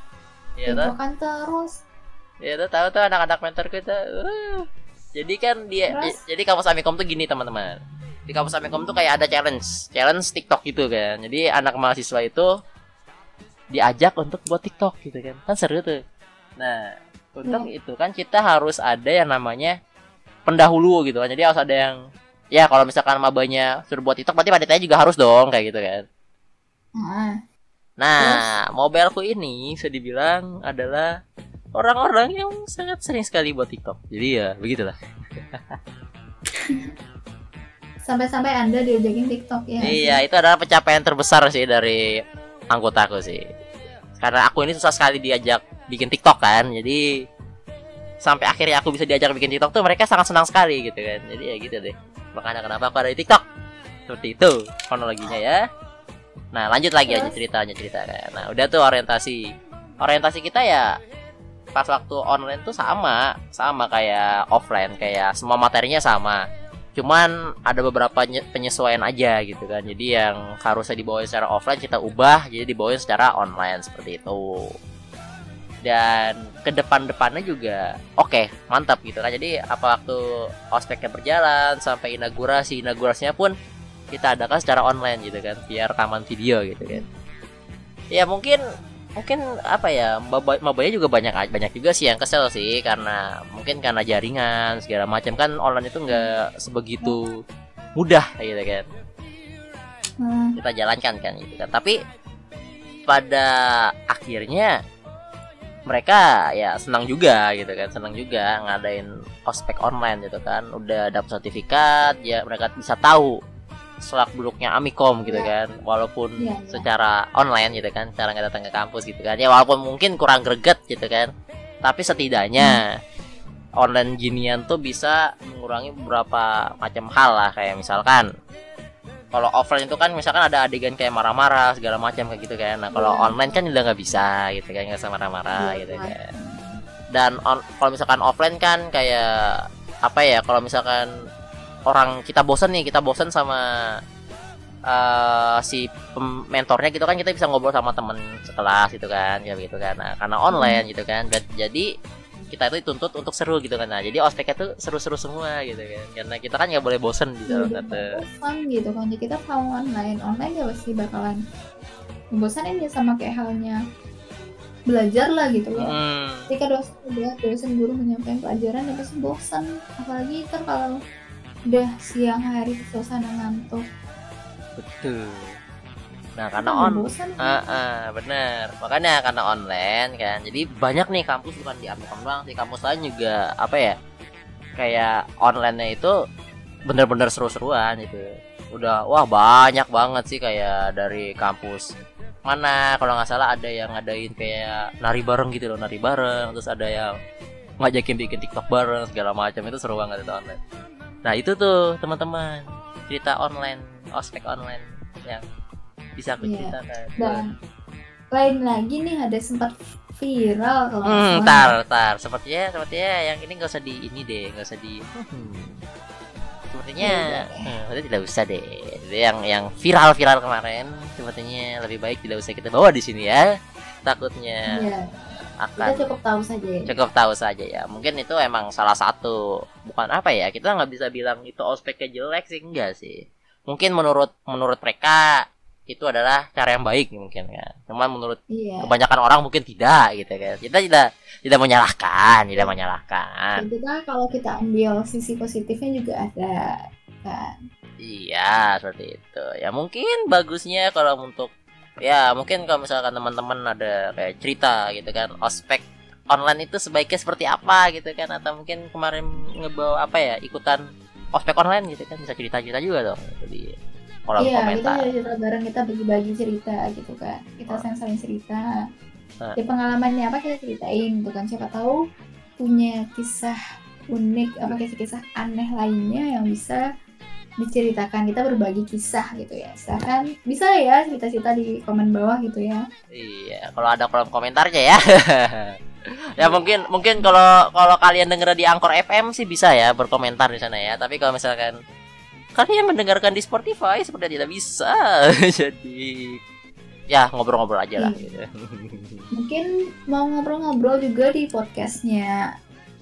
B: ya.
C: Tiktokan terus.
B: Ya tuh tahu tuh anak-anak mentor kita. Uh. Jadi kan dia jadi kampus Amikom tuh gini teman-teman. Di kampus Amikom tuh kayak ada challenge, challenge TikTok gitu kan. Jadi anak mahasiswa itu diajak untuk buat TikTok gitu kan. Kan seru tuh. Nah, untuk itu kan kita harus ada yang namanya pendahulu gitu kan jadi harus ada yang ya kalau misalkan mabanya suruh buat TikTok berarti panitianya juga harus dong kayak gitu kan
C: Nah,
B: nah mobileku ini bisa dibilang adalah orang-orang yang sangat sering sekali buat TikTok. Jadi ya begitulah. (laughs)
C: Sampai-sampai anda diajakin TikTok ya.
B: Iya itu adalah pencapaian terbesar sih dari anggotaku sih. Karena aku ini susah sekali diajak bikin TikTok kan jadi sampai akhirnya aku bisa diajak bikin TikTok tuh mereka sangat senang sekali gitu kan. Jadi ya gitu deh. Makanya kenapa aku ada di TikTok? Seperti itu kronologinya ya. Nah lanjut lagi aja
C: Terus?
B: ceritanya cerita kan nah udah tuh orientasi. Orientasi kita ya pas waktu online tuh sama sama kayak offline kayak semua materinya sama. Cuman ada beberapa nye- penyesuaian aja gitu kan. Jadi yang harusnya dibawain secara offline kita ubah jadi dibawain secara online seperti itu. Dan ke depan-depannya juga oke mantap gitu kan. Jadi apa waktu ospeknya berjalan sampai inaugurasi inaugurasinya pun kita adakan secara online gitu kan via rekaman video gitu kan. Ya mungkin mungkin apa ya maba- mabanya juga banyak banyak juga sih yang kesel sih karena mungkin karena jaringan segala macam. Kan online itu nggak sebegitu mudah gitu kan.
C: Hmm,
B: kita jalankan kan gitu kan. Tapi pada akhirnya mereka ya senang juga gitu kan. Senang juga ngadain ospek online gitu kan. Udah dapet sertifikat ya mereka bisa tahu selak beluknya Amikom gitu
C: Ya.
B: kan walaupun
C: Iya, iya.
B: secara online gitu kan cara nggak datang ke kampus gitu kan ya walaupun mungkin kurang greget gitu kan tapi setidaknya online ginian tuh bisa mengurangi beberapa macam hal lah kayak misalkan kalau offline itu kan misalkan ada adegan kayak marah-marah segala macam kayak gitu kan nah kalau
C: Iya.
B: online kan udah nggak bisa gitu kan nggak sama marah-marah
C: Iya,
B: gitu
C: kan.
B: kan dan on- kalau misalkan offline kan kayak apa ya kalau misalkan orang kita bosan nih kita bosan sama eh, si mentornya gitu kan kita bisa ngobrol sama temen sekelas gitu kan ya gitu kan. Nah, karena online gitu kan jadi kita itu dituntut untuk seru gitu kan. Nah jadi ospeknya tuh seru-seru semua gitu kan. Karena kita kan nggak boleh bosan di dalam
C: Iya,
B: satu
C: fun gitu kan. Jadi kita kalau online online ya pasti bakalan membosanin ya sama kayak halnya belajar lah gitu loh
B: Hmm,
C: ketika dosen udah dosen guru menyampaikan pelajaran ya pasti bosan apalagi kan kalau udah siang hari suasana ngantuk
B: betul nah karena
C: kan
B: on Ah, ah, bener. Makanya karena online kan. Jadi banyak nih kampus bukan di Amikom doang sih. Kampus lain juga apa ya? Kayak online-nya itu bener-bener seru-seruan gitu. Udah wah banyak banget sih kayak dari kampus mana kalau nggak salah ada yang ngadain kayak nari bareng gitu loh nari bareng terus ada yang ngajakin bikin TikTok bareng segala macam itu seru banget itu online nah itu tuh teman-teman cerita online ospek online yang bisa aku
C: Iya.
B: ceritakan
C: dan lain lagi nih ada sempat viral kalau
B: Hmm, tar, tar. Sepertinya, sepertinya yang ini nggak usah di ini deh, nggak usah di. Hmm. Sepertinya,
C: Ya udah deh.
B: hmm, berarti tidak usah deh. Jadi yang yang viral-viral kemarin, sepertinya lebih baik tidak usah kita bawa di sini ya. Takutnya
C: Iya, kita
B: akan
C: cukup tahu saja ya.
B: cukup tahu saja ya. Mungkin itu emang salah satu, bukan apa ya? Kita nggak bisa bilang itu ospeknya jelek sih, enggak sih. Mungkin menurut menurut mereka itu adalah cara yang baik mungkin kan. Cuman menurut
C: Iya.
B: kebanyakan orang mungkin tidak gitu kan kita tidak tidak menyalahkan tidak menyalahkan
C: Dan kita kalau kita ambil sisi positifnya juga ada kan.
B: iya seperti itu ya mungkin bagusnya kalau untuk ya mungkin kalau misalkan teman-teman ada kayak cerita gitu kan ospek online itu sebaiknya seperti apa gitu kan atau mungkin kemarin ngebawa apa ya ikutan ospek online gitu kan bisa cerita-cerita juga dong jadi kolom
C: Iya, kita
B: komentar
C: juga cerita bareng, kita bagi-bagi cerita gitu kan. Kita saling-saling cerita.
B: Ah.
C: Ya pengalamannya apa kita ceritain gitu kan. Siapa tahu punya kisah unik apa kisah-kisah aneh lainnya yang bisa diceritakan. Kita berbagi kisah gitu ya. Silahkan bisa ya cerita-cerita di komen bawah gitu ya.
B: Iya, kalau ada kolom komentarnya ya. (laughs) ya mungkin mungkin kalau kalau kalian denger di Angkor FM sih bisa ya berkomentar di sana ya. Tapi kalau misalkan kalian mendengarkan di Spotify seperti tidak bisa. (laughs) Jadi ya ngobrol-ngobrol aja lah
C: Iya.
B: gitu.
C: Mungkin mau ngobrol-ngobrol juga di podcastnya.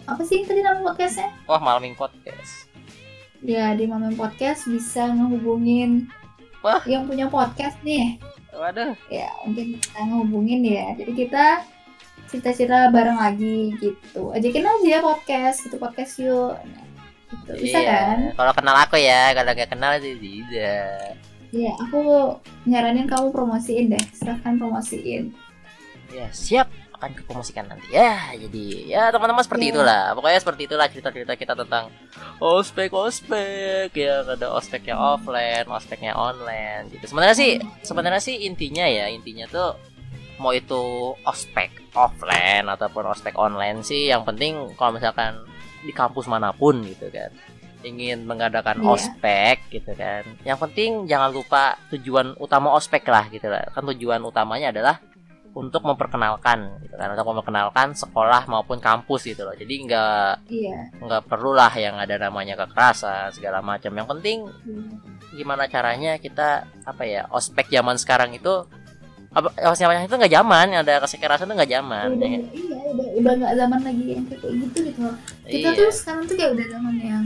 C: Apa sih tadi nama podcastnya?
B: Wah, Malming Podcast.
C: Ya di Mamen Podcast bisa ngehubungin
B: Wah.
C: yang punya podcast nih.
B: Waduh.
C: ya mungkin kita ngehubungin ya jadi kita cerita-cerita bareng lagi gitu ajakin aja podcast gitu podcast yuk Nah, Gitu. Bisa
B: Iya.
C: kan?
B: Kalau kenal aku ya, kalau nggak kenal sih tidak.
C: Iya, aku nyaranin kamu promosiin deh. Silahkan promosiin.
B: Ya siap akan kupromosikan nanti. Ya jadi ya teman-teman seperti
C: Iya.
B: itulah. Pokoknya seperti itulah cerita-cerita kita tentang ospek ospek ya ada ospek yang offline, ospeknya online gitu. Sebenarnya sih sebenarnya sih intinya ya intinya tuh mau itu ospek offline ataupun ospek online sih yang penting kalau misalkan di kampus mana pun gitu kan ingin mengadakan
C: Iya.
B: ospek gitu kan yang penting jangan lupa tujuan utama ospek lah gitu lah kan tujuan utamanya adalah untuk memperkenalkan gitu kan untuk memperkenalkan sekolah maupun kampus gitu loh jadi nggak
C: Iya.
B: nggak perlulah yang ada namanya kekerasan segala macam yang penting gimana caranya kita apa ya ospek zaman sekarang itu apa ospek zaman itu nggak zaman ada kekerasan itu nggak zaman
C: Udah,
B: ya.
C: iya, udah udah nggak zaman lagi yang kayak gitu gitu loh. Kita
B: Iya.
C: tuh sekarang tuh kayak udah zaman yang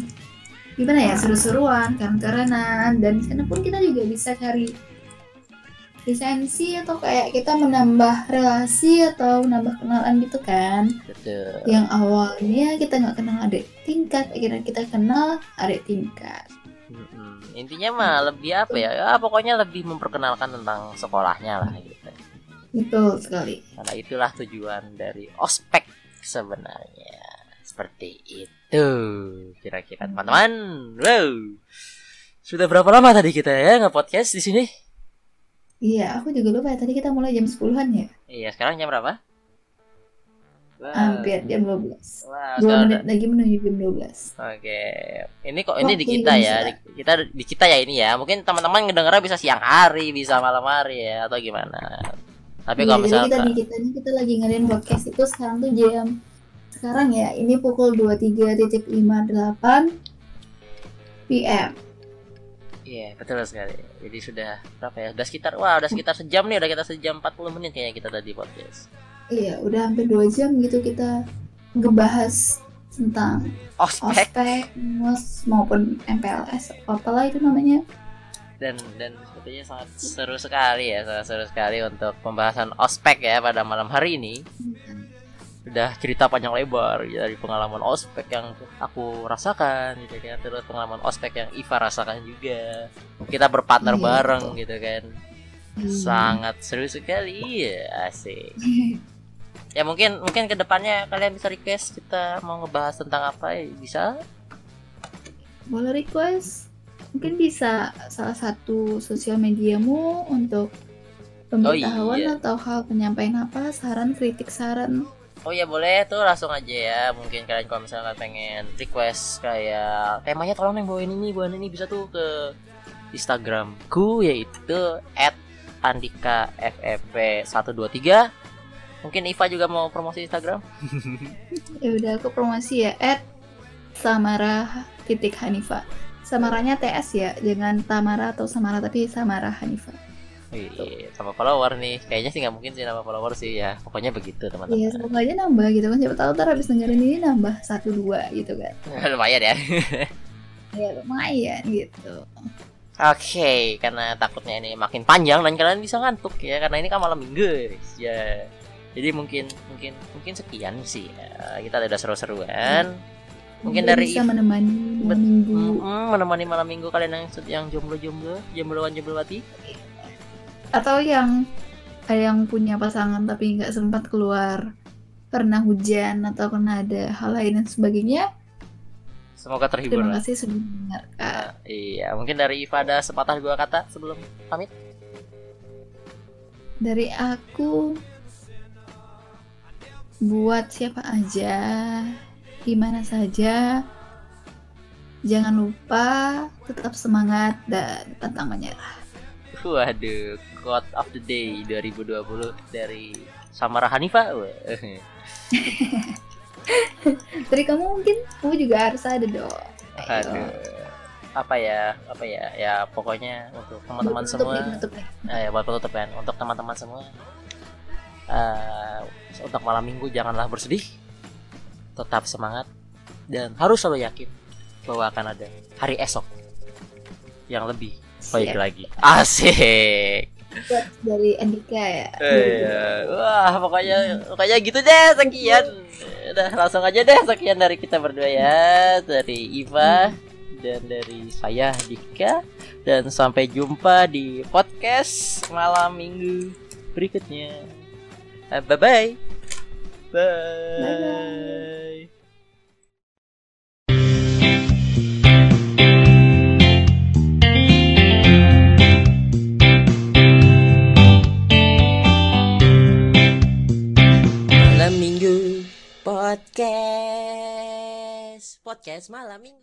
C: gimana ya seru-seruan, keren-kerenan dan di sana pun kita juga bisa cari lisensi atau kayak kita menambah relasi atau nambah kenalan gitu kan?
B: Betul.
C: Yang awalnya kita nggak kenal adik tingkat akhirnya kita kenal adik tingkat.
B: Mm-mm. intinya mah lebih apa ya? Ya pokoknya lebih memperkenalkan tentang sekolahnya lah gitu.
C: Betul sekali.
B: Karena itulah tujuan dari ospek sebenarnya. Seperti itu kira-kira teman-teman. Wow. Sudah berapa lama tadi kita ya nge podcast di sini
C: iya aku juga lupa ya. Tadi kita mulai jam 10-an ya?
B: Iya sekarang jam berapa? Wow.
C: hampir jam 12
B: Wow,
C: dua menit lagi menuju jam 12
B: Oke, ini kok ini di
C: Waktu
B: kita ya, di, kita di kita ya ini ya. Mungkin teman-teman ngedengarnya bisa siang hari, bisa malam hari ya, atau gimana. Tapi
C: Iya,
B: kalau
C: jadi kita di kita ini kita lagi ngadain podcast itu sekarang tuh jam sekarang ya. Ini pukul 23.58 PM.
B: Iya, betul sekali. Jadi sudah berapa ya? Udah sekitar wah, udah sekitar sejam nih, udah kita sejam 40 menit kayaknya kita tadi podcast.
C: Iya, udah hampir dua jam gitu kita ngebahas tentang
B: Ospek
C: ospek, mos maupun MPLS, apalah itu namanya.
B: dan dan sepertinya sangat seru sekali ya, sangat seru sekali untuk pembahasan ospek ya pada malam hari ini. Udah cerita panjang lebar ya, dari pengalaman ospek yang aku rasakan gitu kan, terus pengalaman ospek yang Iva rasakan juga. Kita berpartner
C: Iya,
B: bareng
C: betul.
B: gitu kan.
C: Hmm.
B: Sangat seru sekali ya, asik. (laughs) Ya mungkin mungkin ke depannya kalian bisa request kita mau ngebahas tentang apa ya bisa
C: Boleh request? Mungkin bisa salah satu sosial mediamu untuk pemberitahuan
B: iya.
C: atau hal penyampaian apa, saran, kritik, saran.
B: Oh ya boleh tuh langsung aja ya mungkin kalian kalau misalnya pengen request kayak temanya tolong yang bawain ini bawain ini bisa tuh ke Instagramku yaitu @andika_ffp123 mungkin Iva juga mau promosi Instagram (laughs)
C: Ya udah aku promosi ya Samara titik Hanifa. Samaranya TS ya, jangan Tamara atau Samara tapi Samara Hanifa.
B: Wih, sama follower nih kayaknya sih nggak mungkin sih nama follower sih ya pokoknya begitu
C: Iya,
B: teman-teman
C: semoga aja nambah gitu kan. Siapa tahu ntar habis dengerin ini nambah satu dua gitu kan. (laughs)
B: lumayan ya (laughs)
C: Ya lumayan gitu.
B: Oke, karena takutnya ini makin panjang dan kalian bisa ngantuk ya karena ini kan malam minggu. Ya. Jadi mungkin mungkin mungkin sekian sih. ya. Kita udah seru-seruan. Mungkin
C: Semoga
B: dari
C: bisa menemani
B: Bet-
C: minggu.
B: Menemani malam minggu kalian yang yang jomblo-jomblo, jombloan jomblowati.
C: Atau yang ada yang punya pasangan tapi nggak sempat keluar karena hujan atau karena ada hal lain dan sebagainya.
B: Semoga terhibur.
C: Terima
B: lah.
C: kasih sudah mendengarkan.
B: Nah, iya, mungkin dari Iva ada sepatah dua kata sebelum pamit.
C: Dari aku buat siapa aja, di mana saja, jangan lupa tetap semangat dan pantang menyerah.
B: Waduh, quote of the day 2020 dari Samara Hanifa. (laughs)
C: Dari kamu mungkin kamu juga harus ada dong.
B: Aduh. Apa ya? Apa ya? Ya pokoknya untuk teman-teman
C: Tutup
B: semua.
C: nih, tutup nih.
B: Eh, buat penutup kan untuk teman-teman semua. eh untuk malam minggu janganlah bersedih. Tetap semangat dan harus selalu yakin bahwa akan ada hari esok yang lebih baik
C: Siap.
B: lagi. Asik.
C: Buat dari Andika ya.
B: Eh, wah, pokoknya pokoknya gitu deh sekian. Udah langsung aja deh sekian dari kita berdua ya Dari Iva dan dari saya Dika Dan sampai jumpa di podcast malam minggu berikutnya Eh, Bye-bye Bye,
A: Malam minggu podcast. Podcast malam minggu